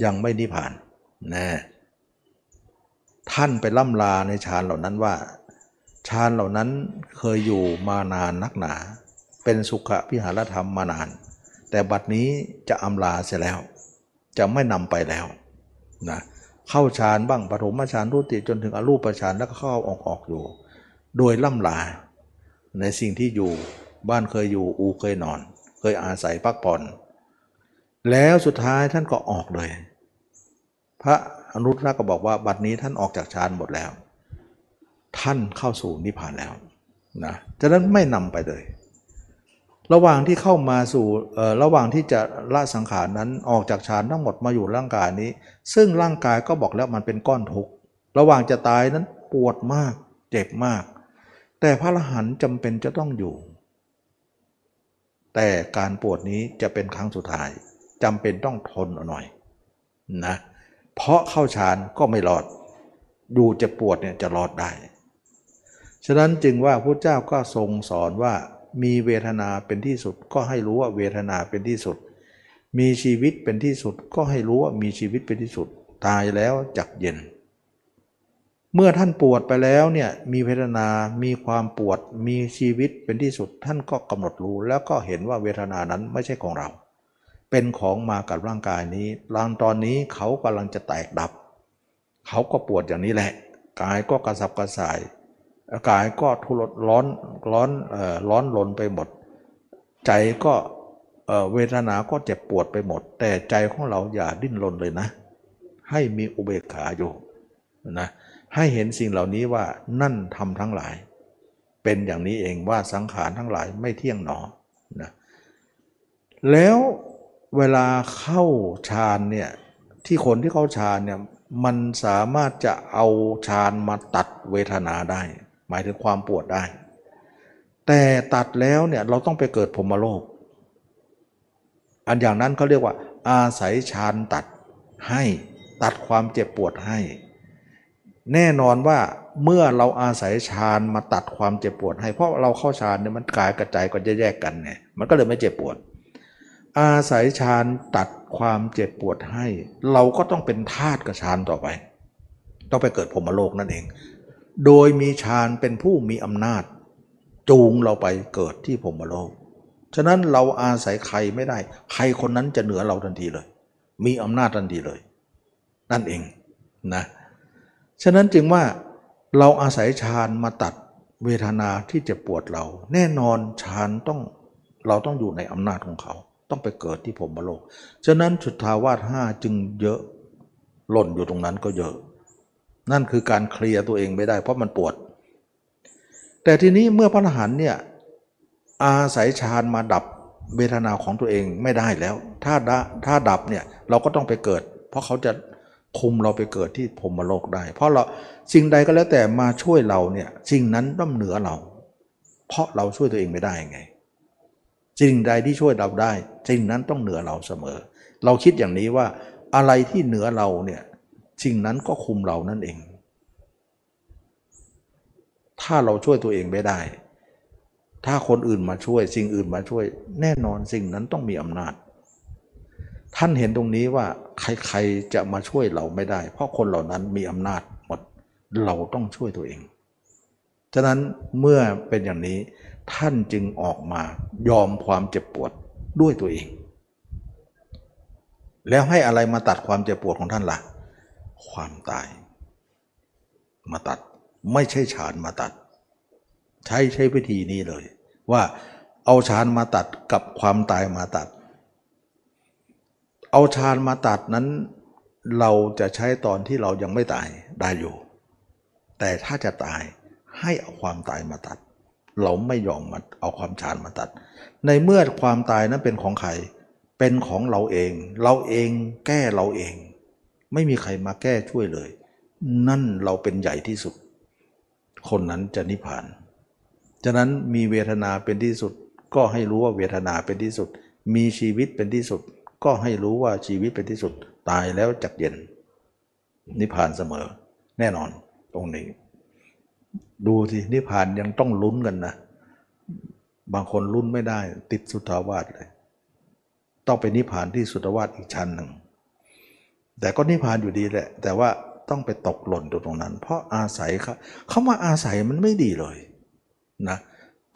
ยังไม่นิพพานนะท่านไปล่ำลาในฌานเหล่านั้นว่าฌานเหล่านั้นเคยอยู่มานานนักหนา เป็นสุขพิหารธรรมมานาน แต่บัดนี้จะอำลาเสียแล้ว จะไม่นำไปแล้วนะเข้าฌานบ้างปฐมฌานทุติจนถึงอรูปฌานแล้วก็เข้าออกออกอยู่ โดยล่ำลา ในสิ่งที่อยู่บ้านเคยอยู่อูเคยนอน เคยอาศัยพักผ่อน แล้วสุดท้ายท่านก็ออกเลย พระอนุตตรก็บอกว่าบัดนี้ท่านออกจากฌานหมดแล้ว ท่านเข้าสู่นิพพานแล้วนะฉะนั้นไม่นำไปเลย ระหว่างที่เข้ามาสู่ระหว่างที่จะละสังขารนั้นออกจากฌานทั้งหมดมาอยู่ร่างกายนี้ ซึ่งร่างกายก็บอกแล้วมันเป็นก้อนทุกข์ระหว่างจะตายนั้นปวดมาก เจ็บมาก แต่พระอรหันต์จำเป็นจะต้องอยู่ แต่การปวดนี้จะเป็นครั้งสุดท้ายจำเป็นต้องทนหน่อยนะเพราะเข้าฌานก็ไม่รอดอยู่เจ็บปวดเนี่ยจะรอดได้ ฉะนั้นจึงว่าพระเจ้าก็ทรงสอนว่า มีเวทนาเป็นที่สุด ก็ให้รู้ว่าเวทนาเป็นที่สุด มีชีวิตเป็นที่สุด ก็ให้รู้ว่ามีชีวิตเป็นที่สุด ตายแล้วจักเย็น เมื่อท่านปวดไปแล้วเนี่ยมีเวทนามีความปวด มีชีวิตเป็นที่สุด ท่านก็กำหนดรู้แล้วก็เห็นว่าเวทนานั้นไม่ใช่ของเรา เป็นของมากับร่างกายนี้ร่างตอนนี้เขากำลังจะแตกดับ เขาก็ปวดอย่างนี้แหละ กายก็กระสับกระส่าย กายก็ทุรนร้อนร้อนร้อนรนไปหมด ใจก็เอ่อเวทนาก็เจ็บปวดไปหมด แต่ใจของเราอย่าดิ้นรนเลยนะ ให้มีอุเบกขาอยู่นะให้เห็นสิ่งเหล่านี้ว่านั่นทำทั้งหลาย เป็นอย่างนี้เองว่าสังขารทั้งหลายไม่เที่ยงหนอนะแล้วเวลาเข้าฌานเนี่ยที่คนที่เข้าฌานเนี่ยมันสามารถจะเอาฌานมาตัดเวทนาได้ หมายถึงความปวดได้ แต่ตัดแล้วเนี่ยเราต้องไปเกิดพรมโลก อันอย่างนั้นเขาเรียกว่า อาศัยฌานตัดให้ตัดความเจ็บปวดให้ แน่นอนว่าเมื่อเราอาศัยฌานมาตัดความเจ็บปวดให้ เพราะเราเข้าฌานเนี่ยมันกายกระจายก็จะแยกกันไงมันก็เลยไม่เจ็บปวด อาศัยฌานตัดความเจ็บปวดให้ เราก็ต้องเป็นทาสกับฌานต่อไป ต้องไปเกิดพรมโลกนั่นเอง โดยมีฌานเป็นผู้มีอำนาจ จูงเราไปเกิดที่พรมโลก ฉะนั้นเราอาศัยใครไม่ได้ ใครคนนั้นจะเหนือเราทันทีเลย มีอำนาจทันทีเลย นั่นเองนะ ฉะนั้นจึงว่าเราอาศัยฌานมาตัดเวทนาที่เจ็บปวดเรา แน่นอนฌานต้องเราต้องอยู่ในอำนาจของเขา ต้องไปเกิดที่พรมโลก ฉะนั้นสุทธาวาสห้าจึงเยอะหล่นอยู่ตรงนั้นก็เยอะ นั่นคือการเคลียร์ตัวเองไม่ได้ เพราะมันปวด แต่ทีนี้เมื่อพระอรหันต์เนี่ยอาศัยฌานมาดับเวทนาของตัวเองไม่ได้แล้ว ถ้าดถ้าดับเนี่ยเราก็ต้องไปเกิด เพราะเขาจะคุมเราไปเกิดที่พรมโลกได้ เพราะเราสิ่งใดก็แล้วแต่มาช่วยเราเนี่ยสิ่งนั้นต้องเหนือเรา เพราะเราช่วยตัวเองไม่ได้ไงสิ่งใดที่ช่วยเราได้สิ่งนั้นต้องเหนือเราเสมอ เราคิดอย่างนี้ว่าอะไรที่เหนือเราเนี่ย สิ่งนั้นก็คุมเรานั่นเอง ถ้าเราช่วยตัวเองไม่ได้ ถ้าคนอื่นมาช่วย สิ่งอื่นมาช่วย แน่นอนสิ่งนั้นต้องมีอำนาจ ท่านเห็นตรงนี้ว่าใครๆจะมาช่วยเราไม่ได้ เพราะคนเหล่านั้นมีอำนาจหมด เราต้องช่วยตัวเอง ฉะนั้นเมื่อเป็นอย่างนี้ท่านจึงออกมายอมความเจ็บปวดด้วยตัวเอง แล้วให้อะไรมาตัดความเจ็บปวดของท่านละ่ะ ความตาย มาตัดไม่ใช่ฌานมาตัด ใช้ใช้วิธีนี้เลย ว่าเอาฌานมาตัดกับความตายมาตัด เอาฌานมาตัดนั้น เราจะใช้ตอนที่เรายังไม่ตายได้อยู่ แต่ถ้าจะตายให้เอาความตายมาตัด เราไม่ยอมมาเอาความฌานมาตัด ในเมื่อความตายนั้นเป็นของใครเป็นของเราเอง เราเองแก้เราเอง ไม่มีใครมาแก้ช่วยเลย นั่นเราเป็นใหญ่ที่สุด คนนั้นจะนิพพาน ฉะนั้นมีเวทนาเป็นที่สุด ก็ให้รู้ว่าเวทนาเป็นที่สุด มีชีวิตเป็นที่สุด ก็ให้รู้ว่าชีวิตเป็นที่สุด ตายแล้วจักเย็น นิพพานเสมอ แน่นอนตรงนี้ ดูสินิพพานยังต้องลุ้นกันนะ บางคนลุ้นไม่ได้ ติดสุทธาวาสเลย ต้องไปนิพพานที่สุทธาวาสอีกชั้นหนึ่ง แต่ก็นิพพานอยู่ดีแหละ แต่ว่าต้องไปตกหล่นตรงนั้น เพราะอาศัยเขาเขามาอาศัยมันไม่ดีเลยนะ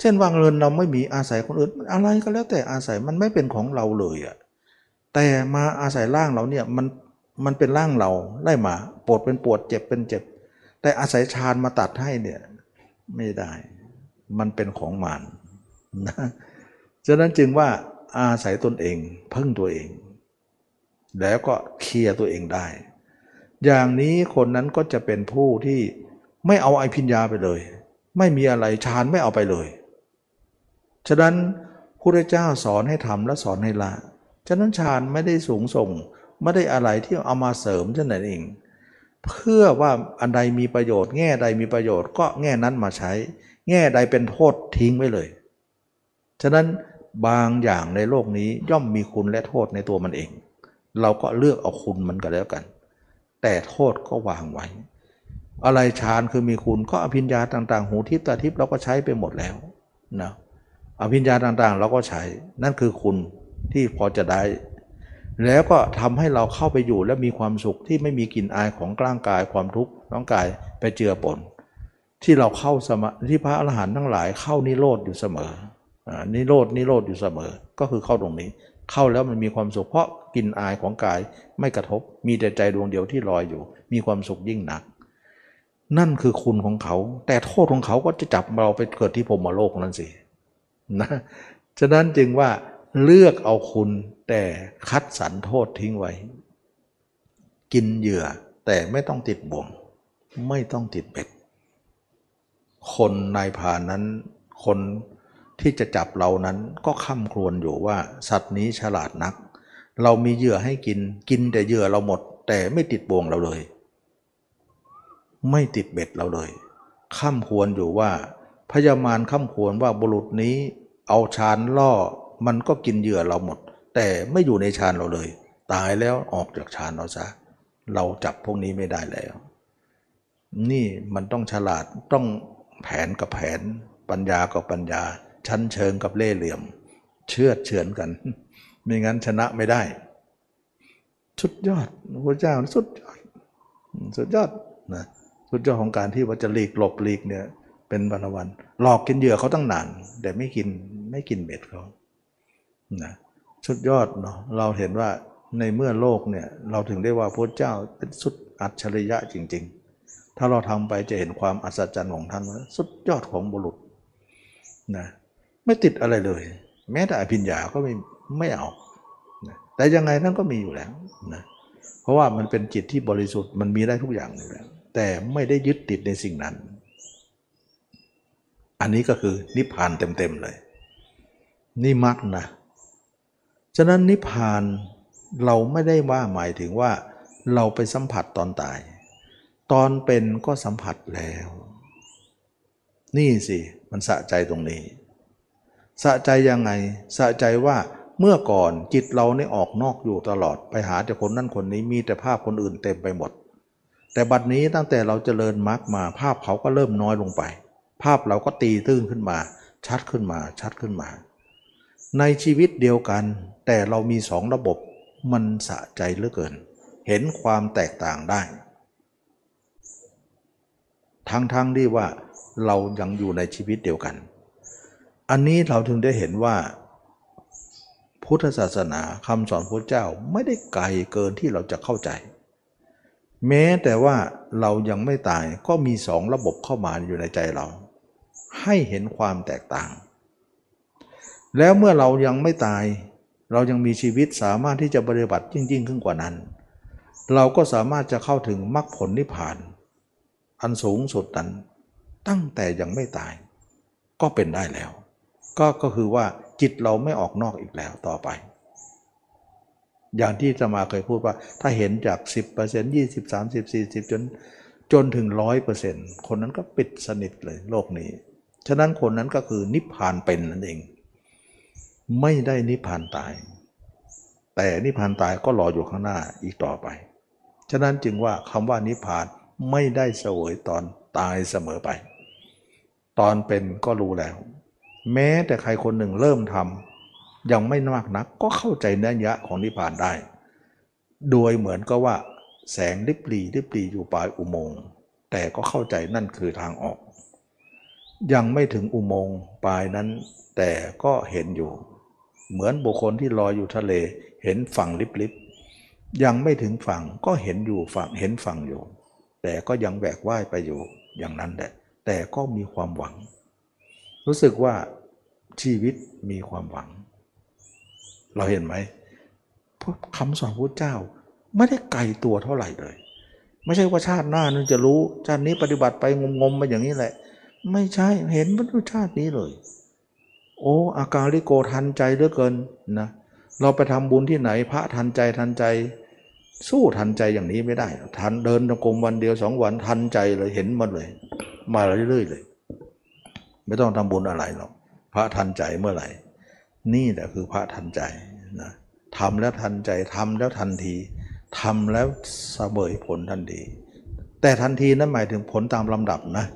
เช่นว่าเงินเราไม่มีอาศัยคนอื่นอะไรก็แล้วแต่อาศัยมันไม่เป็นของเราเลยอะแต่มาอาศัยร่างเราเนี่ยมันมันเป็นร่างเราได้มาปวดเป็นปวดเจ็บเป็นเจ็บ แต่อาศัยฌานมาตัดให้เนี่ยไม่ได้มันเป็นของมารนะฉะนั้นจึงว่าอาศัยตนเองพึ่งตัวเอง แล้วก็ ลียร์ตัวเองได้ อย่างนี้คนนั้นก็จะเป็นผู้ที่ไม่เอาไอพิญญาไปเลย ไม่มีอะไรฌานไม่เอาไปเลย ฉะนั้นพระเจ้าสอนให้ทำและสอนให้ละ ฉะนั้นฌานไม่ได้สูงส่ง ไม่ได้อะไรที่เอามาเสริมเท่านั้นเอง เพื่อว่าอันใดมีประโยชน์ แง่ใดมีประโยชน์ก็แง่นั้นมาใช้ แง่ใดเป็นโทษทิ้งไว้เลย ฉะนั้นบางอย่างในโลกนี้ย่อมมีคุณและโทษในตัวมันเอง เราก็เลือกเอาคุณมันก็แล้วกัน แต่โทษก็วางไว้ อะไรฌานคือมีคุณก็อภิญญาต่าง ๆ หูทิพตาทิพเราก็ใช้ไปหมดแล้วนะอภิญญาต่างๆ เราก็ใช้นั่นคือคุณที่พอจะได้ แล้วก็ทำให้เราเข้าไปอยู่และมีความสุขที่ไม่มีกลิ่นอายของร่างกายความทุกข์ร่างกายไปเจือปนที่เราเข้าสมาที่พระอรหันต์ทั้งหลายเข้านิโรธอยู่เสมอนิโรดนิโรธอยู่เสมอ ก็คือเข้าตรงนี้ เข้าแล้วมันมีความสุขเพราะกลิ่นอายของกายไม่กระทบ มีแต่ใจดวงเดียวที่ลอยอยู่ มีความสุขยิ่งหนัก นั่นคือคุณของเขา แต่โทษของเขาก็จะจับเราไปเกิดที่พรมโลกนั่นสินะฉะนั้นจึงว่าเลือกเอาคุณแต่คัดสรรโทษทิ้งไว้ กินเหยื่อแต่ไม่ต้องติดบ่วง ไม่ต้องติดเบ็ด คนนายพานนั้น คน ที่จะจับเรานั้นก็ค้ำครวญอยู่ว่าสัตว์นี้ฉลาดนัก เรามีเหยื่อให้กินกินแต่เหยื่อเราหมด แต่ไม่ติดบ่วงเราเลย ไม่ติดเบ็ดเราเลยค้ำควรอยู่ว่าพญามารค้ำควรว่าบุรุษนี้ เอาชานล่อมันก็กินเหยื่อเราหมด แต่ไม่อยู่ในชานเราเลย ตายแล้วออกจากชานเราซะเราจับพวกนี้ไม่ได้แล้ว นี่มันต้องฉลาดต้องแผนกับแผนปัญญากับปัญญา ชั้นเชิงกับเล่เหลี่ยม เชื่อเฉือนกัน ไม่งั้นชนะไม่ได้ สุดยอดพระเจ้าสุดยอดสุดยอดนะสุดยอดของการที่ว่าจะหลีกหลบหลีกเนี่ยเป็นวันวัน หลอกกินเหยื่อเขาตั้งนาน แต่ไม่กินไม่กินเบ็ดเขานะสุดยอดเนาะเราเห็นว่าในเมื่อโลกเนี่ยเราถึงได้ว่าพระเจ้าเป็นสุดอัจฉริยะจริง ๆ ถ้าเราทำไปจะเห็นความอัศจรรย์ของท่านว่าสุดยอดของบุรุษนะ ไม่ติดอะไรเลย แม้แต่อภิญญาก็ไม่ไม่เอา แต่ยังไงนั่นก็มีอยู่แล้วนะเพราะว่ามันเป็นจิตที่บริสุทธิ์มันมีได้ทุกอย่างอยู่แล้ว แต่ไม่ได้ยึดติดในสิ่งนั้น อันนี้ก็คือนิพพานเต็มๆเลย นี่มักนะฉะนั้นนิพพานเราไม่ได้ว่าหมายถึงว่าเราไปสัมผัสตอนตาย ตอนเป็นก็สัมผัสแล้ว นี่สิ มันสะใจตรงนี้ สะใจยังไงสะใจว่าเมื่อก่อนจิตเราเนี่ออกนอกอยู่ตลอดไปหาแต่คนนั้นคนนี้มีแต่ภาพคนอื่นเต็มไปหมด แต่บัดนี้ตั้งแต่เราจเจริญมรรคมาภาพเขาก็เริ่มน้อยลงไป ภาพเราก็ตีตื้นขึ้นมา ชัดขึ้นมาชัดขึ้นมา ในชีวิตเดียวกัน แต่เรามีสองระบบมันสะใจเหลือเกิน เห็นความแตกต่างได้ ทั้งๆทที่ว่าเรายังอยู่ในชีวิตเดียวกัน อันนี้เราถึงได้เห็นว่า พุทธศาสนาคำสอนพระเจ้าไม่ได้ไกลเกินที่เราจะเข้าใจ แม้แต่ว่าเรายังไม่ตายก็มีสองระบบเข้ามาอยู่ในใจเรา ให้เห็นความแตกต่าง แล้วเมื่อเรายังไม่ตาย เรายังมีชีวิตสามารถที่จะปฏิบัติยิ่งขึ้นกว่านั้น เราก็สามารถจะเข้าถึงมรรคผลนิพพาน อันสูงสุดนั้นตั้งแต่ยังไม่ตายก็เป็นได้แล้ว ก็ก็คือว่าจิตเราไม่ออกนอกอีกแล้วต่อไป อย่างที่จะมาเคยพูดว่า ถ้าเห็นจาก 10% 20 30 40 จนจนถึง 100%คนนั้นก็ปิดสนิทเลยโลกนี้ ฉะนั้นคนนั้นก็คือนิพพานเป็นนั่นเอง ไม่ได้นิพพานตาย แต่นิพพานตายก็รออยู่ข้างหน้าอีกต่อไป ฉะนั้นจึงว่าคำว่านิพพานไม่ได้เสวยตอนตายเสมอไป ตอนเป็นก็รู้แล้ว แม้แต่ใครคนหนึ่งเริ่มทำยังไม่มากนัก ก็เข้าใจเนื้อยะของนิพพานได้ โดยเหมือนก็ว่า แสงริบหลีริบหลีอยู่ปลายอุโมงค์แต่ก็เข้าใจนั่นคือทางออก ยังไม่ถึงอุโมงค์ปลายนั้น แต่ก็เห็นอยู่ เหมือนบุคคลที่ลอยอยู่ทะเล เห็นฝั่งลิบลิบยังไม่ถึงฝั่งก็เห็นอยู่ฝั่งเห็นฝั่งอยู่ แต่ก็ยังแบกว่ายไปอยู่อย่างนั้นแหละแต่ก็มีความหวัง รู้สึกว่าชีวิตมีความหวัง เราเห็นไหมพราะคำสอนพระเจ้าไม่ได้ไกลตัวเท่าไหร่เลย ไม่ใช่ว่าชาติหน้านึงจะรู้ชาตินี้ปฏิบัติไปงมๆมาอย่างนี้แหละ ไม่ใช่เห็นมันชาตินี้เลย โอ้อาการลิโกทันใจเหลือเกินนะเราไปทำบุญที่ไหนพระทันใจทันใจ สู้ทันใจอย่างนี้ไม่ได้ ทันเดินจงกรมวันเดียวสองวันทันใจเลยเห็นหมดเลย มาเรื่อยๆเลย ไม่ต้องทำบุญอะไรหรอกพระทันใจเมื่อไหร่ นี่แหละคือพระทันใจนะทำแล้วทันใจทำแล้วทันทีทำแล้วเสมอผลทันที แต่ทันทีนั้นหมายถึงผลตามลำดับนะ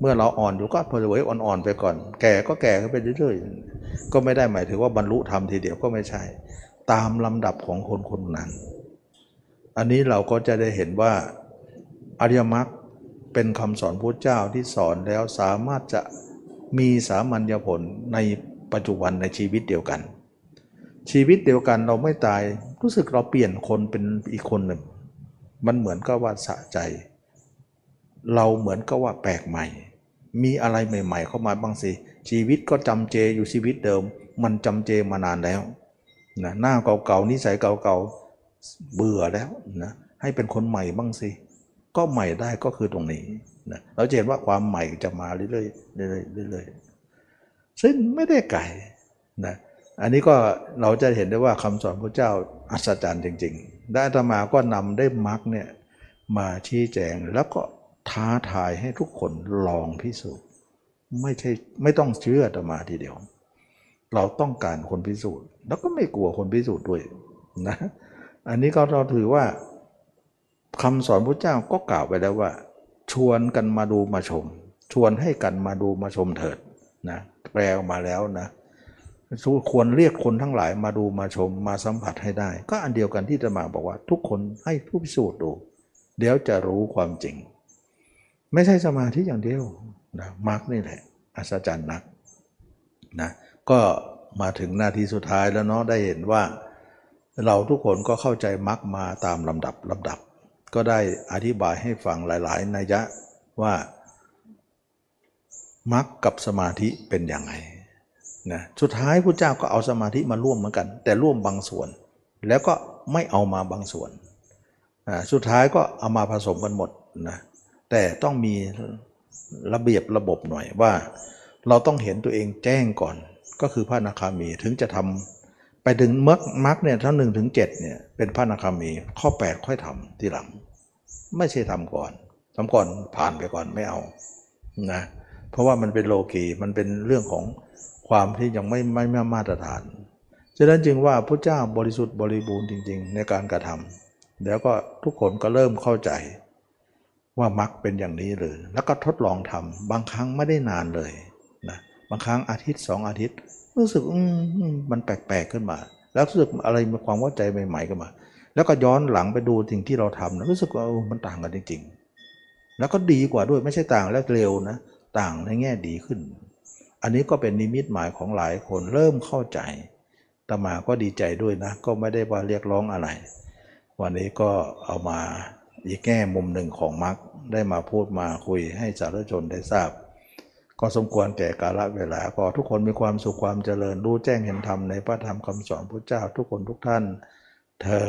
เมื่อเราอ่อนอยู่ก็เผยอ่อนๆไปก่อน แก่ก็แก่ขึ้นไปเรื่อยๆ ก็ไม่ได้หมายถึงว่าบรรลุธรรมทีเดียวก็ไม่ใช่ ตามลำดับของคนคนนั้น อันนี้เราก็จะได้เห็นว่าอริยมรรคเป็นคำสอนพระเจ้าที่สอนแล้วสามารถจะ มีสามัญญผลในปัจจุบันในชีวิตเดียวกัน ชีวิตเดียวกันเราไม่ตายรู้สึกเราเปลี่ยนคนเป็นอีกคนหนึ่ง มันเหมือนกับว่าสะใจ เราเหมือนกับว่าแปลกใหม่ มีอะไรใหม่ ๆ เข้ามาบ้างสิชีวิตก็จำเจอยู่ชีวิตเดิม มันจำเจมานานแล้วนะหน้าเก่าๆนิสัยเก่าๆเบื่อแล้วนะให้เป็นคนใหม่บ้างสิก็ใหม่ได้ก็คือตรงนี้ นะเราจะเห็นว่าความใหม่จะมาเรื่อยๆเรื่อยๆเรื่อยๆซึ่งไม่ได้ไกลนะอันนี้ก็เราจะเห็นได้ว่าคำสอนพระเจ้าอัศจรรย์จริง ๆ ได้อาตมาก็นำได้มรรคเนี่ยมาชี้แจงแล้วก็ท้าทายให้ทุกคนลองพิสูจน์ไม่ใช่ไม่ต้องเชื่ออาตมาทีเดียว เราต้องการคนพิสูจน์ แล้วก็ไม่กลัวคนพิสูจน์ด้วยนะอันนี้ก็เราถือว่าคำสอนพระเจ้าก็กล่าวไปแล้วว่า ชวนกันมาดูมาชม ชวนให้กันมาดูมาชมเถิดนะแปลออกมาแล้วนะควรเรียกคนทั้งหลายมาดูมาชมมาสัมผัสให้ได้ ก็อันเดียวกันที่จะมาบอกว่า ทุกคนให้ผู้พิสูจน์ดู เดี๋ยวจะรู้ความจริง ไม่ใช่สมาธิอย่างเดียวนะมรรคนี่แหละอัศจรรย์นักนะก็มาถึงนาทีสุดท้ายแล้วเนาะได้เห็นว่า เราทุกคนก็เข้าใจมรรคมาตามลำดับลำดับ ก็ได้อธิบายให้ฟังหลายๆ นัยยะว่ามรรคกับสมาธิเป็นอย่างไรนะสุดท้ายพระเจ้าก็เอาสมาธิมาร่วมเหมือนกัน แต่ร่วมบางส่วน แล้วก็ไม่เอามาบางส่วนสุดท้ายก็เอามาผสมกันหมดนะแต่ต้องมีระเบียบระบบหน่อยว่า เราต้องเห็นตัวเองแจ้งก่อน ก็คือพระนาคามีถึงจะทำ ไปถึงมรรคมรรคเนี่ยทั้งหนึ่งถึงเจ็ดเนี่ยเป็นพระนาคามี ข้อ 8 ค่อยทำทีหลัง ไม่ใช่ทำก่อนทำก่อนผ่านไปก่อนไม่เอานะเพราะว่ามันเป็นโลกีมันเป็นเรื่องของความที่ยังไม่ไม่ไม่มาตรฐานฉะนั้นจึงว่าพระเจ้าบริสุทธิ์บริบูรณ์จริง ๆ ในการกระทำแล้วก็ทุกคนก็เริ่มเข้าใจว่ามักเป็นอย่างนี้เลยแล้วก็ทดลองทำบางครั้งไม่ได้นานเลยนะบางครั้งอาทิตย์สองอาทิตย์ รู้สึกมันแปลกๆขึ้นมา แล้วรู้สึกอะไรมีความเข้าใจใหม่ๆขึ้นมา แล้วก็ย้อนหลังไปดูสิ่งที่เราทำนะรู้สึกว่ามันต่างกันจริง ๆ แล้วก็ดีกว่าด้วยไม่ใช่ต่างแล้วเร็วนะ ต่างในแง่ดีขึ้น อันนี้ก็เป็นนิมิตหมายของหลายคนเริ่มเข้าใจตมาก็ดีใจด้วยนะ ก็ไม่ได้ว่าเรียกร้องอะไร วันนี้ก็เอามาอีกแง่มุมหนึ่งของมรรคได้มาพูดมาคุยให้สาธุชนได้ทราบ ก็สมควรแก่กาลเวลาก็ทุกคนมีความสุขความเจริญรู้แจ้งเห็นธรรมในพระธรรมคำสอนพระเจ้าทุกคนทุกท่านเธอ